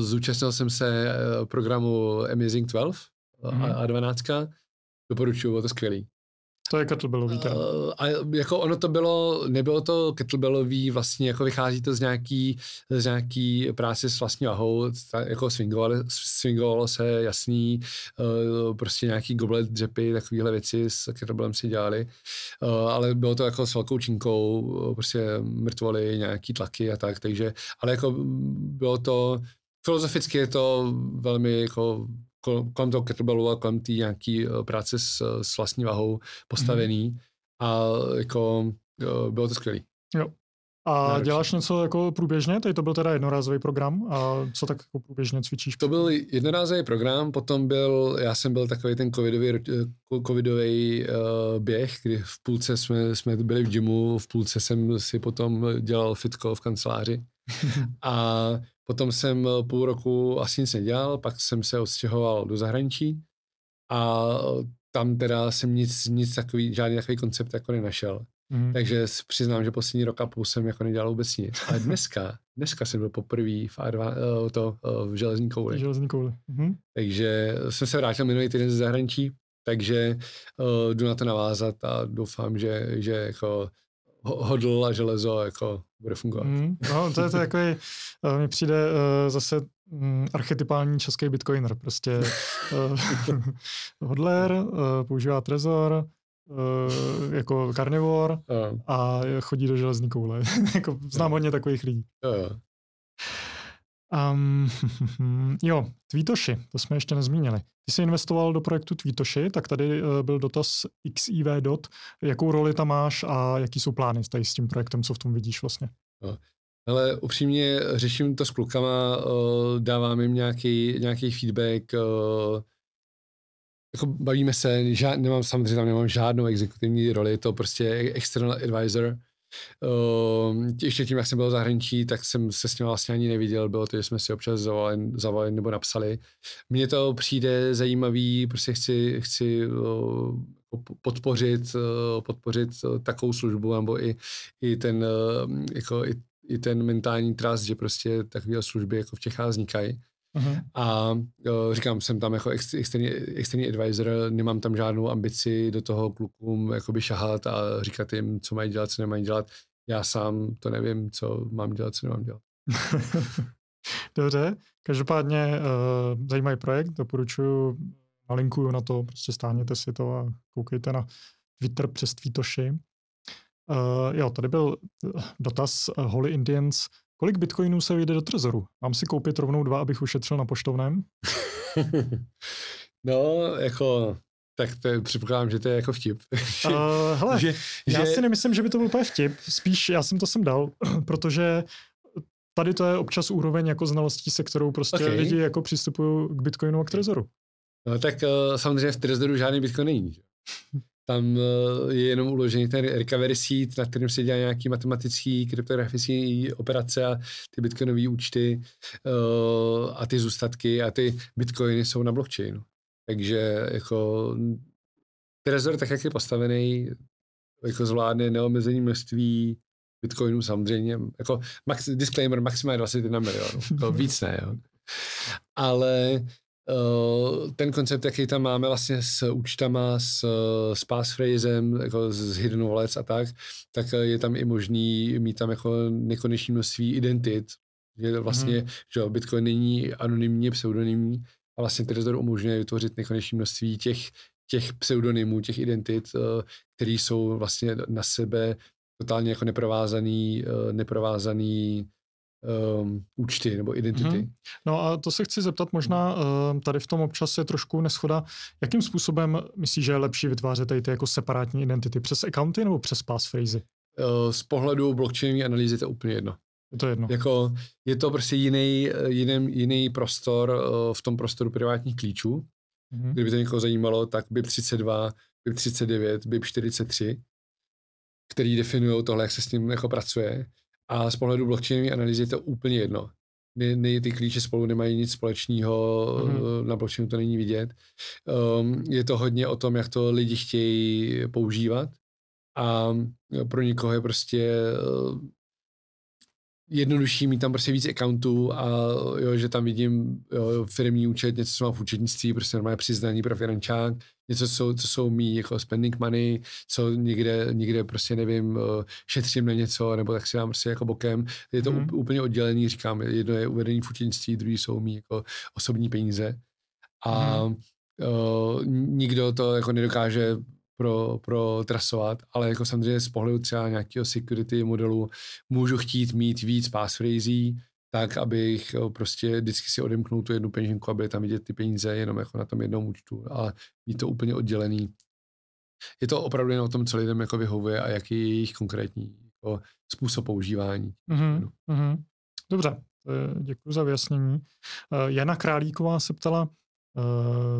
zúčastnil jsem se programu Amazing 12 uh-huh. a, a 12 Doporučuju, bylo to skvělý. To je kettlebellový teda. Uh, a jako ono to bylo, nebylo to kettlebellový, vlastně jako vychází to z nějaký, z nějaký práce s vlastní vahou, jako swingovalo, swingovalo se jasný, uh, prostě nějaký goblet dřepy, takovéhle věci s kettlebellem si dělali, uh, ale bylo to jako s velkou činkou, prostě mrtvoly, nějaký tlaky a tak, takže, ale jako bylo to, filozoficky je to velmi jako kolem toho kettlebellu a kolem té nějaký eh, práce s, s vlastní vahou postavený mm. a jako eh, bylo to skvělý. Jo. A Náročný. děláš něco jako průběžně? Tady to byl teda jednorázový program. A co tak jako průběžně cvičíš? To byl jednorázový program, potom byl, já jsem byl takový ten covidový, eh, covidový uh, běh, kdy v půlce jsme, jsme byli v gymu, v půlce jsem si potom dělal fitko v kanceláři. a Potom jsem eh, půl roku asi nic nedělal, pak jsem se odstěhoval do zahraničí a tam teda jsem nic, nic takový, žádný takový koncept jako nenašel. Mm. Takže přiznám, že poslední rok a půl jsem jako nedělal vůbec nic. Ale dneska, dneska jsem byl poprvé v, Arva, uh, to, v železní kouli. Železní kouli. Mm. Takže jsem se vrátil minulý týden ze zahraničí, takže uh, jdu na to navázat a doufám, že, že jako hodl a železo jako bude fungovat. Mm, no, to je to takový, uh, mi přijde uh, zase um, archetypální český bitcoiner, prostě uh, hodler, uh, používá trezor, uh, jako karnivor uh. a chodí do železní koule. jako znám hodně takových lidí. Uh. Um, jo, Tweetoshi, to jsme ještě nezmínili. Ty jsi investoval do projektu Tweetoshi, tak tady uh, byl dotaz XIV dot. Jakou roli tam máš a jaký jsou plány tady s tím projektem, co v tom vidíš vlastně? No. Ale upřímně řeším to s klukama, uh, dávám jim nějaký, nějaký feedback, uh, jako bavíme se, žád, nemám samozřejmě tam nemám žádnou exekutivní roli, to prostě external advisor, Uh, ještě tím, jak jsem byl v zahraničí, tak jsem se s ním vlastně ani neviděl, bylo to, že jsme si občas zavolali, zavolali nebo napsali. Mně to přijde zajímavý, prostě chci, chci uh, podpořit, uh, podpořit uh, takovou službu, nebo i, i ten, uh, jako, i, i ten mentální trust, že prostě takové služby jako v Čechách vznikají. Uh-huh. A uh, říkám, jsem tam jako externí, externí advisor, nemám tam žádnou ambici do toho klukům jakoby šahat a říkat jim, co mají dělat, co nemají dělat. Já sám to nevím, co mám dělat, co nemám dělat. Dobře, každopádně uh, zajímavý projekt, doporučuji, nalinkuju na to, prostě stáhněte si to a koukejte na Twitter přes Tweetoshi. Uh, jo, tady byl dotaz uh, Holy Indians, Kolik bitcoinů se vyjde do trezoru? Mám si koupit rovnou dva, abych ušetřil na poštovném? no, jako, tak to je, předpokládám, že to je jako vtip. uh, hele, že, já že... si nemyslím, že by to byl úplně vtip. Spíš já jsem to sem dal, protože tady to je občas úroveň jako znalostí, se kterou prostě okay. lidi jako přistupují k bitcoinu a k trezoru. No tak uh, samozřejmě v trezoru žádný bitcoin není. Tam eh, je jenom uložený ten recovery seed, na kterém se dělá nějaký matematický, kryptografický operace a ty bitcoinové účty uh, a ty zůstatky a ty bitcoiny jsou na blockchainu. Takže jako Trezor, tak jak je postavený, jako zvládne neomezený množství bitcoinů samozřejmě, jako max, disclaimer, maximálně 21 milionů, to víc ne, jo. Ale Eh, ten koncept, jaký tam máme vlastně s účtama, s, s passphrasem, jako s hidden wallets a tak, tak je tam i možný mít tam jako nekonečné množství identit, že vlastně, mm. že Bitcoin není anonymně pseudonymní a vlastně Trezor umožňuje vytvořit nekonečné množství těch, těch pseudonymů, těch identit, eh, které jsou vlastně na sebe totálně jako neprovázaný, eh, neprovázaný um, účty nebo identity. Mm-hmm. No a to se chci zeptat možná, uh, tady v tom občas je trošku neschoda. Jakým způsobem myslíš, že je lepší vytvářet tady ty jako separátní identity? Přes accounty nebo přes passphrasy? Uh, z pohledu blockchainové analýzy to je úplně jedno. Je to jedno. Jako, je to prostě jiný, jiný, jiný prostor uh, v tom prostoru privátních klíčů. Mm-hmm. Kdyby to někoho zajímalo, tak BIP32, BIP39, BIP43, který definují tohle, jak se s tím jako pracuje. A z pohledu blockchainové analýzy je to úplně jedno. Ne, ne, ty klíče spolu nemají nic společného, mm-hmm. na blockchainu to není vidět. Um, je to hodně o tom, jak to lidi chtějí používat a pro někoho je prostě jednodušší mít tam prostě víc accountů a jo, že tam vidím jo, firmní účet, něco, co mám v účetnictví, prostě normálně přiznání pro finančák, něco, co, co jsou mý jako spending money, co někde, někde prostě nevím, eh, šetřím na něco, nebo tak si dám prostě jako bokem. Je to mm. úplně oddělený, říkám, jedno je uvedení v účetnictví, druhý jsou mý jako osobní peníze. A mm. uh, nikdo to jako nedokáže pro, pro trasovat, ale jako samozřejmě z pohledu třeba nějakého security modelu můžu chtít mít víc passphrasí, tak, abych eh, prostě vždycky si odemknul tu jednu peněženku, aby tam vidět ty peníze jenom jako na tom jednom účtu, ale mít to úplně oddělený. Je to opravdu jen o tom, co lidem jako vyhovuje a jaký je jejich konkrétní jako způsob používání. Mm-hmm. Mm-hmm. Dobře, děkuji za vyjasnění. Eh, Jana Králíková se ptala,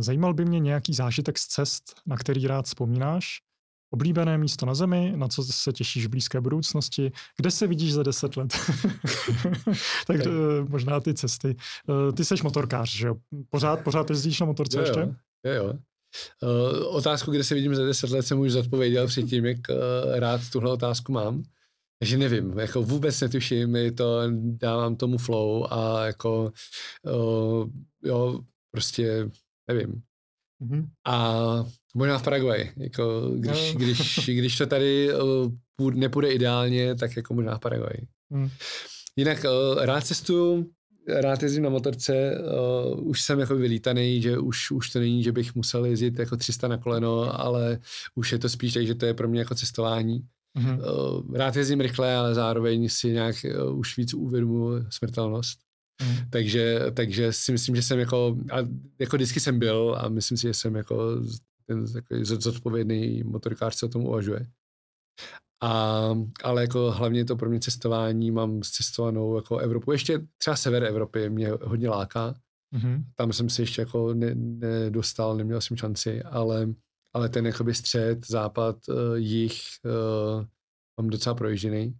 zajímal by mě nějaký zážitek z cest, na který rád vzpomínáš? Oblíbené místo na zemi, na co se těšíš v blízké budoucnosti, kde se vidíš za deset let? tak okay. Eh, možná ty cesty. Eh, ty seš motorkář, že jo? Pořád, pořád jezdíš na motorce jo, ještě? Jo, jo. Uh, otázku, kde se vidím za deset let, jsem už zodpověděl předtím, jak uh, rád tuhle otázku mám. Takže nevím, jako vůbec netuším, je to, dávám tomu flow a jako, uh, jo, prostě nevím. Mm-hmm. A možná v Paraguay, jako když, no. když, když to tady uh, nepůjde ideálně, tak jako možná v Paraguay. Mm. Jinak uh, rád cestuju, rád jezdím na motorce, uh, už jsem jako vylítaný, že už, už to není, že bych musel jezdit jako 300 na koleno, ale už je to spíš tak, že to je pro mě jako cestování. Mm-hmm. Uh, rád jezdím rychle, ale zároveň si nějak uh, už víc uvědomuji smrtelnost. Mm. Takže, takže si myslím, že jsem jako, a jako vždycky jsem byl a myslím si, že jsem jako ten takový zodpovědný motorikář, co o tom uvažuje. A, ale jako hlavně to pro mě cestování, mám cestovanou jako Evropu, ještě třeba sever Evropy mě hodně láká. Mm-hmm. Tam jsem se ještě jako ne, nedostal, neměl jsem šanci, ale, ale ten jakoby střed, západ, uh, jich uh, mám docela projížděný.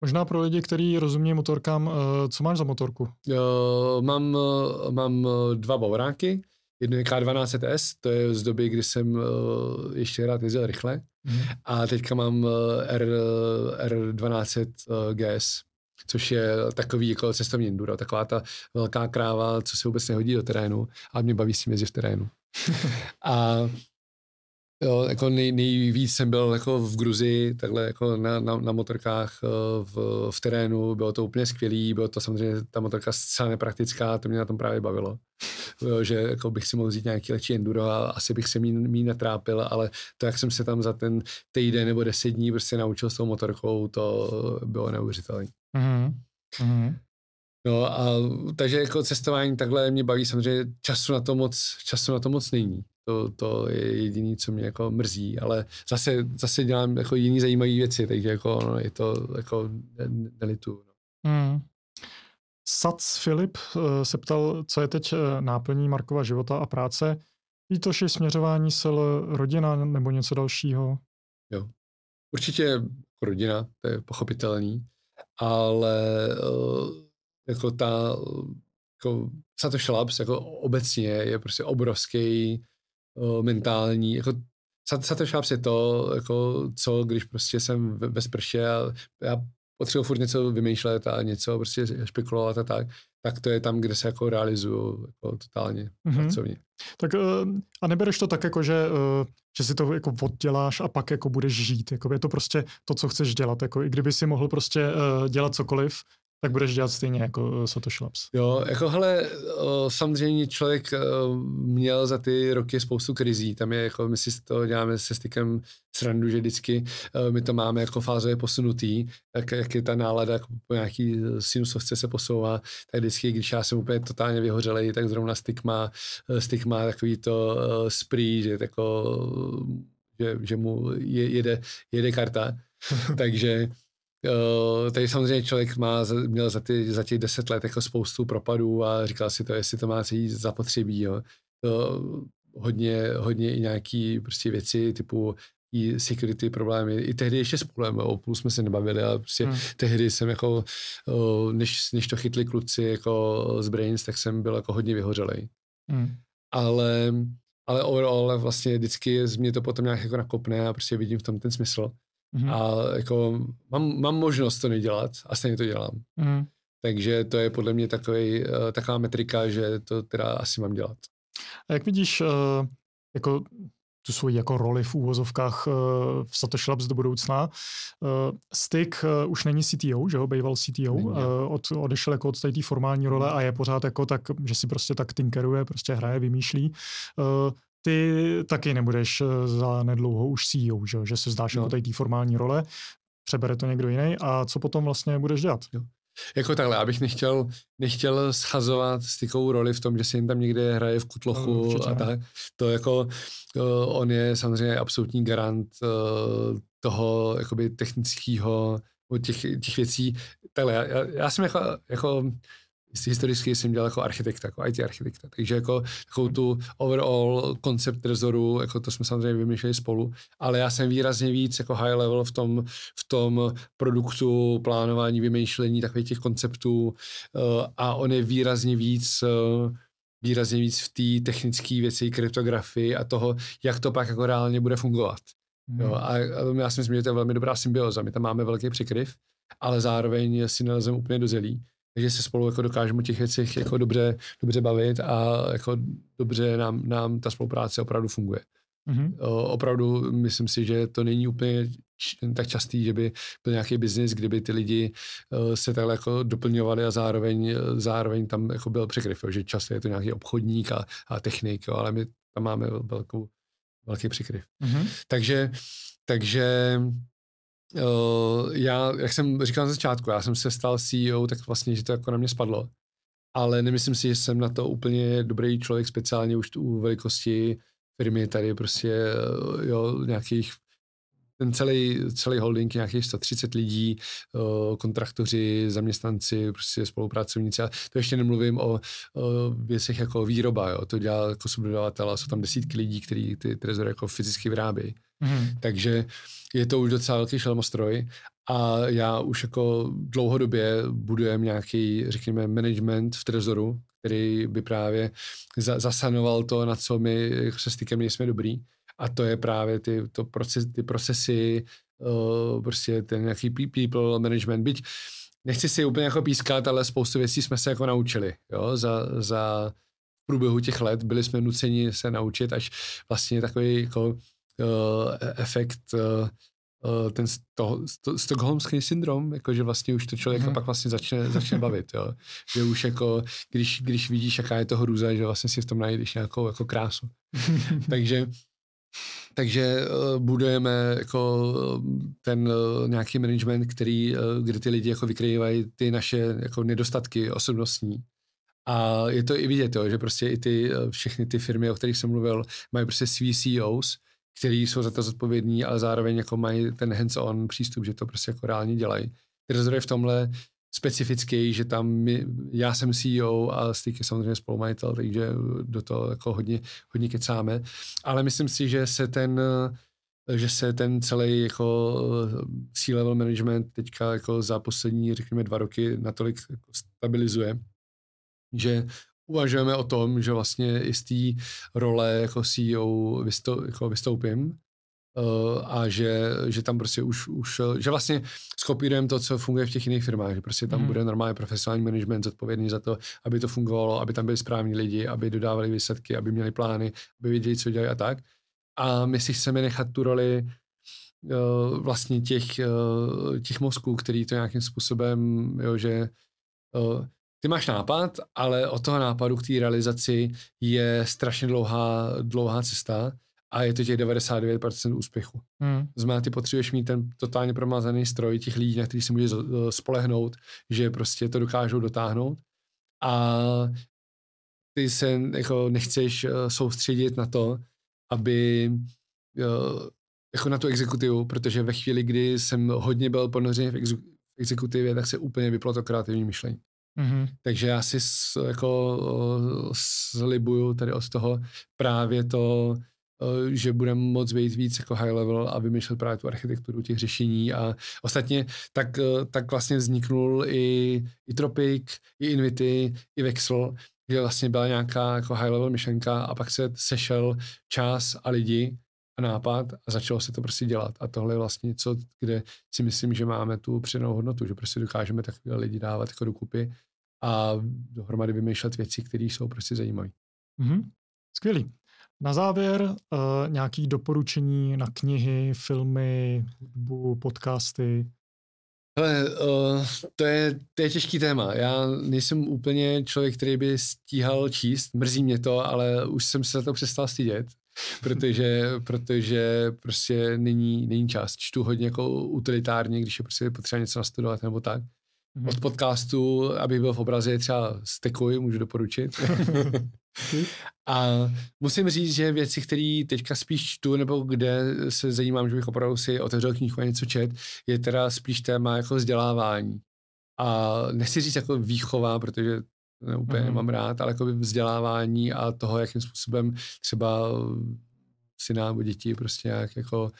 Možná pro lidi, kteří rozumí motorkám, uh, co máš za motorku? Uh, mám, uh, mám dva bavoráky, jedno je K12S, to je z doby, kdy jsem uh, ještě rád jezdil rychle, mm. a teďka mám uh, R, R1200 uh, GS, což je takový jako cestovní enduro, taková ta velká kráva, co se vůbec nehodí do terénu, a mě baví s tím jezdit v terénu. a Jo, jako nej, nejvíc jsem byl jako v Gruzii, takhle jako na, na, na motorkách eh, v, v terénu, bylo to úplně skvělý, bylo to samozřejmě ta motorka zcela nepraktická, to mě na tom právě bavilo. Jo, že jako bych si mohl vzít nějaký lehčí enduro a asi bych se mý, mý netrápil, ale to, jak jsem se tam za ten týden nebo deset dní prostě naučil s tou motorkou, to bylo neuvěřitelné. Mm-hmm. Mm-hmm. No a takže jako cestování takhle mě baví, samozřejmě času na to moc, času na to moc není. To, to je jediné, co mě jako mrzí, ale zase, zase dělám jako jiný zajímavé věci, takže jako no, je to jako nelitu. No. Hmm. Sac Filip eh, se ptal, co je teď eh, náplní Markova života a práce. Ví to, že směřování sil rodina nebo něco dalšího? Jo, určitě rodina, to je pochopitelný, ale jako ta jako Satoshi Labs jako obecně je prostě obrovský uh, mentální, jako Satoshi Labs je to, jako co, když prostě jsem ve, sprše a já potřebuji furt něco vymýšlet a něco prostě špekulovat a tak, tak to je tam, kde se jako realizuju jako totálně mm-hmm. pracovně. Tak a nebereš to tak jako, že, že si to jako odděláš a pak jako budeš žít, jako je to prostě to, co chceš dělat, jako i kdyby si mohl prostě dělat cokoliv, tak budeš dělat stejně jako eh, Satoshi Labs. Jo, jako hele, samozřejmě člověk měl za ty roky spoustu krizí, tam je jako, my si to děláme se stykem srandu, že vždycky my to máme jako fázově posunutý, jak, jak je ta nálada jako po nějaký sinusovce se posouvá, tak vždycky, když já jsem úplně totálně vyhořelej, tak zrovna styk má, eh, styk má takový to spree, že, jako, že, že mu je, jede, jede karta, takže Uh, tady samozřejmě člověk má, měl za, ty, za těch deset let jako spoustu propadů a říkal si to, jestli to má jít zapotřebí. Jo. Uh, hodně, hodně i nějaký prostě věci typu i security problémy. I tehdy ještě s Půlem, o Půl jsme se nebavili, ale prostě hmm. tehdy jsem jako, uh, než, než to chytli kluci jako z Brains, tak jsem byl jako hodně vyhořelej. Hmm. Ale, ale overall vlastně vždycky mě to potom nějak jako nakopne a prostě vidím v tom ten smysl. Mm-hmm. A jako mám, mám možnost to nedělat a stejně to dělám. Mm. Takže to je podle mě takový, uh, taková metrika, že to teda asi mám dělat. A jak vidíš uh, jako tu svoji jako roli v úvozovkách uh, v Satoshi Labs do budoucna. Stick uh, už není CTO, že ho, býval CTO, není, od, odešel jako od té formální role a je pořád jako tak, že si prostě tak tinkeruje, prostě hraje, vymýšlí. Ty taky nebudeš eh, za nedlouho už CEO, že, že se vzdáš no. jako té formální role, přebere to někdo jiný a co potom vlastně budeš dělat? Jo. Jako takhle, abych nechtěl, nechtěl schazovat stykovou roli v tom, že si jen tam někde hraje v kutlochu no, a tak. To jako, uh, on je samozřejmě absolutní garant uh, toho jakoby technického těch, těch věcí. Takhle, já, já, já jsem jako, jako historicky jsem dělal jako architekta, jako IT architekta, takže jako takovou tu overall koncept Trezoru, jako to jsme samozřejmě vymýšleli spolu, ale já jsem výrazně víc jako high level v tom, v tom produktu, plánování, vymýšlení takových těch konceptů uh, a on je výrazně víc uh, výrazně víc v té technické věci, kryptografii a toho, jak to pak jako reálně bude fungovat. Hmm. Jo, a, a já si myslím, že to je velmi dobrá symbioza. My tam máme velký překryv, ale zároveň si nalezeme úplně do zelí. Takže se spolu jako dokážeme o těch věcech jako dobře, dobře bavit a jako dobře nám, nám ta spolupráce opravdu funguje. Mm-hmm. Opravdu myslím si, že to není úplně tak častý, že by byl nějaký biznis, kdyby ty lidi se takhle jako doplňovali a zároveň, zároveň tam jako byl překryv, že často je to nějaký obchodník a, a technik, jo, ale my tam máme velkou, velký překryv. Mm-hmm. Takže, takže já, jak jsem říkal na začátku, já jsem se stal CEO, tak vlastně, že to jako na mě spadlo. Ale nemyslím si, že jsem na to úplně dobrý člověk, speciálně už u velikosti firmy tady prostě, eh, jo, nějakých ten celý, celý holding, nějakých 130 lidí, uh, kontraktoři, zaměstnanci, prostě spolupracovníci. A to ještě nemluvím o, o věcech jako výroba, jo. to dělá jako subdodavatel a jsou tam desítky lidí, kteří ty trezory jako fyzicky vyrábí. Mm. Takže je to už docela velký šelmostroj a já už jako dlouhodobě budujem nějaký, řekněme, management v trezoru, který by právě za, zasanoval to, na co my jako se stykem nejsme dobrý. A to je právě ty, to proces, ty procesy, uh, prostě ten nějaký people management. Byť nechci si úplně jako pískat, ale spoustu věcí jsme se jako naučili. Jo? Za, za v průběhu těch let byli jsme nuceni se naučit, až vlastně takový jako, uh, efekt uh, ten sto, sto, stokholmský syndrom, jako že vlastně už to člověka mm. pak vlastně začne, začne bavit, jo. Že už jako, když, když vidíš, jaká je to hrůza, že vlastně si v tom najdeš nějakou jako krásu. takže takže uh, budujeme jako ten uh, nějaký management, který, uh, kde ty lidi jako vykrývají ty naše jako nedostatky osobnostní. A je to i vidět, jo, že prostě i ty, všechny ty firmy, o kterých jsem mluvil, mají prostě svý CEOs, který jsou za to zodpovědní, ale zároveň jako mají ten hands-on přístup, že to prostě jako reálně dělají. Trezor je v tomhle specifický, že tam my, já jsem CEO a Styk je samozřejmě spolumajitel, takže do toho jako hodně, hodně kecáme. Ale myslím si, že se ten že se ten celý jako C-level management teďka jako za poslední, řekněme, dva roky natolik jako stabilizuje, že uvažujeme o tom, že vlastně i z té role jako CEO vystou, jako vystoupím a že, že tam prostě už, už, že vlastně skopírujeme to, co funguje v těch jiných firmách, že prostě tam mm. bude normálně profesionální management zodpovědný za to, aby to fungovalo, aby tam byli správní lidi, aby dodávali výsledky, aby měli plány, aby věděli, co dělají a tak. A my si chceme nechat tu roli uh, vlastně těch, těch mozků, který to nějakým způsobem, jo, že ty máš nápad, ale od toho nápadu k té realizaci je strašně dlouhá, dlouhá cesta a je to těch 99% úspěchu. Hmm. Znamená, ty potřebuješ mít ten totálně promazaný stroj těch lidí, na který si můžeš eh, spolehnout, že prostě to dokážou dotáhnout a ty se jako nechceš eh, soustředit na to, aby eh, jako na tu exekutivu, protože ve chvíli, kdy jsem hodně byl ponořený v exekutivě, tak se úplně vyplo to kreativní myšlení. Mm-hmm. Takže já si s, jako slibuju tady od toho právě to, že budeme moc být víc jako high level a vymýšlet právě tu architekturu těch řešení a ostatně tak, tak vlastně vzniknul i, i Tropic, i Invity, i Vexel, kde vlastně byla nějaká jako high level myšlenka a pak se sešel čas a lidi a nápad a začalo se to prostě dělat. A tohle je vlastně něco, kde si myslím, že máme tu přidanou hodnotu, že prostě dokážeme takové lidi dávat jako dokupy a dohromady vymýšlet věci, které jsou prostě zajímavé. Mm-hmm. Skvělý. Na závěr uh, nějaký doporučení na knihy, filmy, hudbu, podcasty? Ale uh, to, je, to je těžký téma. Já nejsem úplně člověk, který by stíhal číst. Mrzí mě to, ale už jsem se za to přestal stydět protože, protože prostě není, není čas. Čtu hodně jako utilitárně, když je prostě potřeba něco nastudovat nebo tak. Mm-hmm. Od podcastu, abych byl v obraze, třeba Stekuj, můžu doporučit. a musím říct, že věci, které teďka spíš čtu, nebo kde se zajímám, že bych opravdu si otevřel knihu a něco čet, je teda spíš téma jako vzdělávání. A nechci říct jako výchova, protože ne, úplně mm. nemám rád, ale jako vzdělávání a toho, jakým způsobem třeba syna nebo děti prostě nějak jako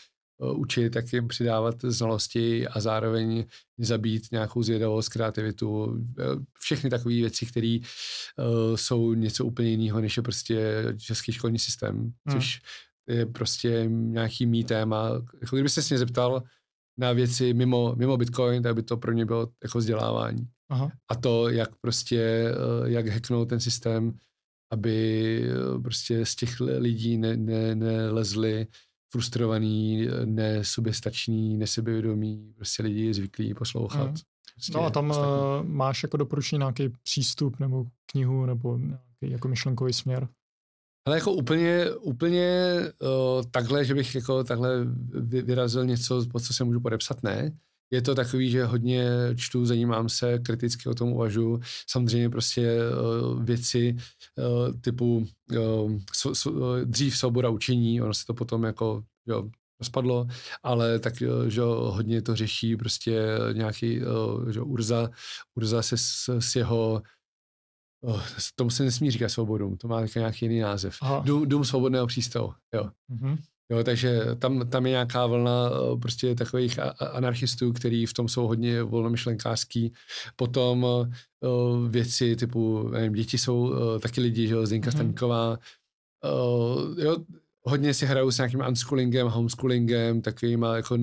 učit, jak jim přidávat znalosti a zároveň zabít nějakou zvědavost, kreativitu, všechny takové věci, které uh, jsou něco úplně jiného, než je prostě český školní systém, hmm. což je prostě nějaký mý téma. Jako kdyby se mě zeptal na věci mimo, mimo Bitcoin, tak by to pro ně bylo jako vzdělávání. Aha. A to, jak prostě, jak hacknout ten systém, aby prostě z těch lidí ne, ne, nelezli frustrovaný, nesoběstační, nesebevědomí, prostě lidi zvyklí poslouchat. Hmm. Prostě no a tam ostatní. Eh, máš jako doporučení nějaký přístup nebo knihu nebo nějaký jako myšlenkový směr? Ale jako úplně, úplně uh, takhle, že bych jako takhle vyrazil něco, po co se můžu podepsat, ne. Je to takový, že hodně čtu, zajímám se, kriticky o tom uvažu. Samozřejmě prostě uh, věci uh, typu uh, so, so, dřív svoboda učení, ono se to potom jako jo, rozpadlo, ale tak že hodně to řeší prostě nějaký že Urza, Urza se s, s jeho Oh, tomu se nesmí říkat svobodu, to má nějaký jiný název. Dům, dům svobodného přístavu, jo. Mm-hmm. Jo, takže tam, tam je nějaká vlna eh, prostě takových anarchistů, který v tom jsou hodně volnomyšlenkářský. Potom uh, věci typu, nevím, děti jsou uh, taky lidi, že jo, Zdenka mm-hmm. Staníková. Uh, jo, hodně si hrajou s nějakým unschoolingem, homeschoolingem, takovýma jako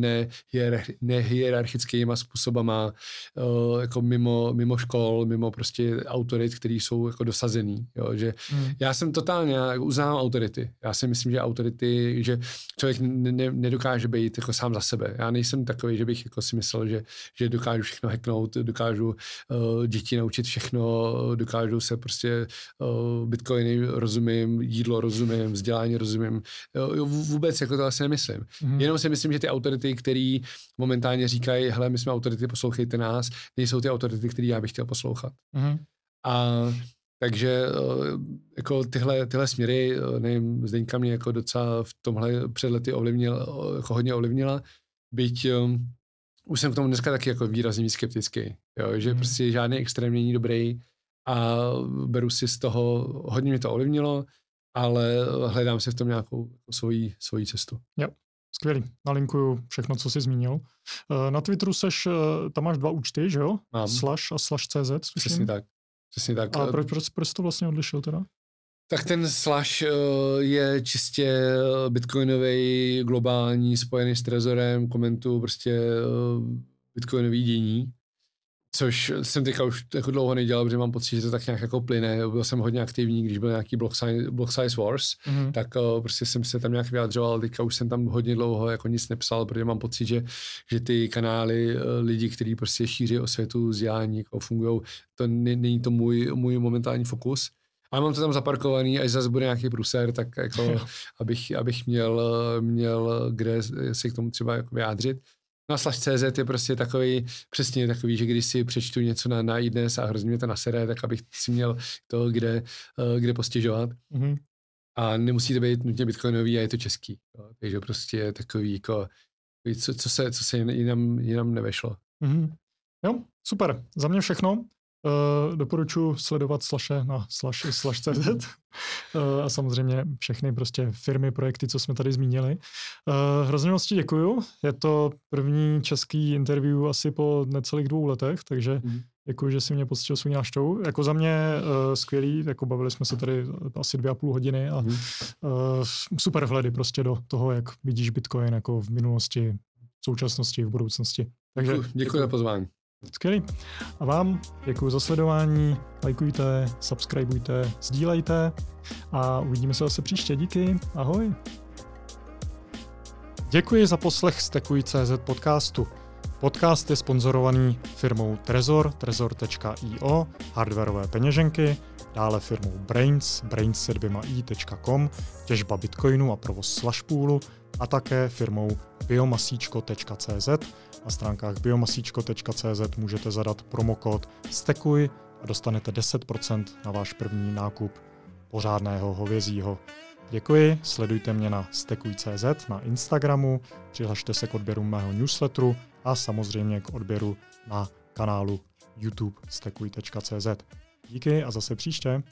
nehierarchickýma způsobama, uh, jako mimo, mimo škol, mimo prostě autorit, který jsou jako dosazený. Jo, že hmm. Já jsem totálně, já uznávám autority. Já si myslím, že autority, že člověk ne, nedokáže být jako sám za sebe. Já nejsem takový, že bych jako si myslel, že, že dokážu všechno hacknout, dokážu uh, děti naučit všechno, dokážu se prostě uh, bitcoiny rozumím, jídlo rozumím, vzdělání rozumím, jo, vůbec jako to asi nemyslím. Mm-hmm. Jenom si myslím, že ty autority, který momentálně říkají, hele, my jsme autority, poslouchejte nás, nejsou ty autority, který já bych chtěl poslouchat. Mm-hmm. A takže eh, jako tyhle, tyhle směry, eh, nevím, Zdeňka mě jako docela v tomhle před lety ovlivnil, eh, jako hodně ovlivnila, byť um, už jsem k tomu dneska taky jako výrazně víc skeptický, jo, že mm. prostě žádný extrém není dobrý a beru si z toho, hodně mě to ovlivnilo, ale hledám si v tom nějakou svoji, svoji cestu. Jo, skvělý. Nalinkuju všechno, co jsi zmínil. Eh, na Twitteru seš, eh, tam máš dva účty, že jo? Mám. Slash a slash CZ. Přesně tak. Přesně tak. A proč, proč, proč to vlastně odlišil teda? Tak ten slash je čistě bitcoinový, globální, spojený s trezorem, komentu prostě bitcoinový dění což jsem teďka už jako dlouho nedělal, protože mám pocit, že to tak nějak jako plyne. Byl jsem hodně aktivní, když byl nějaký Block Size, block size Wars, mm-hmm. tak uh, prostě jsem se tam nějak vyjadřoval, teďka už jsem tam hodně dlouho jako nic nepsal, protože mám pocit, že, že ty kanály uh, lidí, kteří prostě šíří o světu, vzdělání, jako fungují, to není to můj, můj momentální fokus. Ale mám to tam zaparkovaný, až zase bude nějaký pruser, tak jako, abych, abych měl, měl kde si k tomu třeba jako vyjádřit. No a CZ je prostě takový, přesně takový, že když si přečtu něco na, na iDnes a hrozně mě to nasere, tak abych si měl to, kde, uh, kde postěžovat. Mm-hmm. A nemusí to být nutně bitcoinový a je to český. Jo. Takže prostě takový, jako, co, co, se, co se jinam, jinam nevešlo. Mm-hmm. Jo, super. Za mě všechno. Uh, doporučuji sledovat slaše na slash, slash.cz uh, a samozřejmě všechny prostě firmy, projekty, co jsme tady zmínili. Uh, hrozně moc ti děkuju. Je to první český interview asi po necelých dvou letech, takže mm. děkuji, že jsi mě poctil svůj návštěvu. Jako za mě uh, skvělý, jako bavili jsme se tady asi dvě a půl hodiny a mm. uh, super vhledy prostě do toho, jak vidíš Bitcoin jako v minulosti, v současnosti, v budoucnosti. Takže děkuji, děkuji za pozvání. Skvělý. A vám děkuji za sledování, lajkujte, subscribeujte, sdílejte a uvidíme se zase příště. Díky, ahoj. Děkuji za poslech Stekuj.cz podcastu. Podcast je sponzorovaný firmou Trezor, trezor.io, hardwareové peněženky, dále firmou Brains, brains.com, těžba bitcoinu a provoz slashpoolu a také firmou biomasíčko.cz. Na stránkách biomasíčko.cz můžete zadat promokód STEKUJ a dostanete 10% na váš první nákup pořádného hovězího. Děkuji, sledujte mě na stekuj.cz na Instagramu, přihlašte se k odběru mého newsletteru a samozřejmě k odběru na kanálu YouTube stekuj.cz. Díky a zase příště.